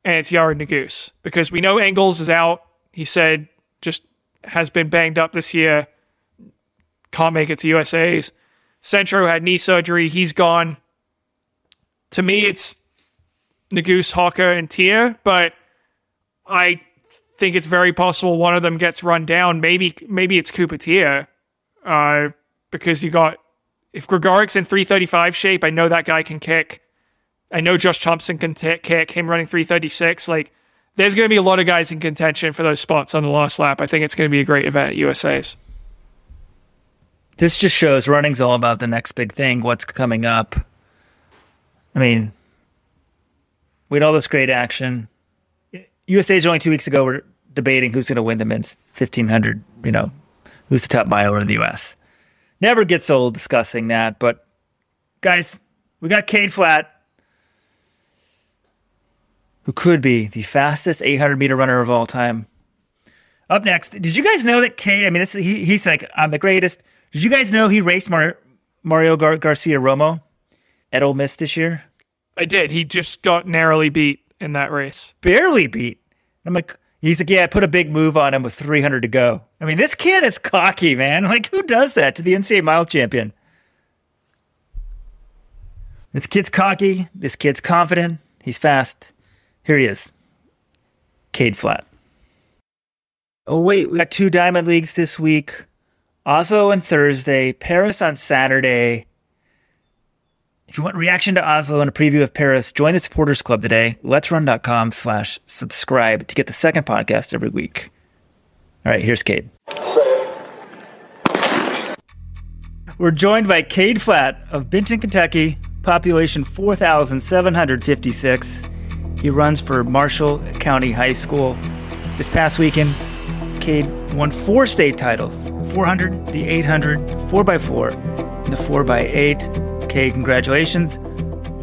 and it's Yared Nuguse. Because we know Engels is out. He said just has been banged up this year. Can't make it to USA's. Centro had knee surgery. He's gone. To me, it's Nuguse, Hocker, and Teare, but I think it's very possible one of them gets run down. Maybe maybe it's Cooper Teare, uh, because you got if Gregoric's in 335 shape, I know that guy can kick. I know Josh Thompson can t- kick. Him running 336, like there's going to be a lot of guys in contention for those spots on the last lap. I think it's going to be a great event at USA's. This just shows running's all about the next big thing, what's coming up. I mean, we had all this great action. USA's only two weeks ago were debating who's going to win the men's 1500, you know, who's the top miler in the US. Never gets old discussing that, but guys, we got Cade Flatt, who could be the fastest 800 meter runner of all time. Up next, did you guys know that Cade? I mean, this he, he's like I'm the greatest. Did you guys know he raced Mar- Mario Gar- Garcia Romo at Ole Miss this year? I did. He just got narrowly beat in that race. Barely beat. I'm like, He's like, yeah, I put a big move on him with 300 to go. I mean, this kid is cocky, man. Like, who does that to the NCAA mile champion? This kid's cocky. This kid's confident. He's fast. Here he is. Cade Flatt. Oh, wait. We got two Diamond Leagues this week Oslo on Thursday, Paris on Saturday. If you want reaction to Oslo and a preview of Paris, join the supporters club today. Let'srun.com slash subscribe to get the second podcast every week. All right, here's Cade. We're joined by Cade Flatt of Benton, Kentucky, population 4,756. He runs for Marshall County High School. This past weekend, Cade won four state titles 400, the 800, 4x4, and the 4x8. Okay, congratulations.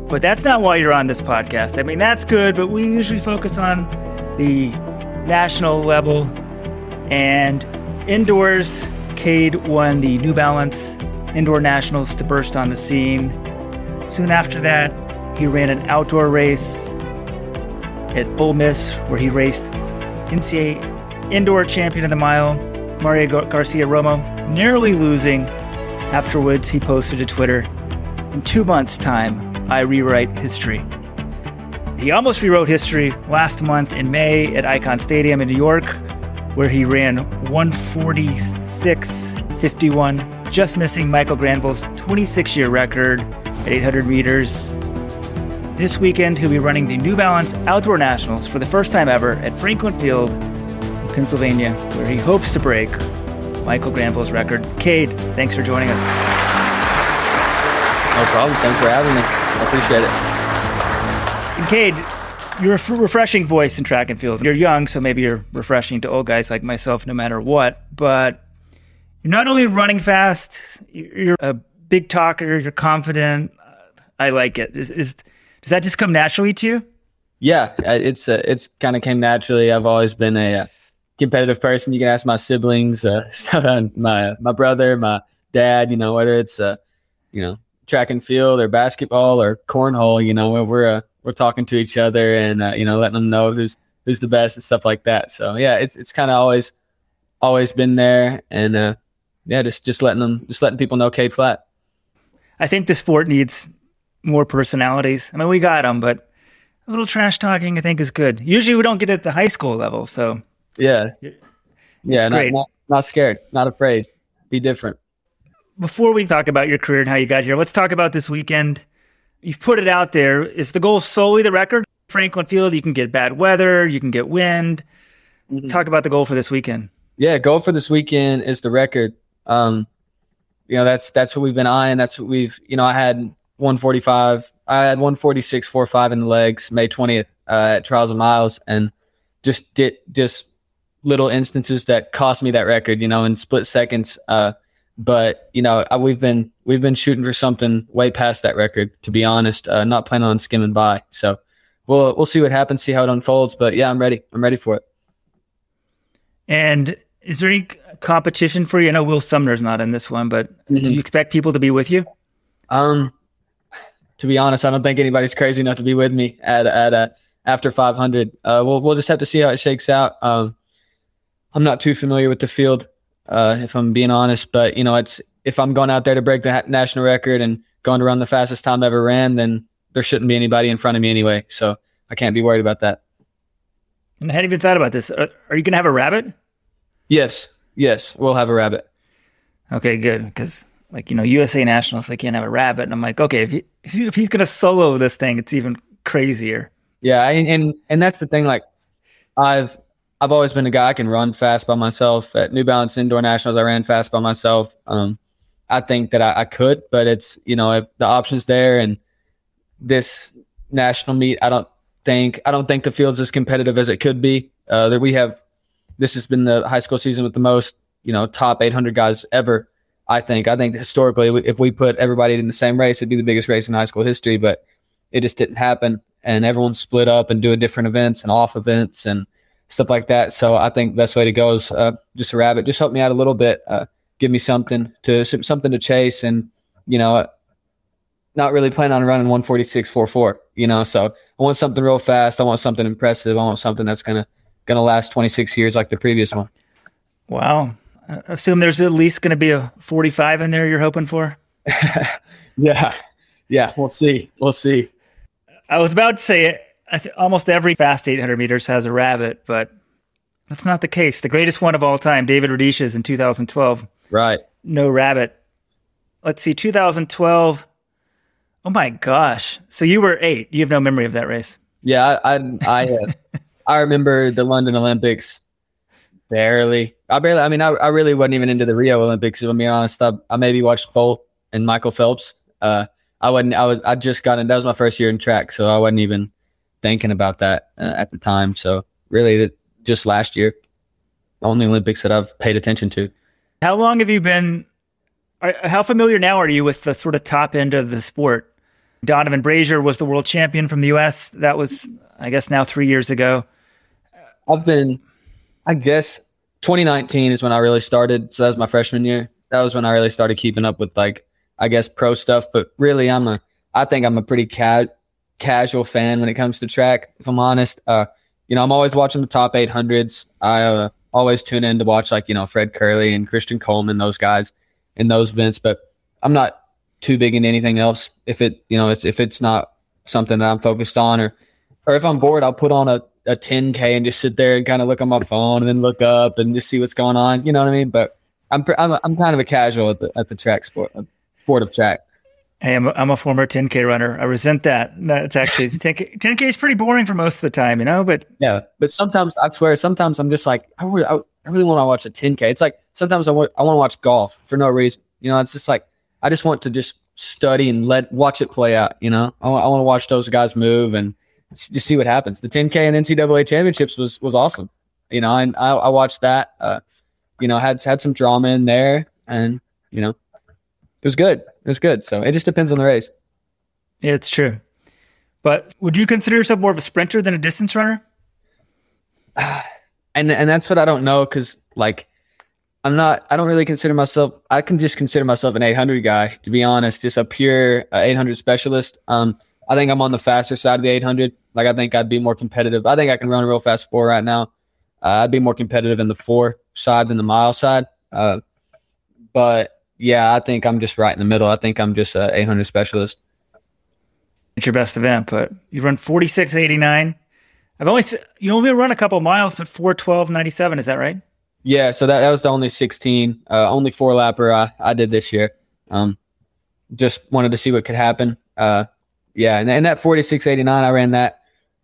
But that's not why you're on this podcast. I mean, that's good, but we usually focus on the national level. And indoors, Cade won the New Balance Indoor Nationals to burst on the scene. Soon after that, he ran an outdoor race at Ole Miss where he raced NCAA indoor champion of the mile, Mario Garcia Romo, narrowly losing. Afterwards, he posted to Twitter, In two months' time, I rewrite history. He almost rewrote history last month in May at Icahn Stadium in New York, where he ran 146.51, just missing Michael Granville's 26 year record at 800 meters. This weekend, he'll be running the New Balance Outdoor Nationals for the first time ever at Franklin Field in Pennsylvania, where he hopes to break Michael Granville's record. Cade, thanks for joining us. No problem. Thanks for having me. I appreciate it. And Cade, you're a f- refreshing voice in track and field. You're young, so maybe you're refreshing to old guys like myself, no matter what. But you're not only running fast, you're a big talker, you're confident. I like it. Is, is does that just come naturally to you? Yeah, it's uh, it's kind of came naturally. I've always been a uh, competitive person. You can ask my siblings, uh, my my brother, my dad. You know, whether it's uh, you know track and field or basketball or cornhole. You know, where we're uh, we're talking to each other and uh, you know letting them know who's who's the best and stuff like that. So yeah, it's it's kind of always always been there, and uh, yeah, just just letting them just letting people know Cade Flatt. I think the sport needs more personalities. I mean, we got them, but a little trash talking, I think, is good. Usually, we don't get it at the high school level, so yeah, yeah, not, not, not scared, not afraid. Be different. Before we talk about your career and how you got here, let's talk about this weekend. You've put it out there. Is the goal solely the record? Franklin Field, you can get bad weather, you can get wind. Mm-hmm. Talk about the goal for this weekend. Yeah, goal for this weekend is the record. Um, you know, that's that's what we've been eyeing. That's what we've, you know, I had 145. I had 146.45 in the legs May 20th uh, at Trials of Miles, and just did just little instances that cost me that record, you know, in split seconds. Uh, but you know, I, we've been we've been shooting for something way past that record. To be honest, uh, not planning on skimming by. So we'll we'll see what happens, see how it unfolds. But yeah, I'm ready. I'm ready for it. And is there any competition for you? I know Will Sumner's not in this one, but mm-hmm. do you expect people to be with you? Um, to be honest, I don't think anybody's crazy enough to be with me at at uh, after 500. Uh, we'll we'll just have to see how it shakes out. Um, I'm not too familiar with the field, uh, if I'm being honest. But you know, it's if I'm going out there to break the national record and going to run the fastest time I ever ran, then there shouldn't be anybody in front of me anyway. So I can't be worried about that. And I hadn't even thought about this. Are, are you going to have a rabbit? Yes, yes, we'll have a rabbit. Okay, good. Because like you know, USA Nationals they can't have a rabbit, and I'm like, okay, if he if he's going to solo this thing, it's even crazier. Yeah, and, and and that's the thing. Like, I've I've always been a guy I can run fast by myself. At New Balance Indoor Nationals, I ran fast by myself. Um, I think that I, I, could, but it's you know if the options there and this national meet, I don't think I don't think the field's as competitive as it could be. Uh, that we have, this has been the high school season with the most you know top 800 guys ever. I think I think historically, if we put everybody in the same race, it'd be the biggest race in high school history. But it just didn't happen, and everyone split up and doing different events and off events and stuff like that. So I think best way to go is uh, just a rabbit. Just help me out a little bit. Uh, give me something to something to chase, and you know, not really planning on running 146 44. You know, so I want something real fast. I want something impressive. I want something that's gonna to last 26 years like the previous one. Wow. I assume there's at least going to be a 45 in there you're hoping for? yeah. Yeah. We'll see. We'll see. I was about to say th- almost every fast 800 meters has a rabbit, but that's not the case. The greatest one of all time, David Rudisha's in 2012. Right. No rabbit. Let's see, 2012. Oh my gosh. So you were eight. You have no memory of that race. Yeah, I I I, uh, I remember the London Olympics barely. I barely. I mean, I, I really wasn't even into the Rio Olympics. If I'm being honest, I, I maybe watched Bolt and Michael Phelps. Uh, I wasn't. I was. I just got in. That was my first year in track, so I wasn't even thinking about that uh, at the time. So really, just last year, only Olympics that I've paid attention to. How long have you been? How familiar now are you with the sort of top end of the sport? Donavan Brazier was the world champion from the U.S. That was, I guess, now three years ago. I've been, I guess, 2019 is when I really started. So that was my freshman year. That was when I really started keeping up with like, I guess, pro stuff. But really, I'm a, I think I'm a pretty ca- casual fan when it comes to track. If I'm honest, uh, you know, I'm always watching the top 800s. I uh, always tune in to watch like you know Fred Kerley and Christian Coleman, those guys in those events. But I'm not too big into anything else. If it, you know, it's, if it's not something that I'm focused on or, or if I'm bored, I'll put on a, a 10k and just sit there and kind of look on my phone and then look up and just see what's going on. You know what I mean? But I'm, I'm, I'm kind of a casual at the, at the track sport, uh, sport of track. Hey, I'm a, I'm a former 10K runner. I resent that. It's actually 10K, 10K is pretty boring for most of the time, you know, but yeah, but sometimes I swear, sometimes I'm just like, I really, I, I really want to watch a 10K. It's like sometimes I want, I want to watch golf for no reason. You know, it's just like, I just want to just study and let watch it play out. You know, I, I want to watch those guys move and just see what happens. The 10K and NCAA championships was was awesome. You know, and I, I watched that. Uh, you know, had had some drama in there, and you know, it was good. It was good. So it just depends on the race. Yeah, it's true. But would you consider yourself more of a sprinter than a distance runner? and and that's what I don't know because like I'm not. I don't really consider myself. I can just consider myself an 800 guy, to be honest. Just a pure uh, 800 specialist. Um, I think I'm on the faster side of the 800. Like I think I'd be more competitive. I think I can run a real fast four right now. Uh, I'd be more competitive in the four side than the mile side. Uh, but yeah, I think I'm just right in the middle. I think I'm just a 800 specialist. It's your best event, but you run 46.89. I've only th- you only run a couple miles, but 412.97. Is that right? Yeah, so that, that was the only 16, uh, only four lapper I, I did this year. Um, just wanted to see what could happen. Uh, yeah, and, and that 46.89, I ran that.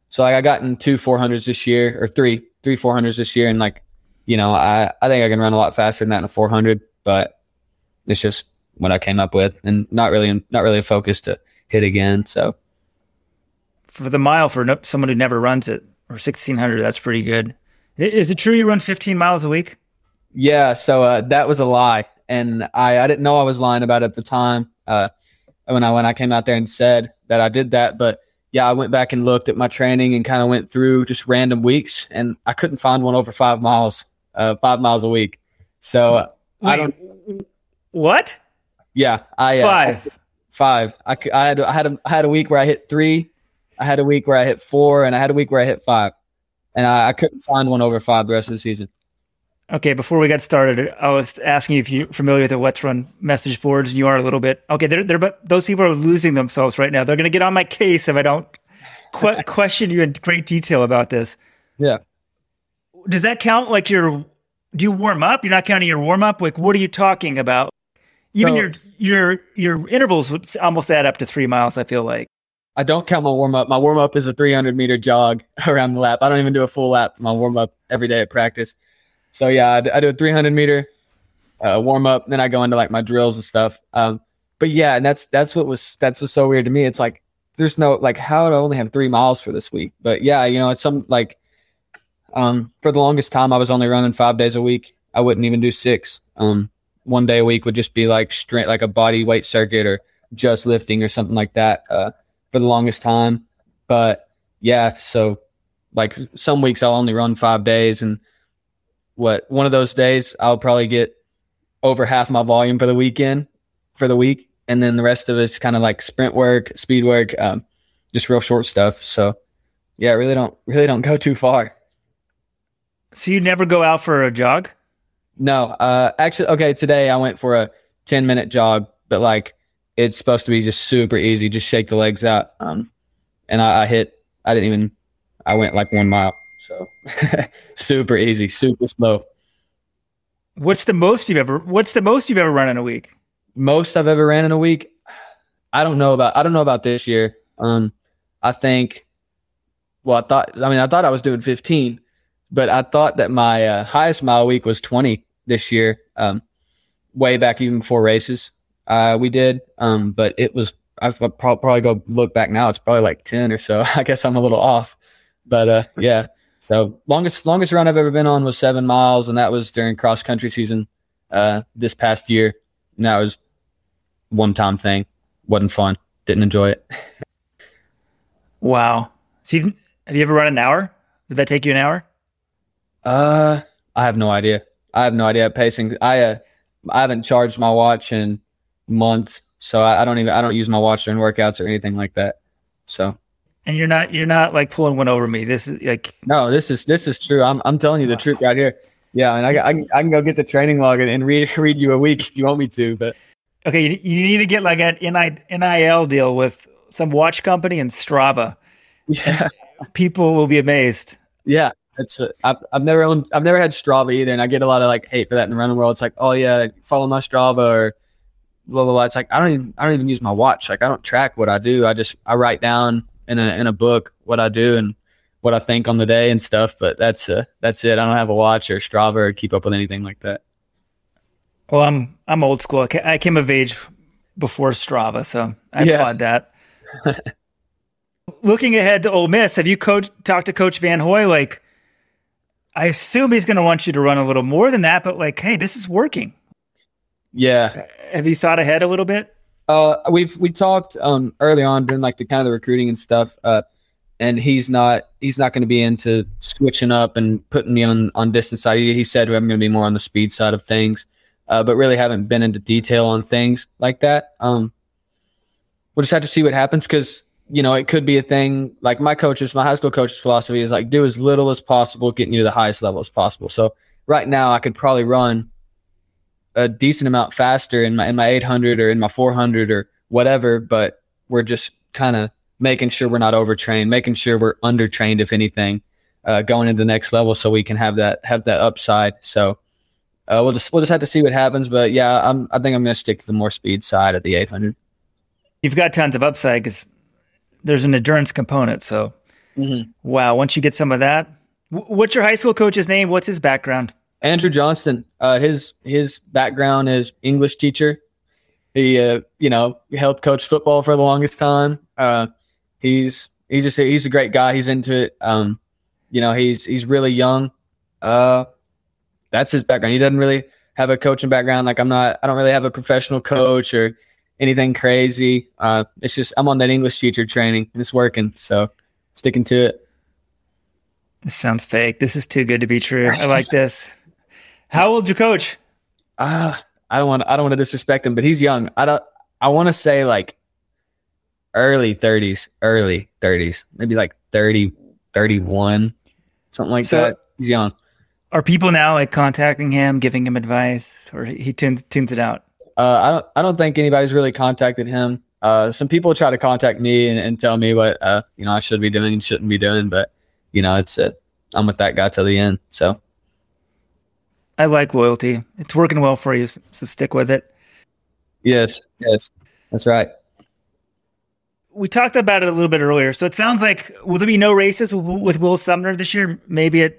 So like, I got in two 400s this year, or three, three 400s this year. And like, you know, I, I think I can run a lot faster than that in a 400, but it's just what I came up with and not really, not really a focus to hit again. So for the mile for no, someone who never runs it or 1600, that's pretty good. Is it true you run 15 miles a week? Yeah, so uh, that was a lie, and I, I didn't know I was lying about it at the time. Uh, when I when I came out there and said that I did that, but yeah, I went back and looked at my training and kind of went through just random weeks, and I couldn't find one over five miles, uh, five miles a week. So Wait, I don't. What? Yeah, I uh, five. Five. I, I had I had a, I had a week where I hit three. I had a week where I hit four, and I had a week where I hit five and I, I, couldn't find one over five the rest of the season. Okay, before we got started, I was asking if you're familiar with the Let's Run message boards. And you are a little bit. Okay, they're, they're but those people are losing themselves right now. They're going to get on my case if I don't qu- question you in great detail about this. Yeah. Does that count? Like your? Do you warm up? You're not counting your warm up. Like what are you talking about? Even so, your your your intervals would almost add up to three miles. I feel like. I don't count my warm up. My warm up is a 300 meter jog around the lap. I don't even do a full lap. My warm up every day at practice. So yeah, I, I do a 300 meter uh, warm up. Then I go into like my drills and stuff. Um, but yeah, and that's that's what was that's what's so weird to me. It's like there's no like how do I only have three miles for this week? But yeah, you know, it's some like um, for the longest time I was only running five days a week. I wouldn't even do six. Um, one day a week would just be like straight like a body weight circuit or just lifting or something like that. Uh, for the longest time. But yeah, so like some weeks I'll only run five days, and what one of those days I'll probably get over half my volume for the weekend for the week, and then the rest of it's kind of like sprint work, speed work, um, just real short stuff. So yeah, really don't really don't go too far. So you never go out for a jog? No, uh, actually, okay. Today I went for a ten minute jog, but like it's supposed to be just super easy. Just shake the legs out. Um, and I, I hit. I didn't even. I went like one mile. So super easy, super slow. What's the most you've ever? What's the most you've ever run in a week? Most I've ever ran in a week. I don't know about. I don't know about this year. Um, I think. Well, I thought. I mean, I thought I was doing 15, but I thought that my uh, highest mile week was 20 this year. Um, way back even before races, uh, we did. Um, but it was. I've probably go look back now. It's probably like 10 or so. I guess I'm a little off, but uh, yeah. So longest longest run I've ever been on was seven miles, and that was during cross country season uh, this past year. And that was one time thing. wasn't fun. Didn't enjoy it. wow. So you, have you ever run an hour? Did that take you an hour? Uh, I have no idea. I have no idea pacing. I uh, I haven't charged my watch in months, so I, I don't even I don't use my watch during workouts or anything like that. So and you're not you're not like pulling one over me. This is like no, this is this is true. I'm I'm telling you the truth right here. Yeah, and I, I, can, I can go get the training log and, and read read you a week if you want me to. But okay, you, you need to get like an NIL deal with some watch company and Strava. Yeah, people will be amazed. Yeah, it's a, I've, I've never owned I've never had Strava either, and I get a lot of like hate for that in the running world. It's like, oh yeah, follow my Strava or blah blah blah. It's like I don't even I don't even use my watch. Like I don't track what I do. I just I write down in a in a book what I do and what I think on the day and stuff. But that's uh, that's it. I don't have a watch or Strava or keep up with anything like that. Well, I'm I'm old school. I came of age before Strava, so I yeah. applaud that. Looking ahead to Ole Miss, have you coach talked to Coach Vanhoy? Like, I assume he's going to want you to run a little more than that, but like, hey, this is working. Yeah. Have you thought ahead a little bit? Uh, we've we talked um early on during like the kind of the recruiting and stuff. Uh, and he's not he's not going to be into switching up and putting me on on distance side. He, said I'm going to be more on the speed side of things, uh, but really haven't been into detail on things like that. Um, we'll just have to see what happens because you know it could be a thing. Like my coaches, my high school coach's philosophy is like do as little as possible, getting you to the highest level as possible. So right now, I could probably run a decent amount faster in my in my 800 or in my 400 or whatever, but we're just kind of making sure we're not overtrained, making sure we're undertrained if anything, uh, going into the next level so we can have that have that upside. So uh, we'll just we'll just have to see what happens. But yeah, I'm I think I'm going to stick to the more speed side at the 800. You've got tons of upside because there's an endurance component. So mm-hmm. wow, once you get some of that, what's your high school coach's name? What's his background? Andrew Johnston. Uh, his his background is English teacher. He uh, you know helped coach football for the longest time. Uh, he's he's just a, he's a great guy. He's into it. Um, you know he's he's really young. Uh, that's his background. He doesn't really have a coaching background. Like I'm not. I don't really have a professional coach or anything crazy. Uh, it's just I'm on that English teacher training and it's working. So sticking to it. This sounds fake. This is too good to be true. I like this. How old's your coach? Uh, I don't want I don't want to disrespect him, but he's young. I don't I want to say like early 30s, early 30s, maybe like 30, 31, something like so that. He's young. Are people now like contacting him, giving him advice, or he tunes, tunes it out? Uh, I don't. I don't think anybody's really contacted him. Uh, some people try to contact me and, and tell me what uh, you know I should be doing and shouldn't be doing, but you know it's uh, I'm with that guy till the end. So I like loyalty. It's working well for you, so stick with it. Yes, yes, that's right. We talked about it a little bit earlier. So it sounds like will there be no races with Will Sumner this year? Maybe at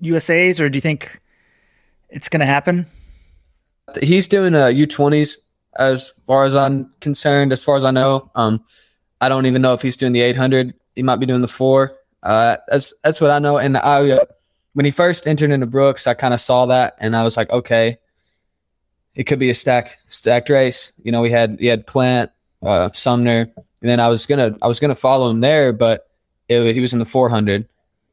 USA's, or do you think it's going to happen? He's doing a U20s as far as I'm concerned. As far as I know, um, I don't even know if he's doing the 800. He might be doing the four. Uh, that's that's what I know. And I uh, when he first entered into Brooks, I kind of saw that and I was like, okay, it could be a stacked stacked race. You know, we had he had Plant, uh, Sumner, and then I was gonna I was gonna follow him there, but it, he was in the 400,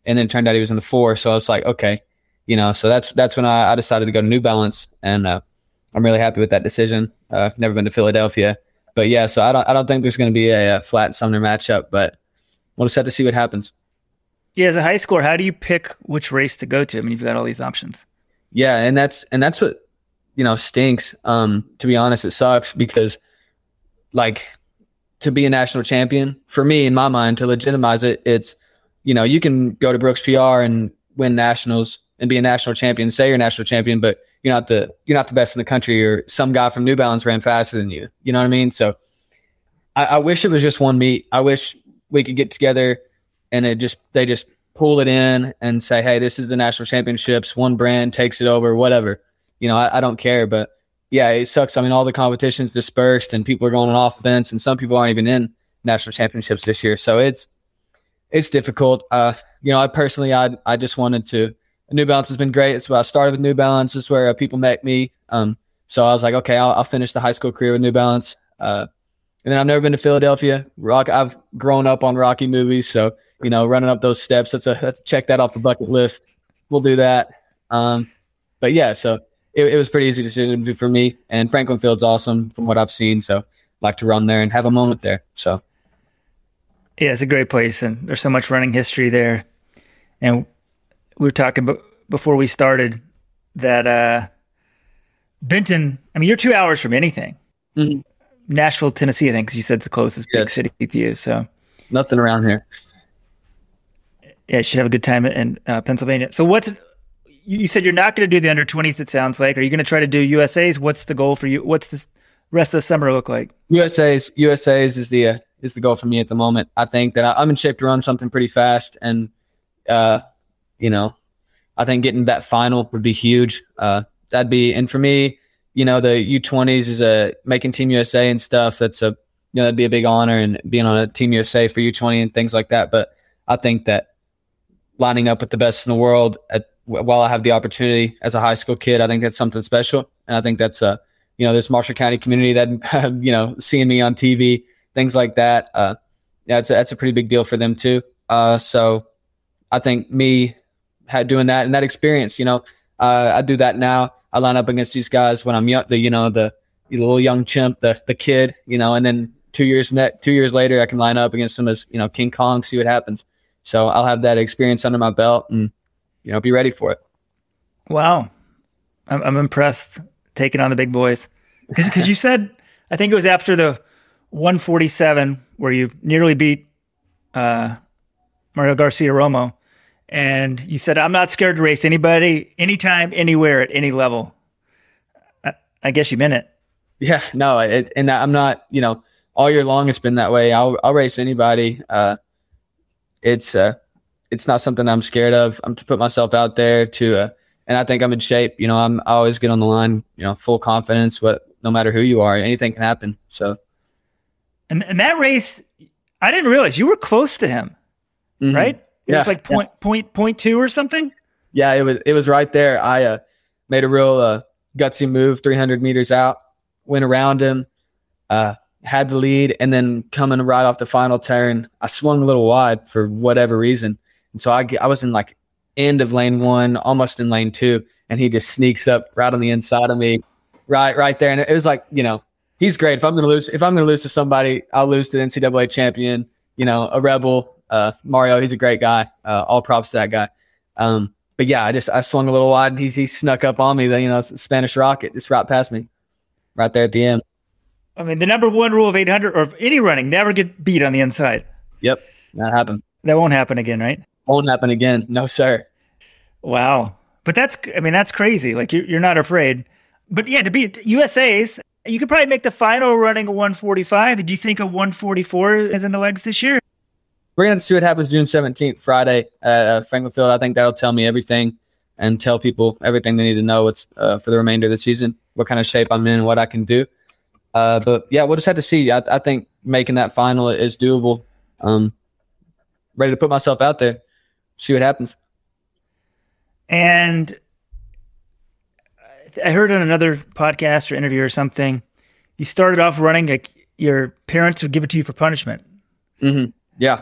and then it turned out he was in the four. So I was like, okay, you know, so that's that's when I, I decided to go to New Balance, and uh, I'm really happy with that decision. Uh, never been to Philadelphia, but yeah, so I don't I don't think there's to be a, a Flatt Sumner matchup, but we'll just have to see what happens. Yeah, as a high schooler, how do you pick which race to go to? I mean, you've got all these options. Yeah, and that's and that's what you know stinks. Um, to be honest, it sucks because like to be a national champion for me in my mind to legitimize it, it's you know you can go to Brooks PR and win nationals and be a national champion, say you're a national champion, but you're not the you're not the best in the country, or some guy from New Balance ran faster than you. You know what I mean? So I, I wish it was just one meet. I wish we could get together and it just they just pull it in and say, hey, this is the national championships. One brand takes it over, whatever. You know, I, I don't care, but yeah, it sucks. I mean, all the competitions dispersed and people are going on off events, and some people aren't even in national championships this year. So it's it's difficult. Uh, you know, I personally, I I just wanted to. New Balance has been great. It's where I started with New Balance. It's where uh, people met me. Um, so I was like, okay, I'll, I'll, finish the high school career with New Balance. Uh, and then I've never been to Philadelphia. Rock. I've grown up on Rocky movies, so you know, running up those steps. That's a let's check that off the bucket list. We'll do that. Um, but yeah, so it, it, was pretty easy decision to do for me. And Franklin Field's awesome from what I've seen. So like to run there and have a moment there. So yeah, it's a great place, and there's so much running history there. And we were talking b- before we started that uh, Benton. I mean, you're two hours from anything. Mm-hmm. Nashville, Tennessee, I think, because you said it's the closest yes. big city to you. So nothing around here. Yeah, should have a good time in uh, Pennsylvania. So what's you said you're not going to do the under 20s? It sounds like. Are you going to try to do USA's? What's the goal for you? What's the rest of the summer look like? USA's USA's is the uh, is the goal for me at the moment. I think that I, am in shape to run something pretty fast, and uh, you know, I think getting that final would be huge. Uh, that'd be, and for me, you know, the U20s is a making Team USA and stuff. That's a, you know, that'd be a big honor and being on a Team USA for U20 and things like that. But I think that lining up with the best in the world at, while I have the opportunity as a high school kid, I think that's something special. And I think that's a, you know, this Marshall County community that, you know, seeing me on TV, things like that. Uh, yeah, that's a, that's a pretty big deal for them too. Uh, so I think me doing that and that experience, you know, uh, I do that now. I line up against these guys when I'm young, the, you know, the, the little young chimp, the, the kid, you know, and then two years net, two years later, I can line up against them as, you know, King Kong, see what happens. So I'll have that experience under my belt and, you know, be ready for it. Wow. I'm, I'm impressed taking on the big boys. Because you said, I think it was after the 147 where you nearly beat uh, Mario Garcia Romo and you said, I'm not scared to race anybody, anytime, anywhere, at any level. I, I guess you meant it. Yeah, no, it, and I'm not, you know, all year long it's been that way. I'll, I'll race anybody. Uh, it's, uh, it's not something I'm scared of. I'm to put myself out there to, uh, and I think I'm in shape. You know, I'm I always get on the line, you know, full confidence. What no matter who you are, anything can happen. So, and and that race, I didn't realize you were close to him, mm-hmm. right? It yeah, was like point, yeah. point, point two or something. Yeah, it was it was right there. I uh, made a real uh, gutsy move, 300 meters out, went around him, uh, had the lead, and then coming right off the final turn, I swung a little wide for whatever reason, and so I I was in like end of lane one, almost in lane two, and he just sneaks up right on the inside of me, right right there, and it was like you know he's great. If I'm gonna lose, if I'm gonna lose to somebody, I'll lose to the NCAA champion, you know, a rebel uh, Mario, he's a great guy. Uh, all props to that guy. Um, but yeah, I just I swung a little wide and he, he snuck up on me. Then you know, Spanish rocket just right past me, right there at the end. I mean, the number one rule of 800 or of any running: never get beat on the inside. Yep, that happened. That won't happen again, right? Won't happen again. No, sir. Wow, but that's I mean that's crazy. Like you're you're not afraid. But yeah, to beat USA's, you could probably make the final running a 145. Do you think a 144 is in the legs this year? we're gonna see what happens June seventeenth, Friday at uh, Franklin Field. I think that'll tell me everything and tell people everything they need to know. What's uh, for the remainder of the season, what kind of shape I'm in, what I can do. Uh, but yeah, we'll just have to see. I, I think making that final is doable. Um, ready to put myself out there, see what happens. And I heard on another podcast or interview or something, you started off running like your parents would give it to you for punishment. Mm-hmm. Yeah,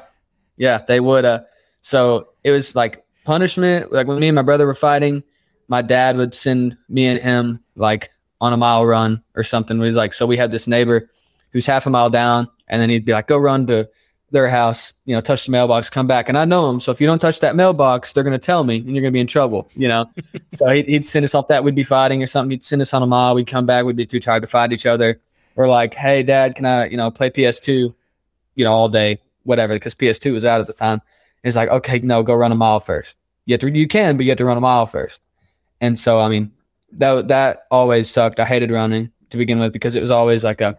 yeah, they would. Uh, so it was like punishment. Like when me and my brother were fighting, my dad would send me and him like on a mile run or something. We like so we had this neighbor who's half a mile down, and then he'd be like, "Go run to their house, you know, touch the mailbox, come back. And I know them. So if you don't touch that mailbox, they're going to tell me and you're going to be in trouble, you know? so he'd, he'd, send us off that. We'd be fighting or something. He'd send us on a mile. We'd come back. We'd be too tired to fight each other. Or like, hey, dad, can I, you know, play PS2, you know, all day, whatever, because PS2 was out at the time. He's like, okay, no, go run a mile first. You have to, you can, but you have to run a mile first. And so, I mean, that, that always sucked. I hated running to begin with because it was always like a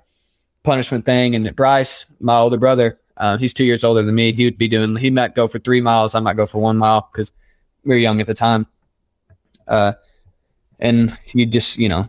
punishment thing. And Bryce, my older brother, uh, he's two years older than me. He would be doing, he might go for three miles. I might go for one mile because we were young at the time. Uh, and he just, you know,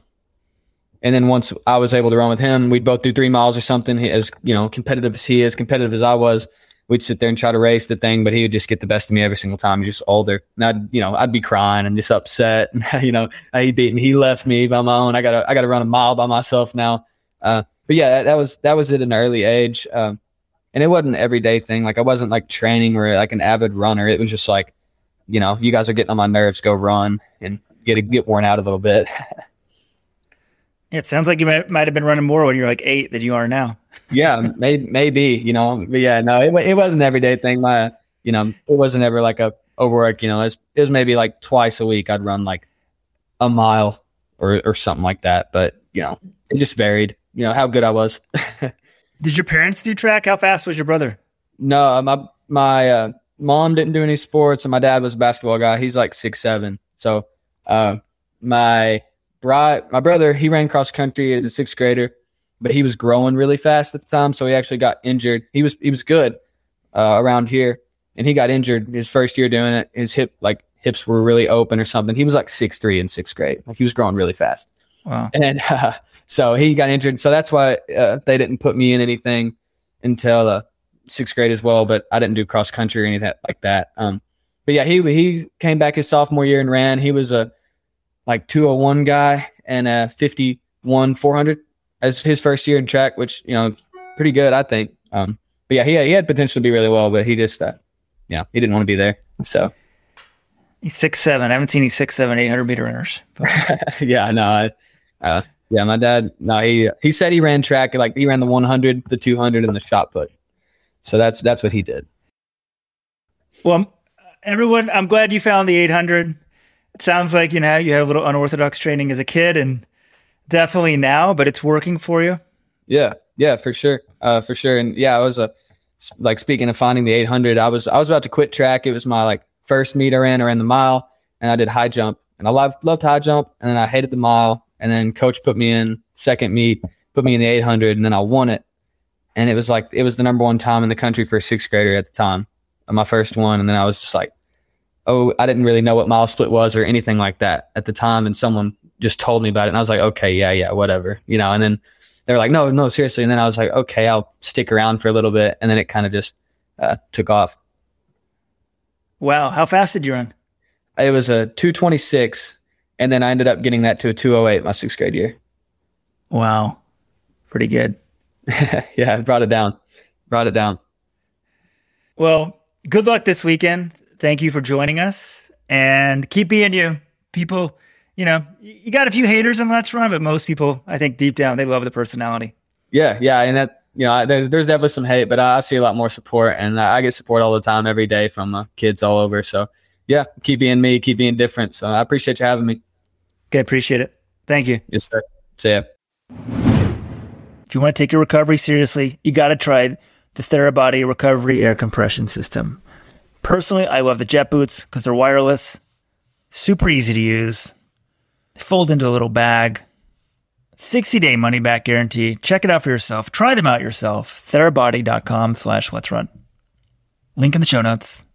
and then once I was able to run with him, we'd both do three miles or something. He, as you know, competitive as he is, competitive as I was, we'd sit there and try to race the thing, but he would just get the best of me every single time. He's just older, and I'd, you know, I'd be crying and just upset. you know, he beat me, he left me by my own. I got to, I got to run a mile by myself now. Uh, but yeah, that, that, was that was at an early age. Um, and it wasn't an everyday thing. Like I wasn't like training or like an avid runner. It was just like, you know, you guys are getting on my nerves. Go run and get get worn out a little bit. it sounds like you might, might have been running more when you were like eight than you are now. Yeah, maybe maybe you know, but yeah, no, it, it was an everyday thing. My, you know, it wasn't ever like a overwork. You know, it was, it was maybe like twice a week. I'd run like a mile or or something like that. But you know, it just varied. You know how good I was. Did your parents do track? How fast was your brother? No, my my uh, mom didn't do any sports, and my dad was a basketball guy. He's like six seven. So uh, my bri- my brother he ran cross country as a sixth grader, but he was growing really fast at the time, so he actually got injured. He was he was good uh, around here, and he got injured his first year doing it. His hip like hips were really open or something. He was like six three in sixth grade. Like he was growing really fast. Wow. And uh, so he got injured. So that's why uh, they didn't put me in anything until uh, sixth grade as well. But I didn't do cross country or anything like that. Um, but yeah, he he came back his sophomore year and ran. He was a like 201 guy and a 51 400 as his first year in track, which you know pretty good, I think. Um, but yeah, he had, he had potential to be really well, but he just uh, yeah, he didn't want to be there. So he's six seven. I haven't seen any six seven eight hundred meter runners. yeah, no, I, uh, yeah, my dad. No, he he said he ran track like he ran the 100, the 200, and the shot put. So that's that's what he did. Well, everyone, I'm glad you found the 800. It sounds like you know you had a little unorthodox training as a kid, and definitely now, but it's working for you. Yeah, yeah, for sure, uh, for sure. And yeah, I was a like speaking of finding the 800. I was I was about to quit track. It was my like first meet I ran. I ran the mile, and I did high jump, and I loved loved high jump, and then I hated the mile, and then coach put me in second meet, put me in the 800, and then I won it. And it was like, it was the number one time in the country for a sixth grader at the time, my first one. And then I was just like, oh, I didn't really know what mile split was or anything like that at the time. And someone just told me about it. And I was like, okay, yeah, yeah, whatever, you know. And then they were like, no, no, seriously. And then I was like, okay, I'll stick around for a little bit. And then it kind of just uh, took off. Wow. How fast did you run? It was a 226 and then I ended up getting that to a 208 my sixth grade year. Wow. Pretty good. yeah, I brought it down. Brought it down. Well, good luck this weekend. Thank you for joining us and keep being you. People, you know, you got a few haters on Let's Run, but most people, I think deep down, they love the personality. Yeah, yeah. And that, you know, there's, there's definitely some hate, but I, see a lot more support and I get support all the time, every day from uh, kids all over. So, yeah, keep being me, keep being different. So I appreciate you having me. Okay, appreciate it. Thank you. Yes, sir. See ya. If you want to take your recovery seriously, you got to try the Therabody Recovery Air Compression System. Personally, I love the jet boots because they're wireless, super easy to use. They fold into a little bag. 60 day money back guarantee. Check it out for yourself. Try them out yourself. Therabody.com slash let's run. Link in the show notes.